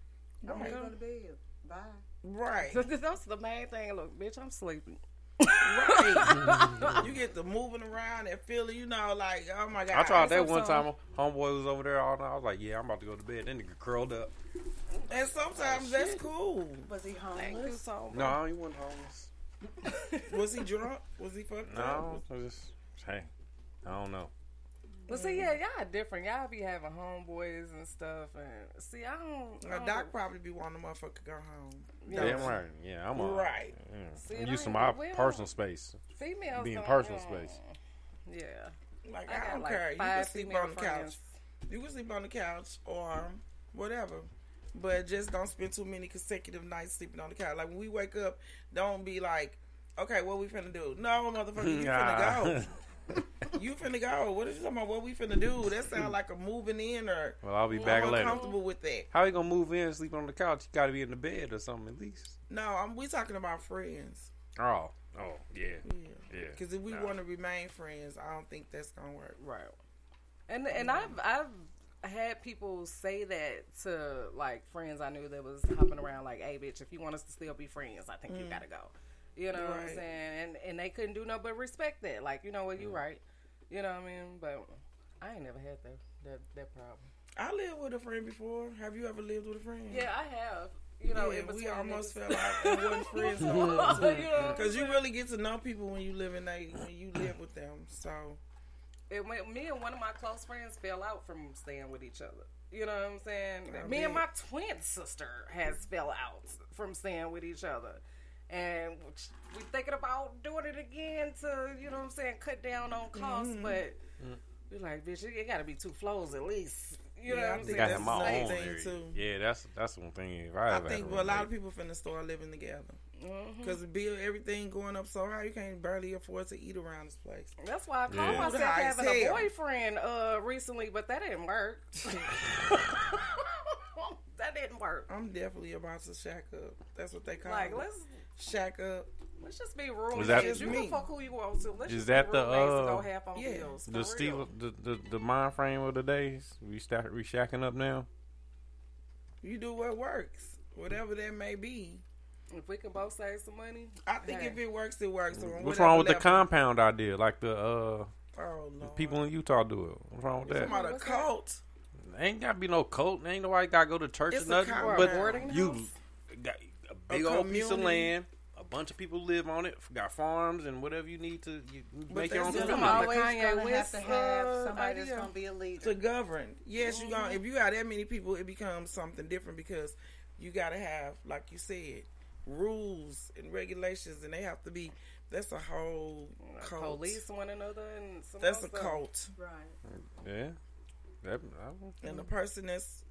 Speaker 16: I'm
Speaker 15: Right.
Speaker 16: gonna go to bed. Bye.
Speaker 15: Right. *laughs*
Speaker 17: That's the main thing. Look, bitch, I'm sleeping.
Speaker 15: Right. *laughs* you get the moving around and feeling, you know, like, oh my God.
Speaker 14: I tried that one time. Homeboy was over there all night. I was like, yeah, I'm about to go to bed. Then nigga curled up.
Speaker 15: And sometimes oh, that's cool.
Speaker 16: Was he homeless?
Speaker 17: Thank you.
Speaker 14: No, he wasn't homeless.
Speaker 15: Was he drunk? Was he fucked
Speaker 14: No,
Speaker 15: up?
Speaker 14: I just hey, I don't know.
Speaker 17: But see, yeah, y'all different. Y'all be having homeboys and stuff, and see, I don't. I don't
Speaker 15: Doc probably be wanting the motherfucker to go home.
Speaker 17: Yeah.
Speaker 14: Damn right. Yeah, I'm a,
Speaker 15: Right.
Speaker 14: Yeah.
Speaker 17: See,
Speaker 14: I'm
Speaker 17: and
Speaker 14: used to my
Speaker 17: ain't-
Speaker 14: personal space.
Speaker 17: females
Speaker 14: being
Speaker 17: don't-
Speaker 14: personal space.
Speaker 17: Yeah.
Speaker 15: Like
Speaker 17: I
Speaker 15: I, don't
Speaker 17: like,
Speaker 15: care. You can sleep
Speaker 17: female
Speaker 15: on the couch. You can sleep on the couch or whatever. But just don't spend too many consecutive nights sleeping on the couch. Like when we wake up, don't be like, okay, what we finna do? No, motherfucker, you *laughs* finna go. You finna go. What is you talking about? What we finna do? That sound like a moving in or.
Speaker 14: Well, I'll be
Speaker 15: I'm
Speaker 14: back later.
Speaker 15: Comfortable with that.
Speaker 14: How you gonna move in and sleep on the couch? You gotta be in the bed or something at least.
Speaker 15: No, I'm, we talking about friends.
Speaker 14: Oh, oh yeah,
Speaker 15: Yeah.
Speaker 14: yeah.
Speaker 15: Because if we
Speaker 14: Nah.
Speaker 15: want to remain friends, I don't think that's gonna work.
Speaker 17: Right. And and I've I've had people say that to like friends I knew that was hopping around like, "Hey, bitch, if you want us to still be friends, I think you
Speaker 15: Mm.
Speaker 17: gotta go." You know what I'm saying? And and they couldn't do no but respect that. Like, you know what, you right. You know what I mean? But I ain't never had that that that problem.
Speaker 15: I lived with a friend before. Have you ever lived with a friend?
Speaker 17: Yeah, I have. You know,
Speaker 15: yeah, we almost
Speaker 17: niggas.
Speaker 15: fell out and wasn't *laughs* friends *laughs*
Speaker 17: You know what I'm
Speaker 15: because you really get to know people when you live in they when you live with them. So
Speaker 17: It went, me and one of my close friends fell out from staying with each other. You know what I'm saying?
Speaker 15: I
Speaker 17: me and my twin sister has fell out from staying with each other. And we thinking about doing it again to, you know what I'm saying, cut down on costs,
Speaker 15: Mhm.
Speaker 17: but
Speaker 14: Mm.
Speaker 17: we like, bitch, it gotta be two floors at least. You know
Speaker 15: Yeah, I
Speaker 17: what I'm
Speaker 15: think
Speaker 17: saying?
Speaker 14: Got him my
Speaker 15: the same
Speaker 14: own
Speaker 15: thing,
Speaker 14: area.
Speaker 15: too.
Speaker 14: Yeah, that's that's one thing. If I,
Speaker 15: I think
Speaker 14: had
Speaker 15: well, a lot of
Speaker 14: roommate.
Speaker 15: people finna start living together because the bill everything going up so high you can't barely afford to eat around this place.
Speaker 17: That's why I called
Speaker 14: Yeah.
Speaker 17: myself
Speaker 15: High as
Speaker 17: having a
Speaker 15: hell.
Speaker 17: boyfriend uh, recently, but that didn't work. *laughs* *laughs* that didn't work.
Speaker 15: I'm definitely about to shack up. That's what they call
Speaker 17: Like,
Speaker 15: it.
Speaker 17: let's
Speaker 15: shack up.
Speaker 17: let's just be roommates.
Speaker 14: that-
Speaker 17: you can fuck who you want to. Let's
Speaker 14: Is
Speaker 17: just
Speaker 14: that
Speaker 17: be
Speaker 14: the, uh,
Speaker 17: go half on
Speaker 15: yeah.
Speaker 17: bills.
Speaker 14: the
Speaker 17: for
Speaker 14: Steve, the, the the mind frame of the days. We start we shacking up now.
Speaker 15: You do what works, whatever that may be.
Speaker 17: If we can both save some money,
Speaker 15: I think
Speaker 17: hey.
Speaker 15: if it works, it works. So
Speaker 14: What's wrong with the compound idea? Like the uh
Speaker 15: Oh
Speaker 14: the people in Utah do it. What's wrong with
Speaker 15: Talking
Speaker 14: that?
Speaker 15: about a
Speaker 17: What's that?
Speaker 15: cult.
Speaker 14: Ain't gotta be no cult. Ain't nobody gotta go to church
Speaker 15: It's
Speaker 14: or nothing.
Speaker 15: compound.
Speaker 14: But
Speaker 17: boarding
Speaker 14: you
Speaker 17: house?
Speaker 14: Got a big
Speaker 15: A
Speaker 14: old piece of land. A bunch of people live on it. Got farms and whatever you need to you make your own
Speaker 15: that's
Speaker 16: You're
Speaker 14: community.
Speaker 15: about
Speaker 16: always
Speaker 17: Kanye
Speaker 16: gonna have to have somebody that's
Speaker 17: idea.
Speaker 16: gonna be a leader.
Speaker 15: to govern. Yes, you
Speaker 17: Mm-hmm.
Speaker 15: gonna if you got that many people, it becomes something different because you got to have, like you said, rules and regulations, and they have to be. That's a whole cult.
Speaker 17: police one another and some
Speaker 15: That's a
Speaker 17: stuff.
Speaker 15: cult,
Speaker 16: Right.
Speaker 14: Yeah. That, I,
Speaker 15: and the person that's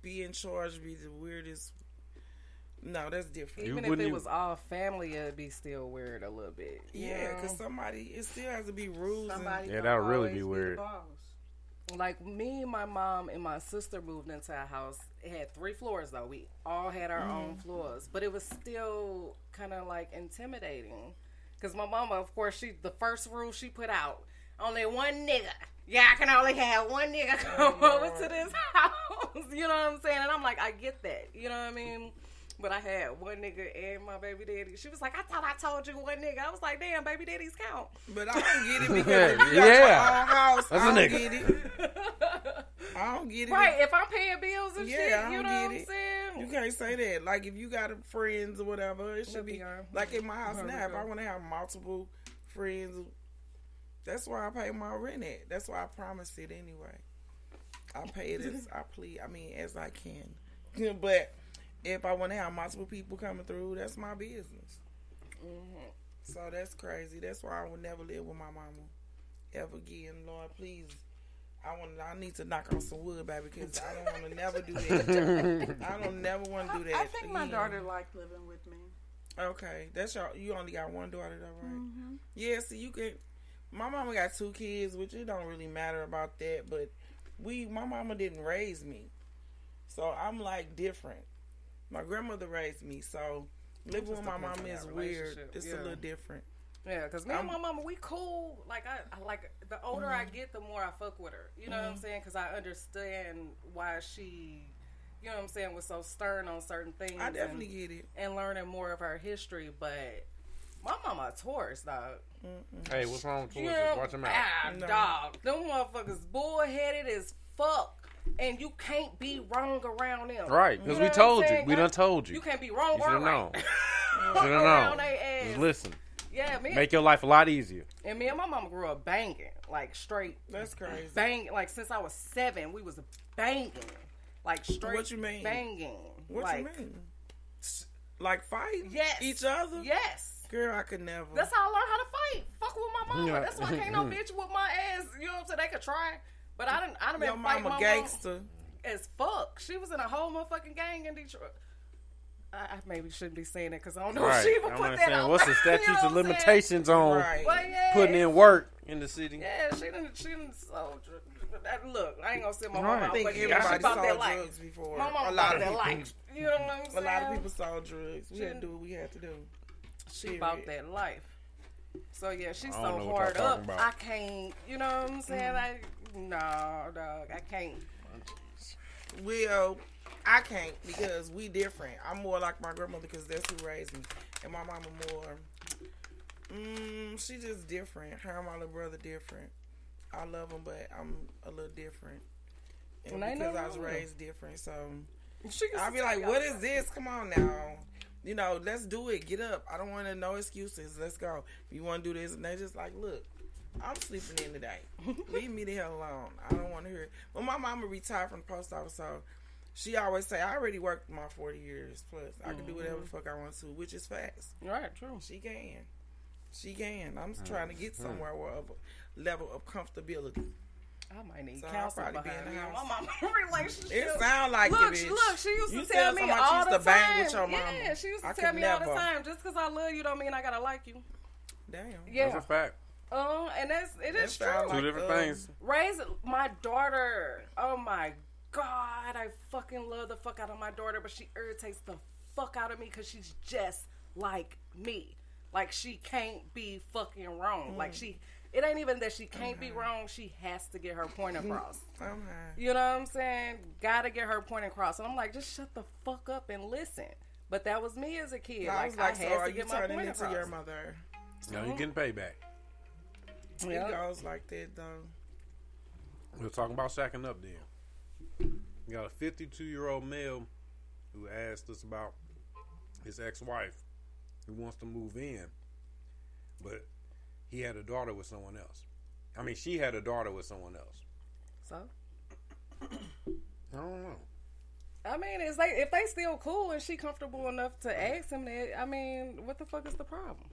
Speaker 15: be in charge be the weirdest. No, that's different.
Speaker 14: You
Speaker 17: Even if it
Speaker 14: even-
Speaker 17: was all family, it'd be still weird a little bit. you
Speaker 15: Yeah,
Speaker 17: know?
Speaker 15: because somebody it still has to be rules.
Speaker 16: Somebody
Speaker 14: Yeah, that'll really be weird.
Speaker 16: boss.
Speaker 17: like me, my mom, and my sister moved into a house. It had three floors though. We all had our own mm-hmm. floors, but it was still kind of like intimidating. Cause my mama, of course, she the first rule she put out: only one nigga. Yeah, I can only have one nigga come oh, over to this *laughs* house. *laughs* You know what I'm saying? And I'm like, I get that. You know what I mean? But I had one nigga and my baby daddy. She was like, I thought I told you one nigga. I was like, damn, baby daddies count.
Speaker 15: But I don't get it *laughs* because if you got
Speaker 14: Yeah.
Speaker 15: your own house,
Speaker 14: That's a
Speaker 15: I don't
Speaker 14: nigga.
Speaker 15: get it. *laughs* I don't get it.
Speaker 17: Right, if I'm paying bills and
Speaker 15: Yeah,
Speaker 17: shit,
Speaker 15: I
Speaker 17: you
Speaker 15: don't
Speaker 17: know
Speaker 15: get
Speaker 17: what I'm
Speaker 15: it.
Speaker 17: saying?
Speaker 15: You can't say that. Like if you got friends or whatever, it should
Speaker 17: Let
Speaker 15: be like in my house
Speaker 17: let
Speaker 15: now. If. I want to have multiple friends, that's why I pay my rent at. That's why I promise it anyway. I pay it as I please. I mean, as I can. *laughs* but if I want to have multiple people coming through, that's my business.
Speaker 17: Mm-hmm.
Speaker 15: So that's crazy. That's why I will never live with my mama ever again. Lord, please. I want. I need to knock on some wood, baby, because I don't want to never do that. *laughs* I don't never want to do that.
Speaker 16: I think my daughter liked living with me.
Speaker 15: Okay, that's your. You only got one daughter, though, right?
Speaker 16: Mm-hmm.
Speaker 15: Yeah. See, you can. My mama got two kids, which it don't really matter about that. But we, my mama didn't raise me, so I'm like different. My grandmother raised me, so living with my
Speaker 17: depends
Speaker 15: mama is weird. It's
Speaker 17: yeah.
Speaker 15: a little different.
Speaker 17: Yeah, because me and
Speaker 15: I'm-
Speaker 17: my mama, we cool. Like I, I like the older I get, the more I fuck with her. You know what I'm saying? Because I understand why she, you know what I'm saying, was so stern on certain things.
Speaker 15: I definitely
Speaker 17: and,
Speaker 15: get it.
Speaker 17: and learning more of her history. But my mama a Taurus, dog.
Speaker 14: hey, what's wrong with
Speaker 17: You
Speaker 14: Taurus?
Speaker 17: know,
Speaker 14: Watch them out.
Speaker 17: ah,
Speaker 15: No.
Speaker 17: dog. Them motherfuckers bullheaded as fuck. And you can't be wrong around them.
Speaker 14: Right, because
Speaker 17: You
Speaker 14: we
Speaker 17: know what
Speaker 14: told you. We done told you.
Speaker 17: You can't be wrong
Speaker 14: You
Speaker 17: or
Speaker 14: should have
Speaker 17: right.
Speaker 14: known. Should have
Speaker 17: Around
Speaker 14: known.
Speaker 17: they *laughs* ass.
Speaker 14: Just listen.
Speaker 17: Yeah, me.
Speaker 14: Make your life a lot easier.
Speaker 17: And me and my mama grew up banging, like straight.
Speaker 15: That's crazy.
Speaker 17: Bang, like since I was seven, we was banging, like straight.
Speaker 15: What you mean?
Speaker 17: Banging.
Speaker 15: What
Speaker 17: like,
Speaker 15: you mean? Like fight?
Speaker 17: Yes.
Speaker 15: Each other?
Speaker 17: Yes.
Speaker 15: Girl, I could never.
Speaker 17: That's how I learned how to fight. Fuck with my mama.
Speaker 15: Yeah.
Speaker 17: That's why can't no *laughs* bitch with my ass. You know what I'm saying? They could try, but I didn't. I done
Speaker 15: Your
Speaker 17: been fighting
Speaker 15: mama
Speaker 17: my
Speaker 15: gangster.
Speaker 17: mom as fuck. She was in a whole motherfucking gang in Detroit. I, I maybe shouldn't be saying it because I don't know if she even
Speaker 14: I'm
Speaker 17: put that
Speaker 14: saying,
Speaker 17: out.
Speaker 14: what's the *laughs*
Speaker 17: You know
Speaker 14: statutes
Speaker 17: what
Speaker 14: of
Speaker 17: I'm saying?
Speaker 14: limitations on
Speaker 15: Right.
Speaker 17: Yeah.
Speaker 14: putting in work in the city?
Speaker 17: Yeah, she didn't. She didn't sold. dr- that- Look, I ain't gonna say my
Speaker 14: Right.
Speaker 17: mama.
Speaker 15: I think
Speaker 17: but yeah,
Speaker 15: everybody
Speaker 17: she about
Speaker 15: saw
Speaker 17: that life.
Speaker 15: drugs before.
Speaker 17: My mama
Speaker 15: a lot of
Speaker 17: that
Speaker 15: people.
Speaker 17: life. You know what I'm saying?
Speaker 15: A lot of people saw drugs. We
Speaker 17: She
Speaker 15: had to do what we had to do.
Speaker 17: She about that life. So yeah, she's so hard up.
Speaker 14: about.
Speaker 17: I can't. You know what I'm saying?
Speaker 15: Mm.
Speaker 17: I no, dog. I can't.
Speaker 15: Well, I can't because we different. I'm more like my grandmother because that's who raised me, and my mama more. Mm, she just different. Her and my little brother different. I love them, but I'm a little different. And
Speaker 17: ain't
Speaker 15: because I was raised different, so I'll be like, "What is this? Come on now." You know, let's do it. Get up. I don't want to no excuses. Let's go. If you want to do this, and they just like, look, I'm sleeping in today. Leave me the hell alone. I don't want to hear it. But my mama retired from the post office, so she always say, I already worked my 40 years plus. I can do whatever the fuck I want to, which is fast.
Speaker 17: Right, true.
Speaker 15: She can. She can. I'm just
Speaker 14: Mm.
Speaker 15: trying to get somewhere where of a level of comfortability.
Speaker 17: I might need
Speaker 15: So I'll
Speaker 17: counsel
Speaker 15: probably be
Speaker 17: behind
Speaker 15: in
Speaker 17: me
Speaker 15: the
Speaker 17: and
Speaker 15: house.
Speaker 17: my mama *laughs* relationship.
Speaker 15: It sound like
Speaker 17: look,
Speaker 15: it, bitch.
Speaker 17: Look, she used to
Speaker 15: You
Speaker 17: tell
Speaker 15: said
Speaker 17: me
Speaker 15: somebody
Speaker 17: all
Speaker 15: used
Speaker 17: the
Speaker 15: to bang
Speaker 17: time.
Speaker 15: with your mama.
Speaker 17: Yeah, she used to
Speaker 15: I
Speaker 17: tell
Speaker 15: could
Speaker 17: me all the time. Just because I love you don't mean I gotta like you.
Speaker 15: Damn.
Speaker 17: Yeah.
Speaker 14: That's a fact.
Speaker 17: Uh, and that's it is
Speaker 15: That
Speaker 17: true.
Speaker 15: sound
Speaker 14: Two different
Speaker 15: um,
Speaker 14: things.
Speaker 17: Raise my daughter. Oh my god, I fucking love the fuck out of my daughter, but she irritates the fuck out of me because she's just like me. Like she can't be fucking wrong. Like she, it ain't even that she can't be wrong. She has to get her point across.
Speaker 15: I'm.
Speaker 17: You know what I'm saying? Gotta get her point across. And I'm like, just shut the fuck up and listen. But that was me as a kid.
Speaker 15: I
Speaker 17: like,
Speaker 15: was like,
Speaker 17: I
Speaker 15: so
Speaker 17: had
Speaker 15: are
Speaker 17: to
Speaker 15: you
Speaker 17: get my
Speaker 15: turning
Speaker 17: point
Speaker 15: into
Speaker 17: across.
Speaker 15: your mother?
Speaker 14: Now you getting payback.
Speaker 17: Yeah. *laughs*
Speaker 15: It goes like that though.
Speaker 14: We're talking about shacking up then. We got a 52 year old male who asked us about his ex wife who wants to move in, but he had a daughter with someone else. I mean, she had a daughter with someone else.
Speaker 17: So
Speaker 14: I don't know.
Speaker 17: I mean, it's like if they still cool and she comfortable enough to ask him that. I mean, what the fuck is the problem?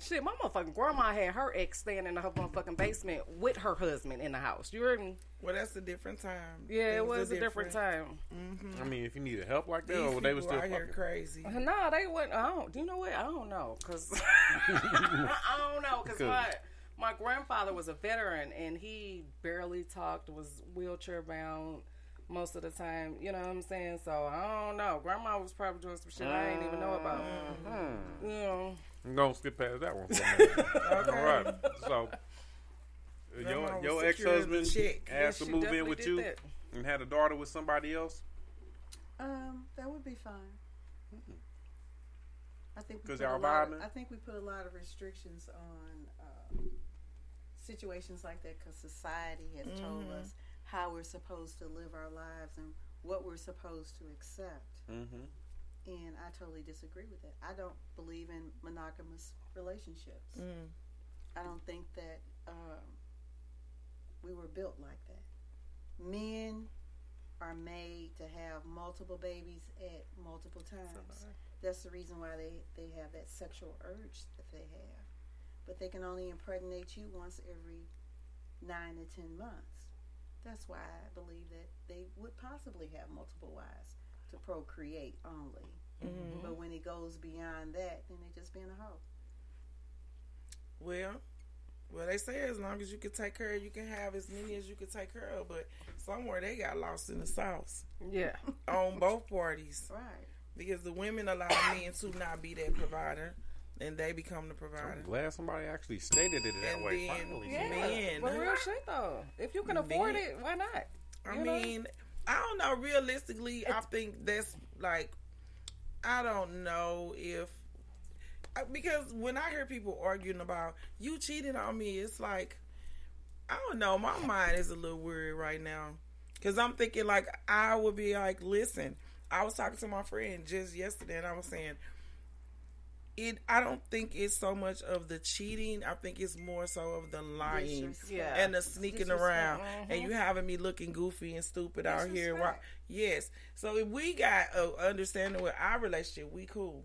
Speaker 17: Shit, my motherfucking grandma had her ex staying in the her motherfucking basement with her husband in the house. You heard me?
Speaker 15: Well, that's a different time.
Speaker 17: Yeah, it
Speaker 15: Things are
Speaker 17: was a different time.
Speaker 15: Mm-hmm.
Speaker 14: I mean, if you needed help like that,
Speaker 15: These
Speaker 14: or they was
Speaker 15: people
Speaker 14: still
Speaker 15: out
Speaker 14: fucking.
Speaker 15: crazy.
Speaker 17: Nah, they went. I don't. Do you know what? I don't know, cause *laughs* I don't know, cause
Speaker 14: Good.
Speaker 17: my my grandfather was a veteran and he barely talked, was wheelchair bound most of the time. You know what I'm saying? So I don't know. Grandma was probably doing some shit I didn't even know about. You know.
Speaker 14: I'm gonna skip past that one. For a minute. *laughs* All right. So, uh,
Speaker 15: Grandma
Speaker 14: your your ex husband
Speaker 15: the
Speaker 14: asked
Speaker 17: Yeah,
Speaker 14: to move in with you
Speaker 17: that.
Speaker 14: and had a daughter with somebody else.
Speaker 16: Um, that would be fine. I think we
Speaker 14: 'Cause
Speaker 16: put
Speaker 14: y'all
Speaker 16: lot.
Speaker 14: vibing?
Speaker 16: I think we put a lot of restrictions on uh, situations like that because society has told
Speaker 15: Mhm.
Speaker 16: us how we're supposed to live our lives and what we're supposed to accept.
Speaker 14: Mm-hmm.
Speaker 16: And I totally disagree with that. I don't believe in monogamous relationships.
Speaker 15: Mm.
Speaker 16: I don't think that um, we were built like that. Men are made to have multiple babies at multiple times. That's the reason why they, they have that sexual urge that they have. But they can only impregnate you once every nine to ten months. That's why I believe that they would possibly have multiple wives to procreate only.
Speaker 15: Mhm.
Speaker 16: But when it goes beyond that, then they just being a hoe.
Speaker 15: Well, well, they say as long as you can take care, you can have as many as you can take care of. But somewhere they got lost in the sauce
Speaker 17: Yeah.
Speaker 15: on both parties
Speaker 16: Right.
Speaker 15: because the women allow men to not be that provider, and they become the provider.
Speaker 14: I'm glad somebody actually stated it that
Speaker 15: And
Speaker 14: way.
Speaker 15: then-
Speaker 14: Finally,
Speaker 17: Yeah.
Speaker 15: Men.
Speaker 17: But real shit though. If you can afford
Speaker 15: Men.
Speaker 17: it, why not?
Speaker 15: I
Speaker 17: You know?
Speaker 15: mean, I don't know. Realistically, I think that's like, I don't know if uh, because when I hear people arguing about you cheated on me, it's like I don't know. My mind is a little weird right now because I'm thinking like I would be like, listen. I was talking to my friend just yesterday, and I was saying, it I don't think it's so much of the cheating. I think it's more so of the lying
Speaker 17: Yeah.
Speaker 15: and the sneaking around
Speaker 17: Mm-hmm.
Speaker 15: and you having me looking goofy and stupid out here. Why- Yes. So if we got a understanding with our relationship, we cool.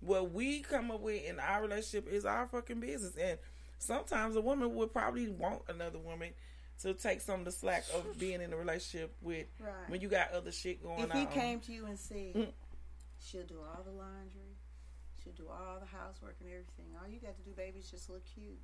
Speaker 15: What we come up with in our relationship is our fucking business. And sometimes a woman would probably want another woman to take some of the slack of *laughs* being in a relationship with
Speaker 16: Right.
Speaker 15: when you got other shit going on.
Speaker 16: If
Speaker 15: on.
Speaker 16: he came to you and said,
Speaker 15: Mm.
Speaker 16: she'll do all the laundry, she'll do all the housework and everything. All you got to do, baby, is just look cute.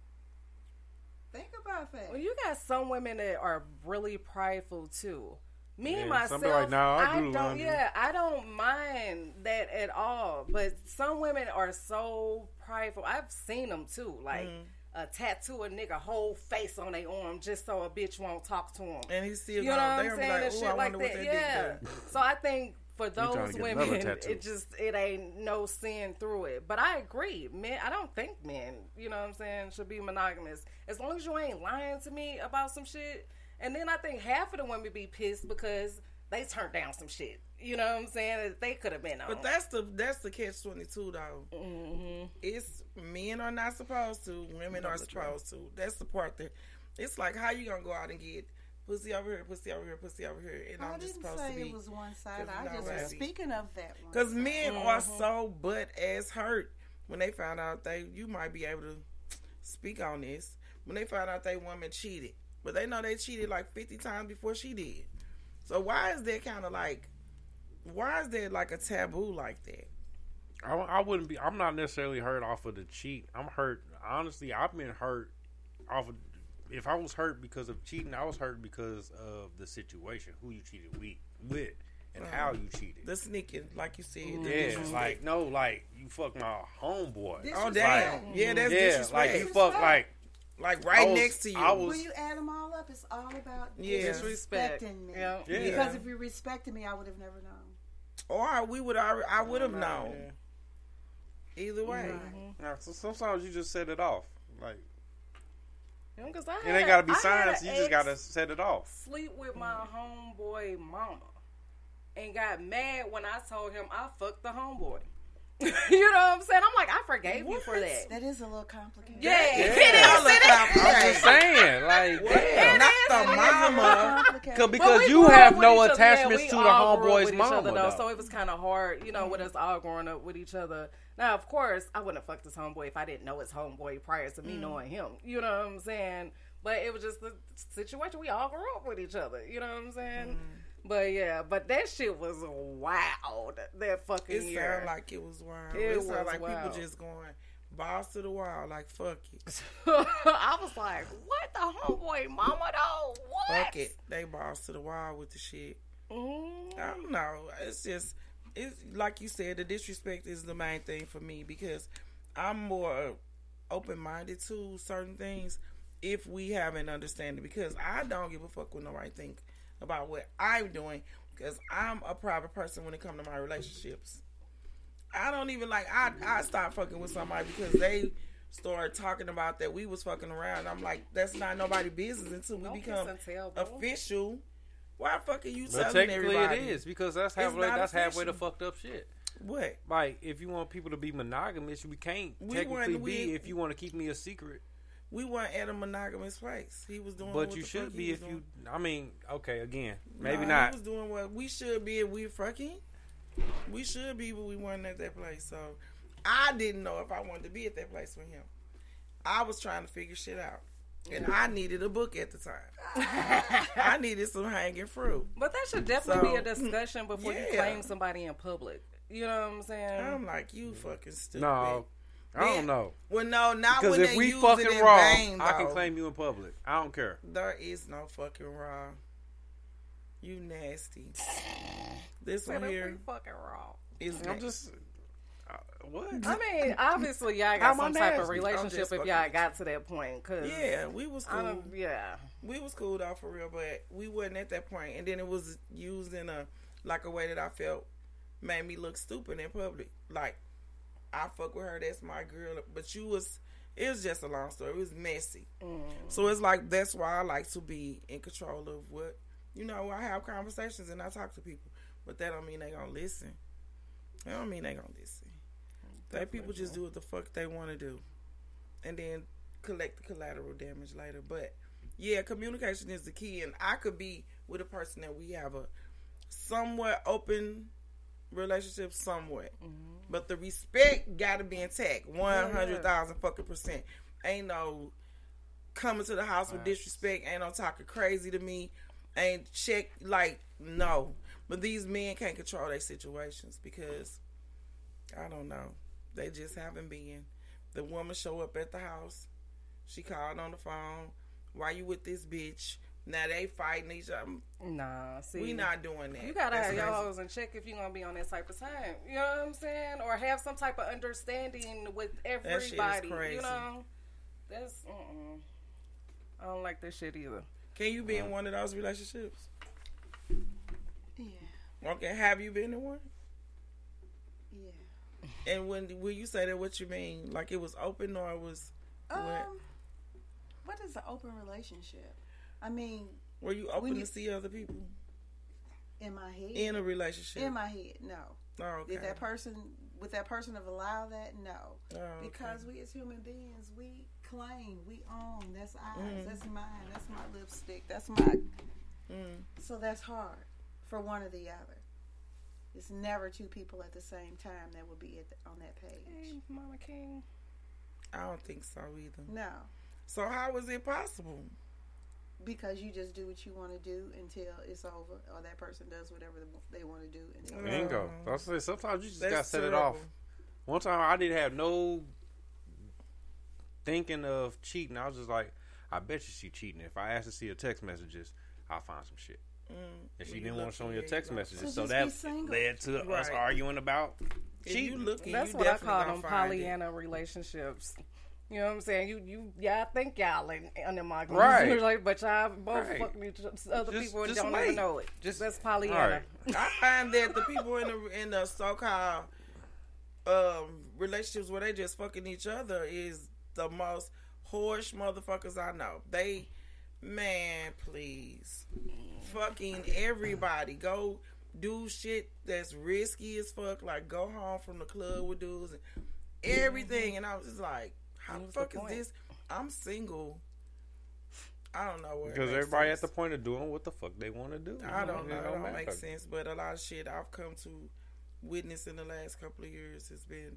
Speaker 16: Think about that.
Speaker 17: Well, you got some women that are really prideful too. Me
Speaker 14: Yeah,
Speaker 17: myself,
Speaker 14: like, "Nah, I
Speaker 17: I
Speaker 14: do the
Speaker 17: don't.
Speaker 14: laundry."
Speaker 17: Yeah, I don't mind that at all. But some women are so prideful. I've seen them too. Like
Speaker 15: Mm.
Speaker 17: a tattoo a nigga whole face on their arm just so a bitch won't talk to him.
Speaker 15: and he still
Speaker 17: You know what I'm saying?
Speaker 15: like,
Speaker 17: and shit
Speaker 15: I
Speaker 17: like that.
Speaker 15: that
Speaker 17: Yeah.
Speaker 15: dick.
Speaker 17: So I think for those women, *laughs* it just it ain't no sin through it. But I agree, men. I don't think men, you know what I'm saying, should be monogamous as long as you ain't lying to me about some shit. And then I think half of the women be pissed because they turned down some shit. You know what I'm saying? That they could have been on.
Speaker 15: But that's the that's the catch twenty two though.
Speaker 17: Mm-hmm.
Speaker 15: It's men are not supposed to, women are supposed to. That's the part that it's like how you gonna go out and get pussy over here, pussy over here, pussy over here, and
Speaker 16: I
Speaker 15: I'm just
Speaker 16: didn't
Speaker 15: supposed
Speaker 16: say
Speaker 15: to be
Speaker 16: it was one side.
Speaker 15: 'cause
Speaker 16: I
Speaker 15: you know,
Speaker 16: just was speaking of that one.
Speaker 15: Because men are
Speaker 17: Mm-hmm.
Speaker 15: so butt ass hurt when they find out they you might be able to speak on this when they find out they woman cheated, but they know they cheated like fifty times before she did. So why is that kind of like? Why is there like a taboo like that?
Speaker 14: I, I wouldn't be. I'm not necessarily hurt off of the cheat. I'm hurt. Honestly, I've been hurt off of. If I was hurt because of cheating, I was hurt because of the situation, who you cheated with, with, and mm. how you cheated.
Speaker 15: The sneaking, like you said. the
Speaker 14: Yeah, like no, like you fuck my homeboy.
Speaker 15: Oh damn!
Speaker 14: Like,
Speaker 15: yeah, that's
Speaker 14: yeah,
Speaker 15: disrespect.
Speaker 14: like you fuck like
Speaker 15: like right
Speaker 14: was-
Speaker 15: next to you.
Speaker 14: I was-
Speaker 16: when you add them all up, it's all about
Speaker 15: Yeah.
Speaker 16: disrespecting me.
Speaker 17: Yeah.
Speaker 14: Yeah.
Speaker 16: Because if you respected me, I would have never known.
Speaker 15: or we would already, I would have known. Either way,
Speaker 14: Nah, so sometimes you just set it off. Like
Speaker 17: You know, 'cause I
Speaker 14: it ain't gotta be
Speaker 17: I had
Speaker 14: science. You just gotta set it off.
Speaker 17: sleep with my mm-hmm. homeboy mama and got mad when I told him I fucked the homeboy. *laughs* you know what I'm saying? I'm like, I forgave you for that.
Speaker 16: That is a little complicated.
Speaker 17: Yeah,
Speaker 15: Yeah, *laughs*
Speaker 17: it is.
Speaker 15: hella
Speaker 17: It is.
Speaker 15: complicated.
Speaker 14: I'm just saying, like damn.
Speaker 15: not the mama.
Speaker 14: Cause, because
Speaker 17: we
Speaker 14: you have no
Speaker 17: with each other. Yeah,
Speaker 14: attachments to the
Speaker 17: all grew up
Speaker 14: homeboy's mama,
Speaker 17: other, though,
Speaker 14: though.
Speaker 17: so it was kind of hard, you know, with us all growing up with each other. Now, of course, I wouldn't have fucked this homeboy if I didn't know his homeboy prior to me
Speaker 15: Mm.
Speaker 17: knowing him. You know what I'm saying? But it was just the situation. We all grew up with each other. You know what I'm saying?
Speaker 15: Mm.
Speaker 17: But yeah, but that shit was wild. That fucking
Speaker 15: It
Speaker 17: year.
Speaker 15: sounded like it was wild.
Speaker 17: It
Speaker 15: It,
Speaker 17: was
Speaker 15: sounded like
Speaker 17: wild.
Speaker 15: people just going balls to the wall, like fuck it, *laughs*
Speaker 17: I was like, "What the homeboy, mama? Though what?
Speaker 15: fuck it. They balls to the wall with the shit.
Speaker 17: Mm.
Speaker 15: I don't know. It's just it's like you said, the disrespect is the main thing for me because I'm more open minded to certain things if we have an understanding because I don't give a fuck what nobody think about what I'm doing because I'm a private person when it comes to my relationships. I don't even like I I stopped fucking with somebody because they started talking about that we was fucking around. I'm like, that's not nobody business until we
Speaker 17: No kiss
Speaker 15: become
Speaker 17: tell,
Speaker 15: official. Why fucking you
Speaker 14: But
Speaker 15: telling
Speaker 14: technically,
Speaker 15: everybody?
Speaker 14: it is because that's
Speaker 15: It's
Speaker 14: halfway.
Speaker 15: not
Speaker 14: That's halfway the fucked up shit.
Speaker 15: What?
Speaker 14: Like, if you want people to be monogamous, we can't
Speaker 15: We
Speaker 14: technically be
Speaker 15: we-
Speaker 14: if you want to keep me a secret.
Speaker 15: We weren't at a monogamous place. He was doing.
Speaker 14: But
Speaker 15: what
Speaker 14: you
Speaker 15: the
Speaker 14: should
Speaker 15: fuck
Speaker 14: be if
Speaker 15: was
Speaker 14: you. I mean, okay, again, maybe
Speaker 15: Nah,
Speaker 14: not.
Speaker 15: He was doing what we should be if we fucking. We should be, but we weren't at that place. So I didn't know if I wanted to be at that place with him. I was trying to figure shit out, and I needed a book at the time. *laughs* I needed some hanging fruit.
Speaker 17: But that should definitely be a
Speaker 15: mm,
Speaker 17: discussion before you
Speaker 15: yeah.
Speaker 17: claim somebody in public. You know what I'm saying?
Speaker 15: I'm like, you fucking stupid.
Speaker 14: No, I don't know.
Speaker 15: Well, no, not
Speaker 14: Because
Speaker 15: when
Speaker 14: if
Speaker 15: they
Speaker 14: we
Speaker 15: use
Speaker 14: fucking
Speaker 15: it in
Speaker 14: raw,
Speaker 15: vain,
Speaker 14: I can
Speaker 15: though.
Speaker 14: claim you in public. I don't care.
Speaker 15: There is no fucking raw. You nasty. This
Speaker 17: Said
Speaker 15: one
Speaker 17: if
Speaker 15: here
Speaker 17: fucking raw.
Speaker 15: is
Speaker 14: I'm
Speaker 15: nasty.
Speaker 14: just. Uh, what?
Speaker 17: I mean, obviously, y'all
Speaker 14: How
Speaker 17: got
Speaker 14: am
Speaker 17: some type of
Speaker 14: nasty? I'm
Speaker 17: relationship
Speaker 15: just
Speaker 17: if y'all
Speaker 15: with
Speaker 17: got to that point. Cause
Speaker 15: Yeah, we was
Speaker 17: I
Speaker 15: cool.
Speaker 17: don't, yeah.
Speaker 15: We was cool though for real, but we wasn't at that point. And then it was used in a like a way that I felt made me look stupid in public. Like I fuck with her, that's my girl. But you was it was just a long story. It was messy. Mm. So it's like that's why I like to be in control of what you know. I have conversations and I talk to people, but that don't mean they gonna listen. That don't mean they gonna listen. They people just do what the fuck they want to do, and then collect the collateral damage later. But yeah, communication is the key, and I could be with a person that we have a somewhat open relationship, somewhat, but the respect got to be intact, one hundred thousand fucking percent. Ain't no coming to the house with disrespect. Ain't no talking crazy to me. Ain't check like no. But these men can't control their situations because I don't know. They just haven't been. The woman show up at the house. She called on the phone. Why you with this bitch? Now they fighting each other.
Speaker 17: Nah, see,
Speaker 15: we not doing that.
Speaker 17: You gotta
Speaker 15: That's
Speaker 17: have your
Speaker 15: crazy.
Speaker 17: hoes in check if you're gonna be on that type of time. You know what I'm saying? Or have some type of understanding with
Speaker 15: shit is
Speaker 17: everybody.
Speaker 15: crazy.
Speaker 17: You know, that's. I don't like that shit either.
Speaker 15: Can you be in one of those relationships?
Speaker 16: Yeah.
Speaker 15: Okay, have you been in one?
Speaker 16: Yeah.
Speaker 15: And when when you say that, what you mean? Like it was open or it was?
Speaker 16: Um,
Speaker 15: went-
Speaker 16: what is an open relationship? I mean,
Speaker 15: were you open
Speaker 16: when
Speaker 15: to
Speaker 16: you-
Speaker 15: see other people
Speaker 16: in my head.
Speaker 15: in a relationship?
Speaker 16: In my head, no.
Speaker 15: Oh, okay.
Speaker 16: Did that person, would that person have allowed that? No.
Speaker 15: Oh, okay.
Speaker 16: Because we as human beings, we claim, we own. That's ours.
Speaker 15: Mm.
Speaker 16: That's mine. That's my lipstick. That's my.
Speaker 15: Mm.
Speaker 16: So that's hard for one or the other. It's never two people at the same time that would be at the, on that page.
Speaker 17: Hey, Mama King.
Speaker 15: I don't think so either.
Speaker 16: No,
Speaker 15: So how is it possible?
Speaker 16: Because you just do what you want to do until it's over, or that person does whatever they want to do. Until
Speaker 14: Bingo. That's it. Sometimes you just gotta set it off. One time I didn't have no thinking of cheating. I was just like, I bet you she cheating. If I asked to see her text messages, I'll find some shit.
Speaker 15: Mm.
Speaker 14: And she
Speaker 15: When
Speaker 14: didn't want to show me
Speaker 15: looking,
Speaker 14: her text messages,
Speaker 16: So
Speaker 14: so
Speaker 16: just
Speaker 14: that led to us arguing about
Speaker 15: If you
Speaker 14: cheating.
Speaker 15: looking,
Speaker 17: That's
Speaker 15: you
Speaker 17: what I
Speaker 15: definitely
Speaker 17: call them. Pollyanna relationships. You know what I'm saying? You you y'all think y'all in under my
Speaker 14: Right. *laughs*
Speaker 17: like, but y'all both
Speaker 14: Right.
Speaker 17: fucking each other
Speaker 14: Just-
Speaker 17: people and don't
Speaker 14: wait.
Speaker 17: even know it.
Speaker 14: Just-
Speaker 17: that's Pollyanna.
Speaker 15: I find that the people in the in the so called um, relationships where they just fucking each other is the most whorish motherfuckers I know. They, man, please, fucking everybody. Go do shit that's risky as fuck. Like go home from the club with dudes and everything. And I was just like, how the
Speaker 17: What's the
Speaker 15: fuck is
Speaker 17: point?
Speaker 15: this? I'm single. I don't know what
Speaker 14: Because everybody at the point of doing what the fuck they want to do.
Speaker 15: I don't
Speaker 14: It
Speaker 15: know. It don't
Speaker 14: matter.
Speaker 15: make sense. But a lot of shit I've come to witness in the last couple of years has been,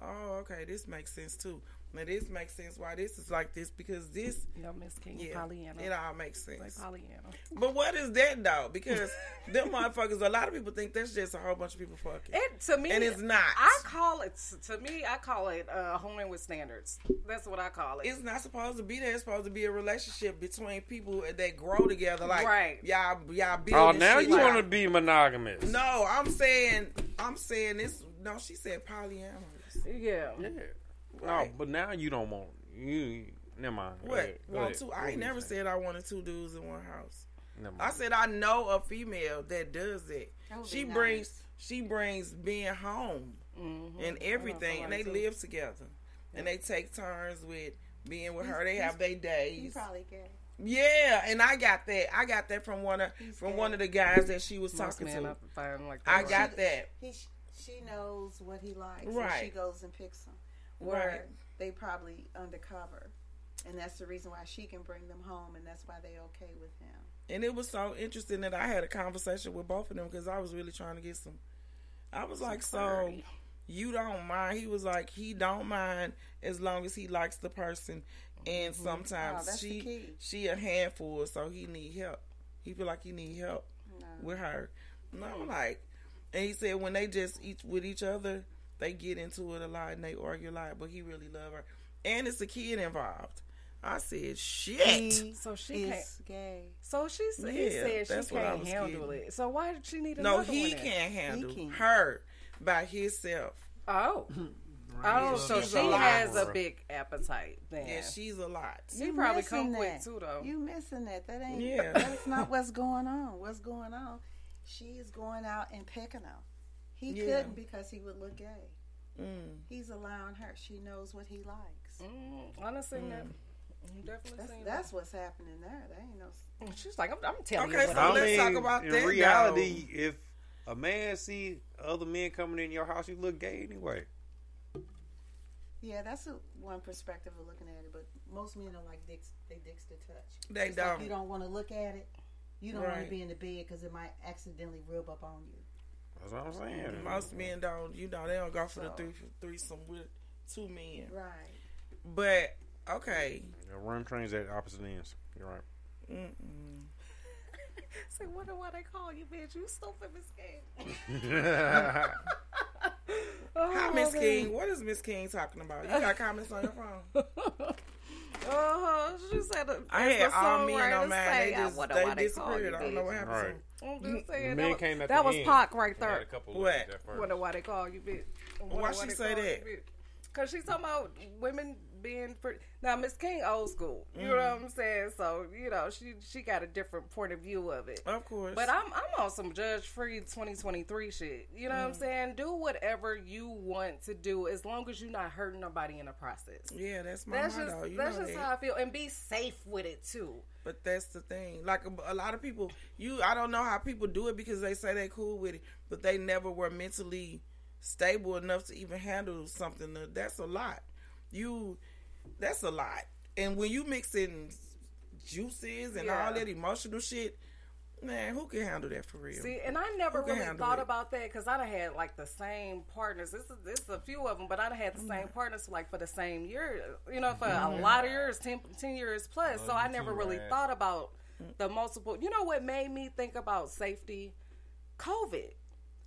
Speaker 15: oh, okay, this makes sense too. Now this makes sense why this is like this because this,
Speaker 17: Yo, Miss King,
Speaker 15: yeah,
Speaker 17: Pollyanna.
Speaker 15: it all makes sense.
Speaker 17: Like Pollyanna.
Speaker 15: But what is that though? Because *laughs* them motherfuckers, a lot of people think that's just a whole bunch of people fucking.
Speaker 17: It to me,
Speaker 15: And it's not.
Speaker 17: I call it to me. I call it uh, honing with standards. That's what I call it.
Speaker 15: It's not supposed to be there. It's supposed to be a relationship between people that grow together. Like
Speaker 17: Right.
Speaker 15: y'all, y'all build.
Speaker 14: Oh, now
Speaker 15: shit
Speaker 14: you
Speaker 15: like-
Speaker 14: want to be monogamous?
Speaker 15: No, I'm saying, I'm saying this. No, she said polyamorous.
Speaker 17: yeah.
Speaker 14: Yeah.
Speaker 15: Right.
Speaker 14: No, but now you don't want you. Never mind.
Speaker 15: What?
Speaker 14: ahead. Go
Speaker 15: Want
Speaker 14: ahead.
Speaker 15: two?
Speaker 14: What
Speaker 15: I ain't never
Speaker 14: saying?
Speaker 15: said I wanted two dudes in one house.
Speaker 14: Never
Speaker 15: I said I know a female that does it.
Speaker 16: That
Speaker 15: She brings
Speaker 16: nice.
Speaker 15: she brings being home
Speaker 17: Mm-hmm.
Speaker 15: and everything, and they
Speaker 17: too.
Speaker 15: live together, and they take turns with being with her. They have their
Speaker 16: He
Speaker 15: days.
Speaker 16: probably gay.
Speaker 15: Yeah, and I got that. I got that from one of
Speaker 16: He's
Speaker 15: from
Speaker 16: gay.
Speaker 15: one of the guys that she was
Speaker 17: Most
Speaker 15: talking to.
Speaker 17: up and find like
Speaker 15: I got
Speaker 16: She-
Speaker 15: that.
Speaker 16: He, she knows what he likes. And
Speaker 15: Right.
Speaker 16: she goes and picks them. Where
Speaker 15: Right.
Speaker 16: they probably undercover. And that's the reason why she can bring them home, and that's why they okay with him.
Speaker 15: And it was so interesting that I had a conversation with both of them because I was really trying to get some. I was like, so you don't mind? He was like, he don't mind as long as he likes the person. And mm-hmm.
Speaker 16: Oh,
Speaker 15: sometimes
Speaker 16: the
Speaker 15: she she a handful, so he need help. He feel like he need help
Speaker 16: No.
Speaker 15: with her. No, like, and he said when they just each with each other, they get into it a lot and they argue a lot. But he really love her, and it's a kid involved. I said, shit.
Speaker 16: He
Speaker 17: So she can't.
Speaker 16: is gay.
Speaker 17: So she said, he
Speaker 15: Yeah,
Speaker 17: said
Speaker 15: that's
Speaker 17: she can't handle
Speaker 15: getting.
Speaker 17: it. So why did she need
Speaker 15: No,
Speaker 17: another
Speaker 15: he
Speaker 17: one then?
Speaker 15: can't handle
Speaker 16: can't.
Speaker 15: her by himself.
Speaker 17: Oh. *laughs* Oh, so
Speaker 15: She's
Speaker 17: she
Speaker 15: a lot.
Speaker 17: has a big appetite then.
Speaker 15: Yeah, she's a lot.
Speaker 17: He
Speaker 16: You
Speaker 17: probably
Speaker 16: missing
Speaker 17: come quick
Speaker 16: that.
Speaker 17: too though.
Speaker 16: You missing that? That ain't.
Speaker 15: Yeah.
Speaker 16: That's not what's going on. What's going on? She's going out and picking them. He
Speaker 15: Yeah.
Speaker 16: couldn't because he would look gay.
Speaker 15: Mm.
Speaker 16: He's allowing her. She knows what he likes.
Speaker 17: Mm, I done seen that. You definitely
Speaker 16: That's,
Speaker 17: seen
Speaker 16: that's what's happening there. There ain't no.
Speaker 17: She's like, I'm, I'm telling
Speaker 15: Okay,
Speaker 17: you Okay,
Speaker 15: so
Speaker 17: I
Speaker 14: I
Speaker 15: let's
Speaker 14: mean,
Speaker 15: talk about
Speaker 14: in
Speaker 15: that,
Speaker 14: reality, if a man see other men coming in your house, you look gay anyway.
Speaker 16: Yeah, that's a, one perspective of looking at it. But most men don't like dicks. They dicks to touch.
Speaker 15: They
Speaker 16: It's
Speaker 15: don't.
Speaker 16: you don't want to look at it. You don't want to be in the bed because it might accidentally rub up on you.
Speaker 14: That's what I'm saying.
Speaker 15: Most men don't. You know, they don't go for the three threesome with two men.
Speaker 16: Right.
Speaker 15: But okay.
Speaker 14: Yeah, run trains at opposite ends. You're right.
Speaker 15: Mm-mm. *laughs*
Speaker 17: Say, wonder why they call you, bitch. You stupid, Miss King. *laughs*
Speaker 15: Hi, Miss. King. What is Miss King talking about? You got comments on your phone? *laughs*
Speaker 17: Uh-huh. She said, the-
Speaker 15: I had all men
Speaker 17: songwriter
Speaker 15: on mine.
Speaker 17: say,
Speaker 15: They
Speaker 17: I
Speaker 15: just
Speaker 17: wonder
Speaker 15: they
Speaker 17: why they call
Speaker 15: disappeared.
Speaker 17: you,
Speaker 15: I don't know what
Speaker 17: bitch.
Speaker 15: happened.
Speaker 14: Right.
Speaker 15: To
Speaker 17: I'm just saying.
Speaker 14: men
Speaker 17: that was,
Speaker 14: came at
Speaker 17: that
Speaker 14: the
Speaker 17: was
Speaker 14: end.
Speaker 17: Pac right
Speaker 14: We had
Speaker 17: there.
Speaker 14: a couple
Speaker 15: What?
Speaker 14: at.
Speaker 17: Wonder why they call you bitch.
Speaker 15: Why she
Speaker 17: they
Speaker 15: say that?
Speaker 17: Cause she's talking about women being pretty. Now Miss King old school. You know
Speaker 15: Mm.
Speaker 17: what I'm saying? So you know she she got a different point of view of it.
Speaker 15: Of course.
Speaker 17: But I'm I'm on some judge free 2023 shit. You know what I'm
Speaker 15: Mm.
Speaker 17: saying? Do whatever you want to do as long as you're not hurting nobody in the process.
Speaker 15: yeah, that's my
Speaker 17: That's
Speaker 15: motto.
Speaker 17: just
Speaker 15: you
Speaker 17: that's
Speaker 15: know
Speaker 17: just
Speaker 15: that.
Speaker 17: how I feel, and be safe with it too.
Speaker 15: But that's the thing. Like a, a lot of people, you I don't know how people do it because they say they cool with it, but they never were mentally stable enough to even handle something. Uh, that's a lot. You, that's a lot. And when you mix in juices and
Speaker 17: Yeah.
Speaker 15: all that emotional shit, man, who can handle that for real?
Speaker 17: See, and I never really thought
Speaker 15: it?
Speaker 17: about that because I done had like the same partners. This is this is a few of them, but I done had the same partners like for the same year. You know, for a
Speaker 15: Mhm.
Speaker 17: lot of years, 10, 10 years plus. so
Speaker 15: Oh,
Speaker 17: I never really
Speaker 15: right.
Speaker 17: thought about the multiple. You know what made me think about safety? COVID.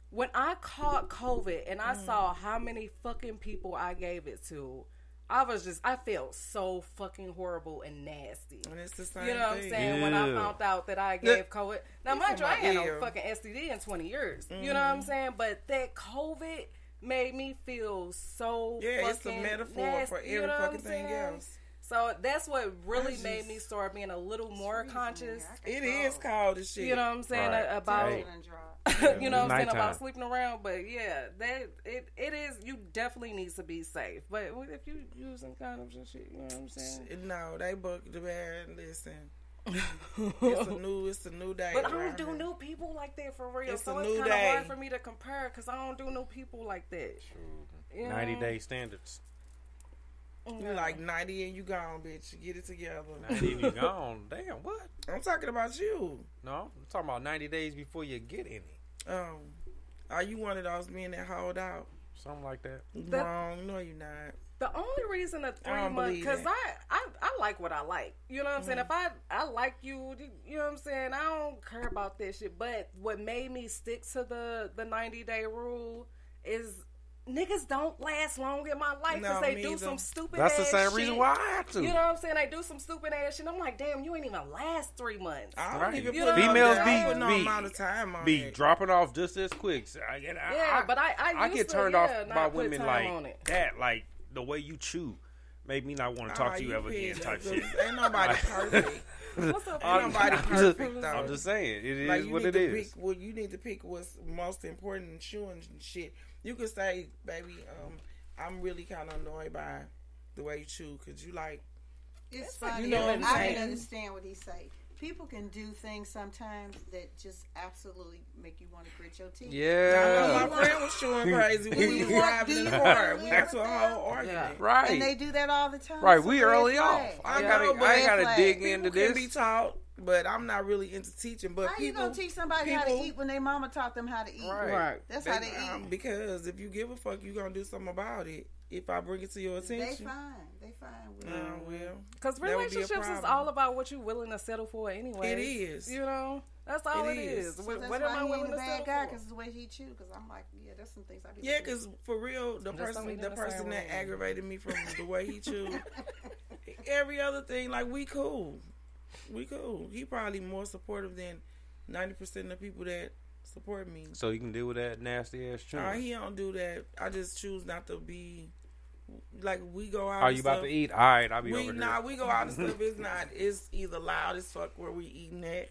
Speaker 17: When I caught COVID and I
Speaker 15: Mm.
Speaker 17: saw how many fucking people I gave it to. I was just, I felt so fucking horrible and nasty.
Speaker 15: And it's the same
Speaker 17: You know what I'm
Speaker 15: thing.
Speaker 17: saying? When I found out that I gave COVID. Now,
Speaker 15: you
Speaker 17: mind you, I
Speaker 15: talking
Speaker 17: ain't
Speaker 15: about
Speaker 17: had no fucking STD in 20 years. You know what I'm
Speaker 15: mm.
Speaker 17: saying? But that COVID made me feel so
Speaker 15: Yeah, it's a
Speaker 17: fucking
Speaker 15: metaphor
Speaker 17: nasty,
Speaker 15: for
Speaker 17: you know what
Speaker 15: fucking
Speaker 17: I'm
Speaker 15: thing
Speaker 17: saying?
Speaker 15: else.
Speaker 17: So that's what really
Speaker 15: I
Speaker 17: made me start being a little more conscious.
Speaker 15: It is cold as shit.
Speaker 17: You know what I'm saying
Speaker 14: Right.
Speaker 17: about
Speaker 14: Right. *laughs*
Speaker 17: you know what I'm saying about sleeping around. But yeah, that it it is. You definitely needs to be safe. But if you using condoms and shit, you know what I'm saying.
Speaker 15: No, they book the bad. Listen, *laughs* it's a new, it's a new day.
Speaker 17: But I don't do new people like that for real.
Speaker 15: It's
Speaker 17: so
Speaker 15: a
Speaker 17: it's
Speaker 15: new
Speaker 17: kind of
Speaker 15: day.
Speaker 17: hard for me to compare because I don't do new people like that. You
Speaker 14: 90
Speaker 17: know?
Speaker 14: day standards.
Speaker 15: You like ninety and you gone, bitch. Get it together.
Speaker 14: 90 and you gone. *laughs* Damn, what?
Speaker 15: I'm talking about you.
Speaker 14: No, I'm talking about 90 days before you get any.
Speaker 15: Um, are you one of those men that hold out?
Speaker 14: Something like that.
Speaker 15: Wrong. No, you're not.
Speaker 17: The only reason a three
Speaker 15: don't
Speaker 17: month because. I, I I like what I like. You know what I'm saying?
Speaker 15: Mhm.
Speaker 17: If I I like you, you know what I'm saying. I don't care about that shit. But what made me stick to the the 90 day rule is. Niggas don't last long in my life because
Speaker 15: No,
Speaker 17: they do
Speaker 15: either.
Speaker 17: some stupid. Ass shit.
Speaker 14: That's the same
Speaker 17: shit.
Speaker 14: reason why I have to.
Speaker 17: You know what I'm saying? They do some stupid ass shit. I'm like, damn, you ain't even last three months.
Speaker 15: I don't
Speaker 14: Right.
Speaker 15: even
Speaker 17: You
Speaker 15: put
Speaker 17: know,
Speaker 14: Females
Speaker 15: I don't put
Speaker 14: be
Speaker 15: no
Speaker 14: be,
Speaker 15: amount of time on
Speaker 14: be
Speaker 15: it.
Speaker 14: dropping off just as quick. So I, get- I,
Speaker 17: Yeah,
Speaker 14: I-
Speaker 17: but I- I used
Speaker 14: get
Speaker 17: to,
Speaker 14: turned
Speaker 17: yeah,
Speaker 14: off
Speaker 17: not
Speaker 14: by women like that, like the way you chew. Made me not want to talk to you,
Speaker 15: you
Speaker 14: ever again. type shit.
Speaker 15: Ain't
Speaker 14: shit.
Speaker 15: nobody *laughs* perfect.
Speaker 17: What's up, *laughs*
Speaker 14: I'm,
Speaker 15: nobody
Speaker 14: I'm
Speaker 15: perfect
Speaker 14: just,
Speaker 15: though.
Speaker 14: I'm just saying, it is
Speaker 15: like you
Speaker 14: what
Speaker 15: need
Speaker 14: it
Speaker 15: to
Speaker 14: is.
Speaker 15: Pick, well, you need to pick what's most important in chewing and shit. You could say, baby, um, I'm really kind of annoyed by the way you chew because you like.
Speaker 16: It's funny.
Speaker 15: You
Speaker 16: funny.
Speaker 15: know what I'm
Speaker 16: I
Speaker 15: saying?
Speaker 16: can understand what he say. People can do things sometimes that just absolutely make you want to grit your teeth.
Speaker 14: Yeah.
Speaker 15: I know my friend was chewing crazy when we was *laughs* driving in the car. We got to a whole argument.
Speaker 14: Right.
Speaker 16: And they do that all the time.
Speaker 14: Right,
Speaker 16: It's a
Speaker 14: we early
Speaker 16: flag.
Speaker 14: off. I
Speaker 15: Yeah,
Speaker 14: gotta,
Speaker 15: but
Speaker 14: I
Speaker 15: red
Speaker 14: gotta
Speaker 16: flag.
Speaker 14: dig
Speaker 15: People
Speaker 14: into
Speaker 15: can
Speaker 14: this.
Speaker 15: be taught, but I'm not really into teaching. But
Speaker 16: How
Speaker 15: people,
Speaker 16: you gonna teach somebody how to eat when their mama taught them how to eat?
Speaker 14: Right.
Speaker 15: Right.
Speaker 16: That's how they
Speaker 15: um,
Speaker 16: eat.
Speaker 15: because if you give a fuck, you are gonna do something about it. If I bring it to your attention.
Speaker 16: They fine. With it.
Speaker 15: well,
Speaker 17: Because
Speaker 15: that be
Speaker 17: relationships is all about what you're willing to settle for anyway.
Speaker 15: It is.
Speaker 17: You know? That's all
Speaker 15: It
Speaker 17: it
Speaker 15: is.
Speaker 17: is.
Speaker 15: So
Speaker 17: What,
Speaker 16: That's
Speaker 17: what
Speaker 16: why
Speaker 17: am I willing to settle
Speaker 16: guy
Speaker 17: for?
Speaker 16: because the way he chew. Because I'm like, yeah, there's some things I be.
Speaker 15: Yeah, because for real, the
Speaker 17: Just
Speaker 15: person, the
Speaker 17: the
Speaker 15: person that
Speaker 17: way.
Speaker 15: aggravated me from the way he chewed, *laughs* every other thing, like we cool, we cool. He probably more supportive than ninety percent of the people that support me.
Speaker 14: So you can deal with that nasty ass chewing.
Speaker 15: Uh, he don't do that. I just choose not to be like we go out.
Speaker 14: Are
Speaker 15: and
Speaker 14: you about to eat? All right, I'll be
Speaker 15: we
Speaker 14: over
Speaker 15: nah,
Speaker 14: here.
Speaker 15: we go out and stuff. It's *laughs* not. It's either loud as fuck where we eating at,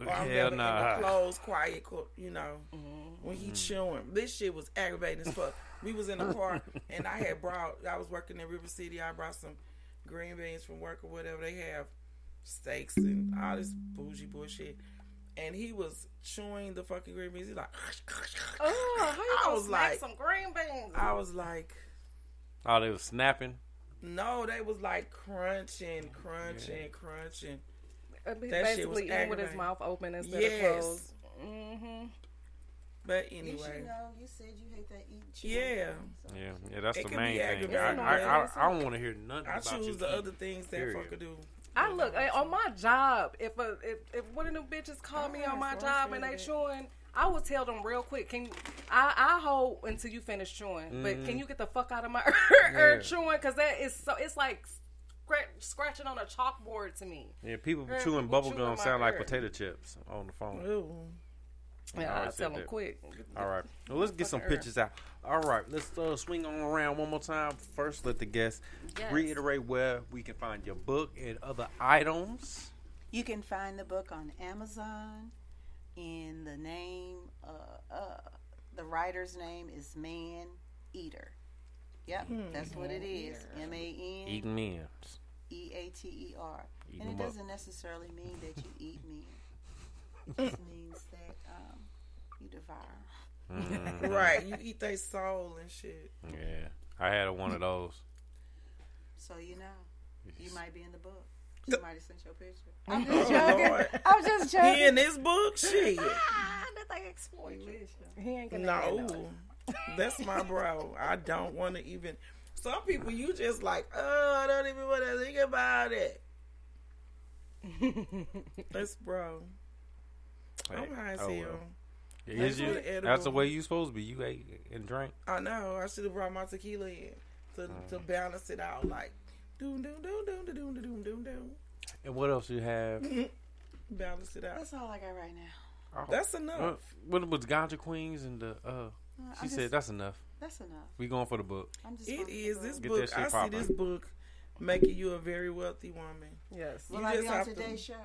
Speaker 15: or I'm
Speaker 14: Hell
Speaker 15: never
Speaker 14: nah.
Speaker 15: in the closed, quiet. You know,
Speaker 17: Mm-hmm.
Speaker 15: when he chewing. This shit was aggravating as fuck. We was in the car and I had brought. I was working in River City. I brought some green beans from work or whatever. They have steaks and all this bougie bullshit. And he was chewing the fucking green beans. He's like,
Speaker 17: Oh, how you
Speaker 15: I
Speaker 17: gonna
Speaker 15: was like-
Speaker 17: some green beans?
Speaker 15: I was like,
Speaker 14: Oh, they was snapping.
Speaker 15: No, they was like crunching, crunching, crunching.
Speaker 17: Uh, he
Speaker 15: That shit was
Speaker 17: basically eating with his mouth open instead
Speaker 15: Yes.
Speaker 17: of closed. Mm-hmm.
Speaker 15: But
Speaker 16: You
Speaker 15: anyway,
Speaker 16: you know. You said you hate that eat chewing.
Speaker 15: yeah.
Speaker 14: Yeah, yeah, that's
Speaker 15: It
Speaker 14: the main thing.
Speaker 15: aggravating.
Speaker 14: I, I, I, I, don't want to hear nothing
Speaker 15: I
Speaker 14: about you.
Speaker 15: choose the
Speaker 14: eating,
Speaker 15: other things that
Speaker 14: period.
Speaker 15: fucker do.
Speaker 17: I look eh, on my job. If a if, if one of them bitches call me on my job and they
Speaker 15: frustrated.
Speaker 17: chewing, I will tell them real quick. Can I I hold until you finish chewing, but
Speaker 14: Mhm.
Speaker 17: can you get the fuck out of my *laughs*
Speaker 14: Yeah.
Speaker 17: ear chewing? Because that is so. It's like scratch, scratching on a chalkboard to me.
Speaker 14: Yeah, people
Speaker 17: Girl,
Speaker 14: chewing
Speaker 17: people
Speaker 14: bubble
Speaker 17: chewing
Speaker 14: gum sound like
Speaker 17: ear.
Speaker 14: potato chips on the phone.
Speaker 15: Ooh.
Speaker 17: Yeah,
Speaker 14: I
Speaker 17: I tell them
Speaker 14: that.
Speaker 17: quick.
Speaker 14: All right. Well, let's get some
Speaker 17: Fucking
Speaker 14: pictures out. All right. Let's uh, swing on around one more time. First, let the guests
Speaker 16: Yes.
Speaker 14: reiterate where we can find your book and other items.
Speaker 16: You can find the book on Amazon. In the name, uh, uh, the writer's name is Man Eater. Yep,
Speaker 14: Hmm.
Speaker 16: that's what it is. M A N
Speaker 14: Eating men.
Speaker 16: E A T E R. And it doesn't necessarily mean that you eat men. It just *laughs* means that um, you devour.
Speaker 14: Mhm. *laughs*
Speaker 15: right, you eat their soul and shit.
Speaker 14: Yeah. I had one of those.
Speaker 16: So you know, you might be in the book. Somebody sent your picture. I'm
Speaker 15: Oh,
Speaker 16: just joking.
Speaker 15: Lord.
Speaker 16: I'm just joking.
Speaker 15: He in this book, shit.
Speaker 16: Ah, *laughs* that thing exploit you.
Speaker 17: He ain't gonna
Speaker 15: No, that's my bro. I don't want to even. Some people, you just like, oh, I don't even want to think about it. *laughs* That's bro. I'm high as
Speaker 14: Oh,
Speaker 15: hell.
Speaker 14: well.
Speaker 15: Thanks
Speaker 14: Is you?
Speaker 15: the.
Speaker 14: That's the way you supposed to be. You ate and drank.
Speaker 15: I know. I should have brought my tequila in to, to
Speaker 14: Mm.
Speaker 15: balance it out. Like, Doom, doom, doom, doom, doom, doom, doom, doom.
Speaker 14: And what else you have? *laughs*
Speaker 15: Balance it out.
Speaker 16: That's all I got right now.
Speaker 14: Oh.
Speaker 15: That's enough.
Speaker 14: Uh, what Ganja Queens and the? uh,
Speaker 16: uh
Speaker 14: She
Speaker 16: just,
Speaker 14: said that's enough.
Speaker 16: That's enough.
Speaker 14: We going for the book.
Speaker 16: I'm just
Speaker 15: it is this book. I see this book making you a very wealthy woman.
Speaker 17: Yes.
Speaker 16: Will you
Speaker 15: I
Speaker 16: be on
Speaker 15: today's to,
Speaker 16: show?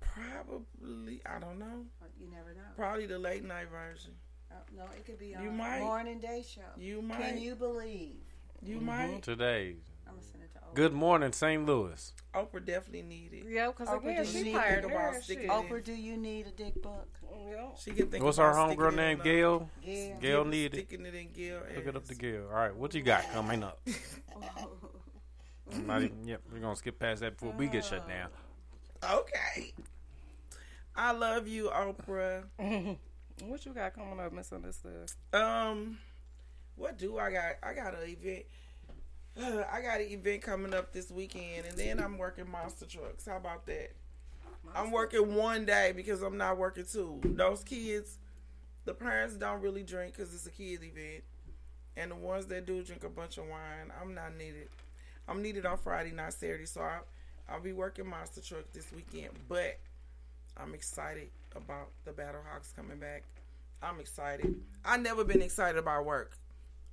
Speaker 15: Probably. I don't know.
Speaker 16: Uh, you never know.
Speaker 15: Probably the late night version.
Speaker 16: Uh, no, it could be on
Speaker 15: you might.
Speaker 16: morning day show.
Speaker 15: You might.
Speaker 16: Can you believe?
Speaker 15: You
Speaker 14: mm-hmm.
Speaker 15: might.
Speaker 14: Today's.
Speaker 16: I'm gonna send it to Oprah.
Speaker 14: Good morning, St. Louis.
Speaker 15: Oprah definitely need it.
Speaker 17: Yeah, because
Speaker 16: Oprah,
Speaker 17: again,
Speaker 16: do
Speaker 17: she
Speaker 16: you need
Speaker 17: fired
Speaker 16: to
Speaker 15: think about
Speaker 17: her
Speaker 15: it
Speaker 16: Oprah, do you need a dick book?
Speaker 17: Yeah.
Speaker 15: She can think
Speaker 14: What's
Speaker 15: about
Speaker 14: our
Speaker 15: sticking
Speaker 14: homegirl
Speaker 15: it
Speaker 14: name?
Speaker 15: in,
Speaker 14: Gayle.
Speaker 16: Gayle.
Speaker 14: Gayle needed.
Speaker 15: Sticking it in Gayle.
Speaker 14: Look it up to Gayle. All right, what you got coming up? Not even- *laughs* yep, we're gonna skip past that before we get shut down.
Speaker 15: Okay. I love you, Oprah. *laughs*
Speaker 17: what you got coming up, Miss misunderstood?
Speaker 15: Um, what do I got? I got an event. *sighs* I got an event coming up this weekend, and then I'm working monster trucks. How about that? I'm working one day because I'm not working two. Those kids, the parents don't really drink because it's a kids event, and the ones that do drink a bunch of wine, I'm not needed. I'm needed on Friday, not Saturday, so I, I'll be working monster truck this weekend. But I'm excited about the Battle Hawks coming back. I'm excited. I never been excited about work.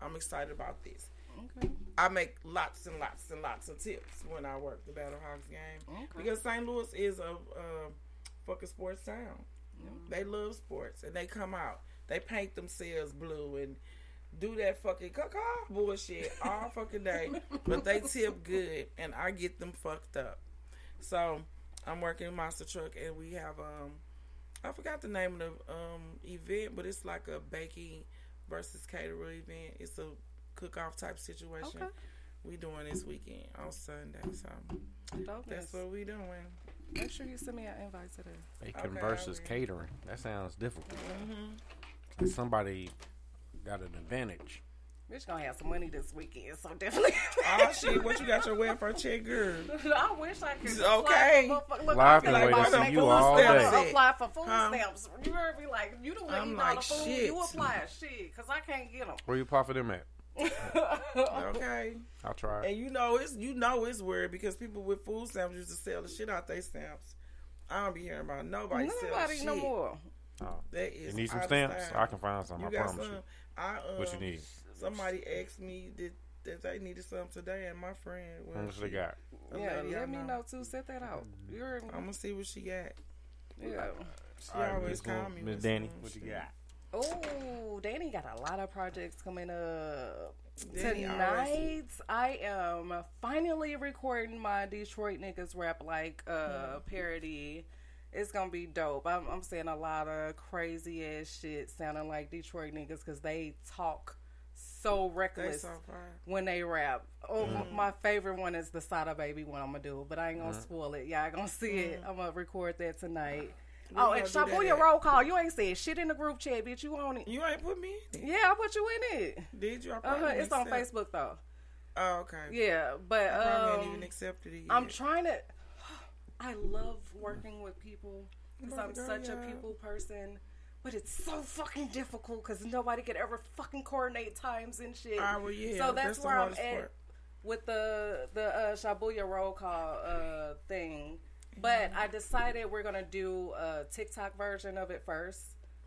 Speaker 15: I'm excited about this.
Speaker 17: Okay.
Speaker 15: I make lots and lots and lots of tips when I work the BattleHawks game because St. Louis is a, a fucking sports town. They love sports and they come out. They paint themselves blue and do that fucking caca bullshit all fucking day, *laughs* but they tip good and I get them fucked up. So I'm working in Monster Truck and we have um I forgot the name of the um event, but it's like a baking versus caterer event. It's a cook off type situation.
Speaker 17: Okay.
Speaker 15: We doing this weekend on Sunday, so
Speaker 17: Dopeness.
Speaker 15: that's what we doing.
Speaker 17: Make sure you send me an invite today.
Speaker 14: Bacon
Speaker 15: Okay,
Speaker 14: versus catering. That sounds difficult.
Speaker 15: Mm-hmm.
Speaker 14: Somebody got an advantage.
Speaker 17: Bitch gonna have some money this weekend, so definitely. *laughs*
Speaker 15: Oh shit, what you got your welfare check, girl? *laughs*
Speaker 17: I wish I could.
Speaker 15: Okay.
Speaker 17: Apply for, look,
Speaker 14: Well, I've
Speaker 17: I feel
Speaker 14: been waiting
Speaker 17: my
Speaker 14: to see you
Speaker 17: food
Speaker 14: all
Speaker 17: stamps
Speaker 14: day.
Speaker 17: Apply for food
Speaker 15: Huh?
Speaker 17: stamps. You heard me? Like you don't want
Speaker 15: to
Speaker 17: eat
Speaker 15: like,
Speaker 17: all the food.
Speaker 15: shit.
Speaker 17: You apply a shit because I can't get them.
Speaker 14: Where you apply for them at? *laughs*
Speaker 15: Okay.
Speaker 14: I'll try.
Speaker 15: And you know it's you know it's weird because people with food stamps used to sell the shit out their stamps. I don't be hearing about nobody selling
Speaker 17: Nobody
Speaker 15: shit.
Speaker 17: no more.
Speaker 14: Oh.
Speaker 15: That
Speaker 14: You
Speaker 15: is
Speaker 14: need some stamps?
Speaker 15: style.
Speaker 14: I can find some.
Speaker 15: You
Speaker 14: I promise
Speaker 15: some?
Speaker 14: you.
Speaker 15: I, um,
Speaker 14: What you need?
Speaker 15: Somebody asked me that, that they needed some today, and my friend. Well,
Speaker 14: How much they
Speaker 15: she-
Speaker 14: got?
Speaker 17: Yeah,
Speaker 15: lady I
Speaker 17: let me know too. Set that out. You're
Speaker 15: I'm gonna see what she got.
Speaker 17: yeah.
Speaker 15: She
Speaker 14: All right,
Speaker 15: always call me.
Speaker 14: Miss Danny, what you got?
Speaker 17: Oh, Danny got a lot of projects coming up.
Speaker 15: Danny
Speaker 17: Tonight, I am finally recording my Detroit niggas rap like uh parody. It's gonna be dope. I'm, I'm saying a lot of crazy ass shit sounding like Detroit niggas because they talk so reckless
Speaker 15: so
Speaker 17: when they rap. Oh,
Speaker 15: Mm.
Speaker 17: my favorite one is the Sada Baby one. I'm gonna do, but I ain't gonna
Speaker 15: Mm.
Speaker 17: spoil it. Y'all gonna see it. I'm gonna record that tonight. Oh, and
Speaker 15: do
Speaker 17: Shabuya roll call. You ain't said shit in the group chat, bitch. You on it?
Speaker 15: You ain't put me in.
Speaker 17: Yeah, I put you in it.
Speaker 15: Did you? uh-huh.
Speaker 17: It's on
Speaker 15: accept.
Speaker 17: Facebook though.
Speaker 15: Oh, okay.
Speaker 17: Yeah, but
Speaker 15: I probably
Speaker 17: um,
Speaker 15: even accepted it.
Speaker 17: I'm trying to. *sighs* I love working with people because I'm
Speaker 15: Girl,
Speaker 17: such a people person. But it's so fucking difficult because nobody could ever fucking coordinate times and shit.
Speaker 15: Ah, well, yeah,
Speaker 17: so that's,
Speaker 15: that's
Speaker 17: where I'm at
Speaker 15: part.
Speaker 17: with the the uh, Shabuya roll call uh, thing. But I decided we're gonna do a TikTok version of it first,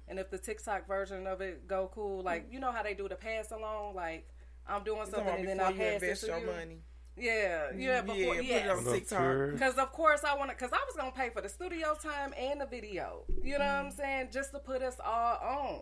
Speaker 17: and if the TikTok version of it go cool, like you know how they do the pass along, like I'm doing
Speaker 15: You talking
Speaker 17: something and then
Speaker 15: before
Speaker 17: I
Speaker 15: you
Speaker 17: pass
Speaker 15: invest
Speaker 17: it to
Speaker 15: your
Speaker 17: you.
Speaker 15: money.
Speaker 17: Yeah, yeah,
Speaker 15: Yeah,
Speaker 17: before,
Speaker 15: put it
Speaker 17: yes.
Speaker 15: on TikTok.
Speaker 17: Because of course I want to. Because I was gonna pay for the studio time and the video. You know what I'm saying? Just to put us all on.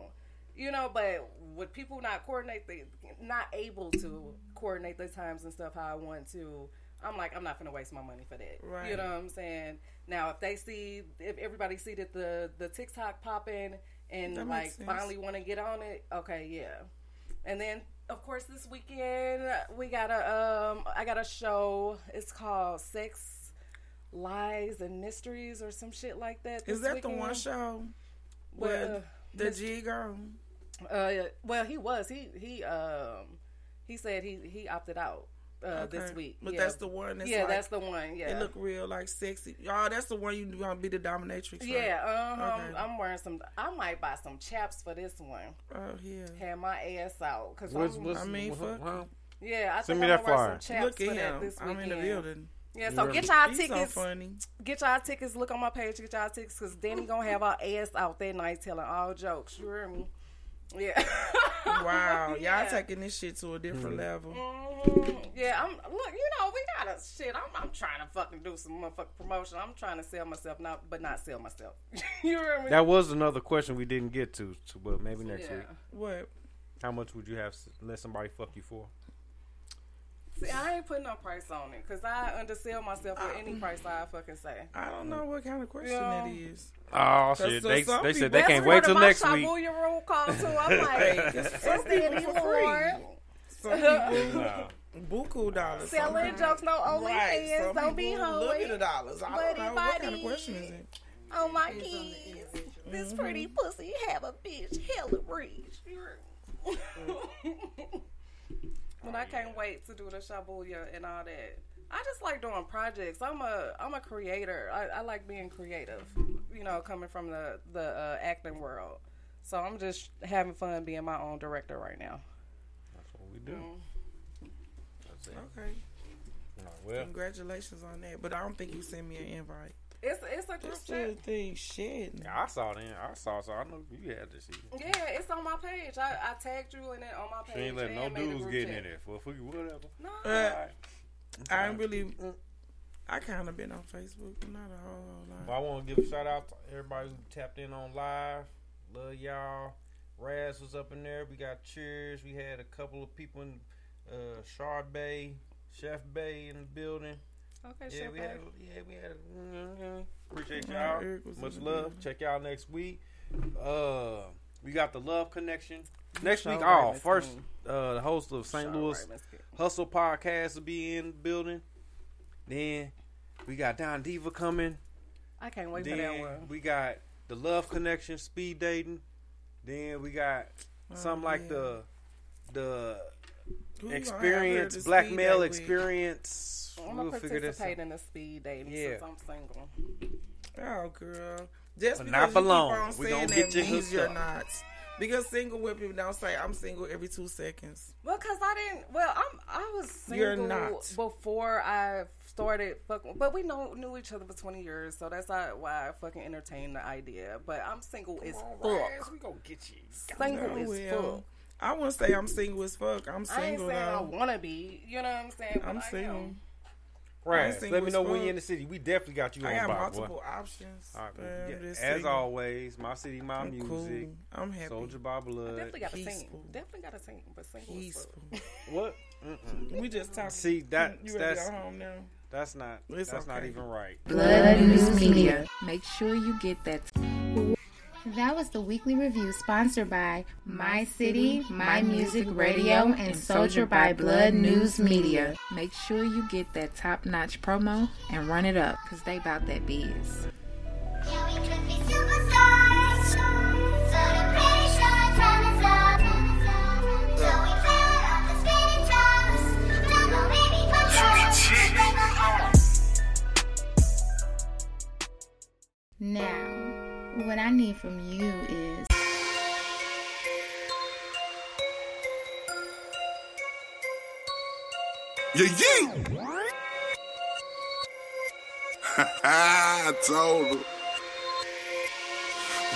Speaker 17: You know, but with people not coordinate, the not able to coordinate the times and stuff how I want to. I'm like, I'm not gonna waste my money for that.
Speaker 15: Right.
Speaker 17: You know what I'm saying? Now, if they see, if everybody see that the the TikTok popping and
Speaker 15: That
Speaker 17: like finally want to get on it, okay, yeah. And then, of course, this weekend we got a um I got a show. It's called Sex, Lies, and Mysteries or some shit like that.
Speaker 15: Is that the one show
Speaker 17: Well,
Speaker 15: where
Speaker 17: uh,
Speaker 15: the G girl?
Speaker 17: Uh, well, he was he he um he said he he opted out uh this week.
Speaker 15: But
Speaker 17: Yeah.
Speaker 15: that's the one. That's
Speaker 17: yeah,
Speaker 15: like,
Speaker 17: that's the one. Yeah,
Speaker 15: It look real like sexy. Y'all, that's the one you gonna be the dominatrix. right?
Speaker 17: Yeah, uh-huh.
Speaker 15: Okay.
Speaker 17: I'm wearing some. I might buy some chaps for this one.
Speaker 15: Oh yeah.
Speaker 17: Have my ass out because
Speaker 14: What's-
Speaker 17: I'm.
Speaker 14: what's-
Speaker 15: I mean,
Speaker 14: what-
Speaker 15: fuck.
Speaker 14: huh?
Speaker 17: yeah, I
Speaker 14: Send
Speaker 17: think
Speaker 14: me
Speaker 17: I'm
Speaker 14: that
Speaker 17: gonna wear
Speaker 14: flyer.
Speaker 17: some chaps
Speaker 15: Look
Speaker 17: for
Speaker 15: at
Speaker 17: that
Speaker 15: him.
Speaker 17: this
Speaker 15: I'm in the building.
Speaker 17: Yeah, so get y'all
Speaker 15: He's so
Speaker 17: tickets.
Speaker 15: funny.
Speaker 17: Get y'all tickets. Look on my page. Get y'all tickets because Danny gonna have our ass out that night telling all jokes. You hear me? Yeah.
Speaker 15: Wow, *laughs* y'all taking this shit to a different level.
Speaker 17: Mhm. Yeah, I'm. Look, you know, we gotta shit. I'm. I'm trying to fucking do some motherfucking promotion. I'm trying to sell myself, not but not sell myself. *laughs* you hear me?
Speaker 14: That was another question we didn't get to, so- but maybe next
Speaker 17: Yeah.
Speaker 14: week.
Speaker 15: What?
Speaker 14: How much would you have let somebody fuck you for?
Speaker 17: See, I ain't putting no price on it because I undersell myself for ah. any price I fucking say.
Speaker 15: I don't know what kind of question
Speaker 17: Yeah.
Speaker 15: that is.
Speaker 14: Oh
Speaker 15: 'Cause
Speaker 14: shit! They, they said
Speaker 15: people-
Speaker 14: they can't wait till next week.
Speaker 17: Shabuya roll call too. I'm *laughs* like,
Speaker 15: Hey, 'cause
Speaker 17: it's
Speaker 15: some people
Speaker 17: Danny
Speaker 15: for free. Some people, buku dollars.
Speaker 17: Selling
Speaker 15: people-
Speaker 17: jokes, no OnlyFans.
Speaker 15: Right, some
Speaker 17: Don't be
Speaker 15: people
Speaker 17: holy.
Speaker 15: Look at the dollars. I don't know what kind of
Speaker 17: Buddy,
Speaker 15: question is it.
Speaker 17: Oh my kids, this mm-hmm. pretty pussy have a bitch hella rich. Mm. *laughs* but I can't wait to do the shabuya and all that. I just like doing projects. I'm a I'm a creator. I, I like being creative. You know, coming from the the uh, acting world. So I'm just having fun being my own director right now.
Speaker 14: That's what we do.
Speaker 17: Mm.
Speaker 14: That's it.
Speaker 15: Okay.
Speaker 14: Oh, well,
Speaker 15: Congratulations on that. But I don't think you sent me an invite.
Speaker 17: It's it's a group
Speaker 15: This
Speaker 17: chat.
Speaker 15: thing, shit.
Speaker 14: yeah, I saw it. In, I saw, so I know you had to see it.
Speaker 17: Yeah, it's on my page. I, I tagged you in it on my page.
Speaker 14: She ain't letting no
Speaker 17: and made a
Speaker 14: dudes
Speaker 17: group
Speaker 14: get in
Speaker 17: chat.
Speaker 14: it. For for you, whatever.
Speaker 17: No.
Speaker 15: Uh,
Speaker 14: Alright.
Speaker 15: I ain't really. I kind of been on Facebook, but not a whole, whole lot.
Speaker 14: Well, I want to give a shout out to everybody who tapped in on live. Love y'all. Raz was up in there. We got cheers. We had a couple of people in uh, Shard Bay, Chef Bay in the building.
Speaker 17: Okay,
Speaker 14: Yeah, we had. Yeah, we had. Appreciate y'all.
Speaker 15: Eric was in
Speaker 14: Much love. Check y'all next week. Uh, we got the Love Connection next week.
Speaker 17: right,
Speaker 14: Oh, first, uh, the host of St. Louis
Speaker 17: right,
Speaker 14: Hustle Podcast will be in the building. Then we got Don Diva coming.
Speaker 17: I can't wait for that one.
Speaker 14: we got the Love Connection, speed dating. Then we got something like the the
Speaker 15: Who you gonna have
Speaker 14: experience,
Speaker 15: here to
Speaker 14: black male experience.
Speaker 17: I'm
Speaker 14: we'll
Speaker 17: gonna
Speaker 14: figure this
Speaker 17: participate in the speed dating
Speaker 14: Yeah.
Speaker 17: since I'm single.
Speaker 15: Oh, girl. Just
Speaker 14: But
Speaker 15: because
Speaker 14: not for long. We
Speaker 15: saying
Speaker 14: gonna get you
Speaker 15: means
Speaker 14: hooked
Speaker 15: you're
Speaker 14: up.
Speaker 15: not. Because single women don't say I'm single every two seconds.
Speaker 17: Well, cause I didn't. Well, I'm. I was single
Speaker 15: You're not.
Speaker 17: before I started fucking. But we know knew each other for 20 years, so that's not why I fucking entertained the idea. But I'm single as fuck.
Speaker 14: We gonna get you.
Speaker 17: Single
Speaker 15: Oh,
Speaker 17: as
Speaker 15: well.
Speaker 17: fuck.
Speaker 15: I wouldn't say I'm single as fuck. I'm
Speaker 17: I ain't
Speaker 15: single
Speaker 17: saying I
Speaker 15: though.
Speaker 17: wanna be. You know what I'm saying? But
Speaker 15: I'm
Speaker 17: I
Speaker 15: single.
Speaker 17: Am.
Speaker 14: Right. Let me
Speaker 15: as
Speaker 14: know when you're in the city. We definitely got you
Speaker 15: I
Speaker 14: on
Speaker 15: got
Speaker 14: box,
Speaker 15: multiple
Speaker 14: boy.
Speaker 15: options.
Speaker 14: All right,
Speaker 15: but
Speaker 14: yeah, as
Speaker 15: single.
Speaker 14: always, my city, my
Speaker 15: I'm
Speaker 14: music.
Speaker 15: cool. I'm happy.
Speaker 14: Soldier by
Speaker 17: I definitely got a team. Definitely got a team, but single
Speaker 15: Peaceful. *laughs*
Speaker 14: What? Mm-mm.
Speaker 15: We just talking.
Speaker 14: See that
Speaker 15: You ready to
Speaker 14: that's
Speaker 15: go home now?
Speaker 14: that's not
Speaker 15: It's
Speaker 14: that's not even right.
Speaker 18: Blood News Media. Make sure you get that.
Speaker 13: That was the weekly review sponsored by My City, My Music Radio, and Soldier by Blood News Media. Make sure you get that top notch promo and run it up because they about that biz. From you is
Speaker 6: Yeah, yeah. *laughs* I told her.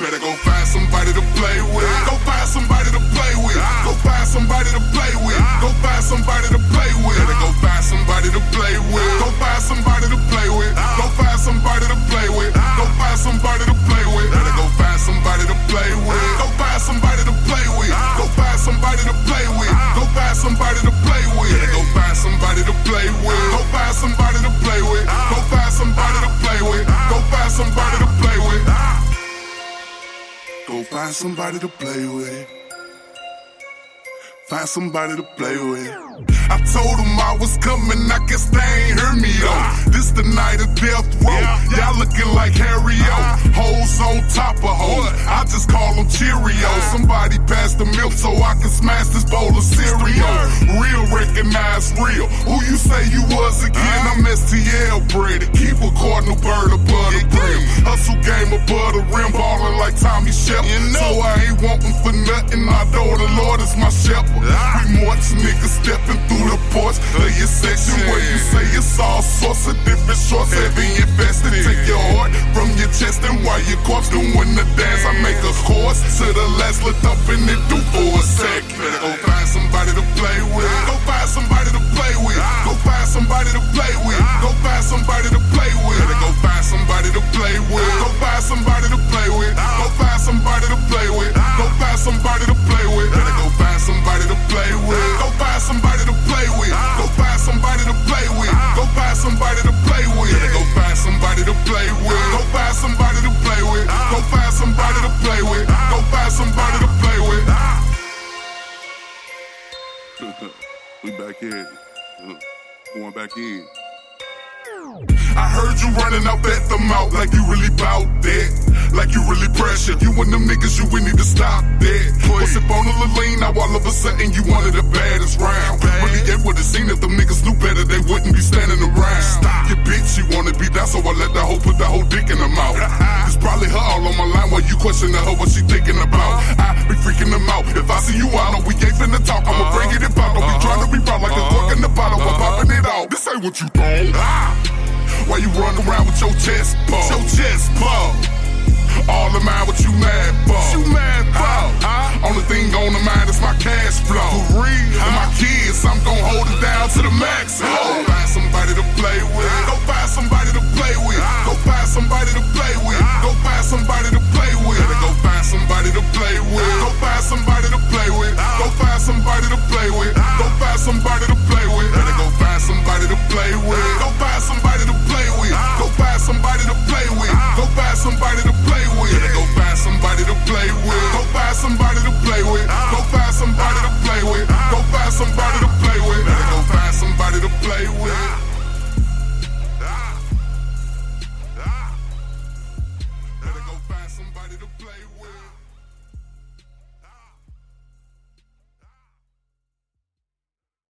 Speaker 6: Better go find somebody to play with. Go find somebody to play with. Go find somebody to play with. Go find somebody to play with. Better go find somebody to play with. Go find somebody to play with. Go find somebody to play with. Go find somebody to play with. Better go find somebody to play with. Go find somebody to play with. Go find somebody to play with. Go find somebody to play with. Better go find somebody to play with. Go find somebody to play with. Go find somebody to play with. Go find somebody to play with. Find somebody to play with. Find somebody to play with. I told them I was coming, I guess they ain't heard me though. This the night of death row. Y'all looking like Harry O. Hoes on top of hoes. I just call them Cheerios. Somebody pass the milk so I can smash this bowl of cereal. Real recognize real. Who you say you was again? I'm STL Brady. Keep a cardinal bird above the brim. Hustle game above the rim, ballin' like Tommy Shepard. So I ain't wantin' for nothing. I know the Lord is my shepherd. We march niggas stepping through the porch of your section where you say it's all sorts of different shorts. Heavy invested. Take your heart from your chest and while your corpse doing the dance, I make a course to the last look up and it do for a sec. Better go find somebody to play with. Go find somebody to play with. Go find somebody to play with. Go find somebody to play with. Better go find somebody to play with. Go find somebody to play with. Go find somebody to play with. Go find somebody to play with. Better go find somebody to play with. Go find somebody to play with. Go find somebody to play with. Go find somebody to play with. Go find somebody to play with. Go find somebody to play with. Go find somebody to play with. Go find somebody to play with. *laughs* we back in. Going back in. I heard you running out at the mouth like you really bout that. Like you really pressure. You and them niggas, you would need to stop that. What's up on a lean, now all of a sudden you one of the baddest round. Really, they would've seen if them niggas knew better, they wouldn't be standing around. Stop. Your bitch, she wanna be down, so I let the hoe put the whole dick in her mouth. *laughs* It's probably her all on my line while you questioning her what she thinking about. Uh-huh. I be freaking them out. If I see you out, we ain't finna talk, I'ma bring uh-huh. it in pop. Don't be trying to be proud like a cork in the bottle, I'm uh-huh. popping it out. This ain't what you thought. Ah. Why you run around with your chest puffed? Your chest puffed. All of mind what you mad for? You mad for? Only thing on the mind is my cash flow. For real? And my kids, I'm gon' hold it down to the max. Go find somebody to play with. Go find somebody to play with. Go find somebody to play with. Go find somebody to play with. Go find somebody to play with. Go find somebody to play with. Go find somebody to play with. Go find somebody to play with. Go find somebody to play with. Go find somebody to play with. Go find somebody to play with. Go find somebody to play with. Better go find somebody to play with. Go find somebody to play with. Go find somebody to play with. Go find somebody to play with. Better go find somebody to play with. Better go find somebody to play with.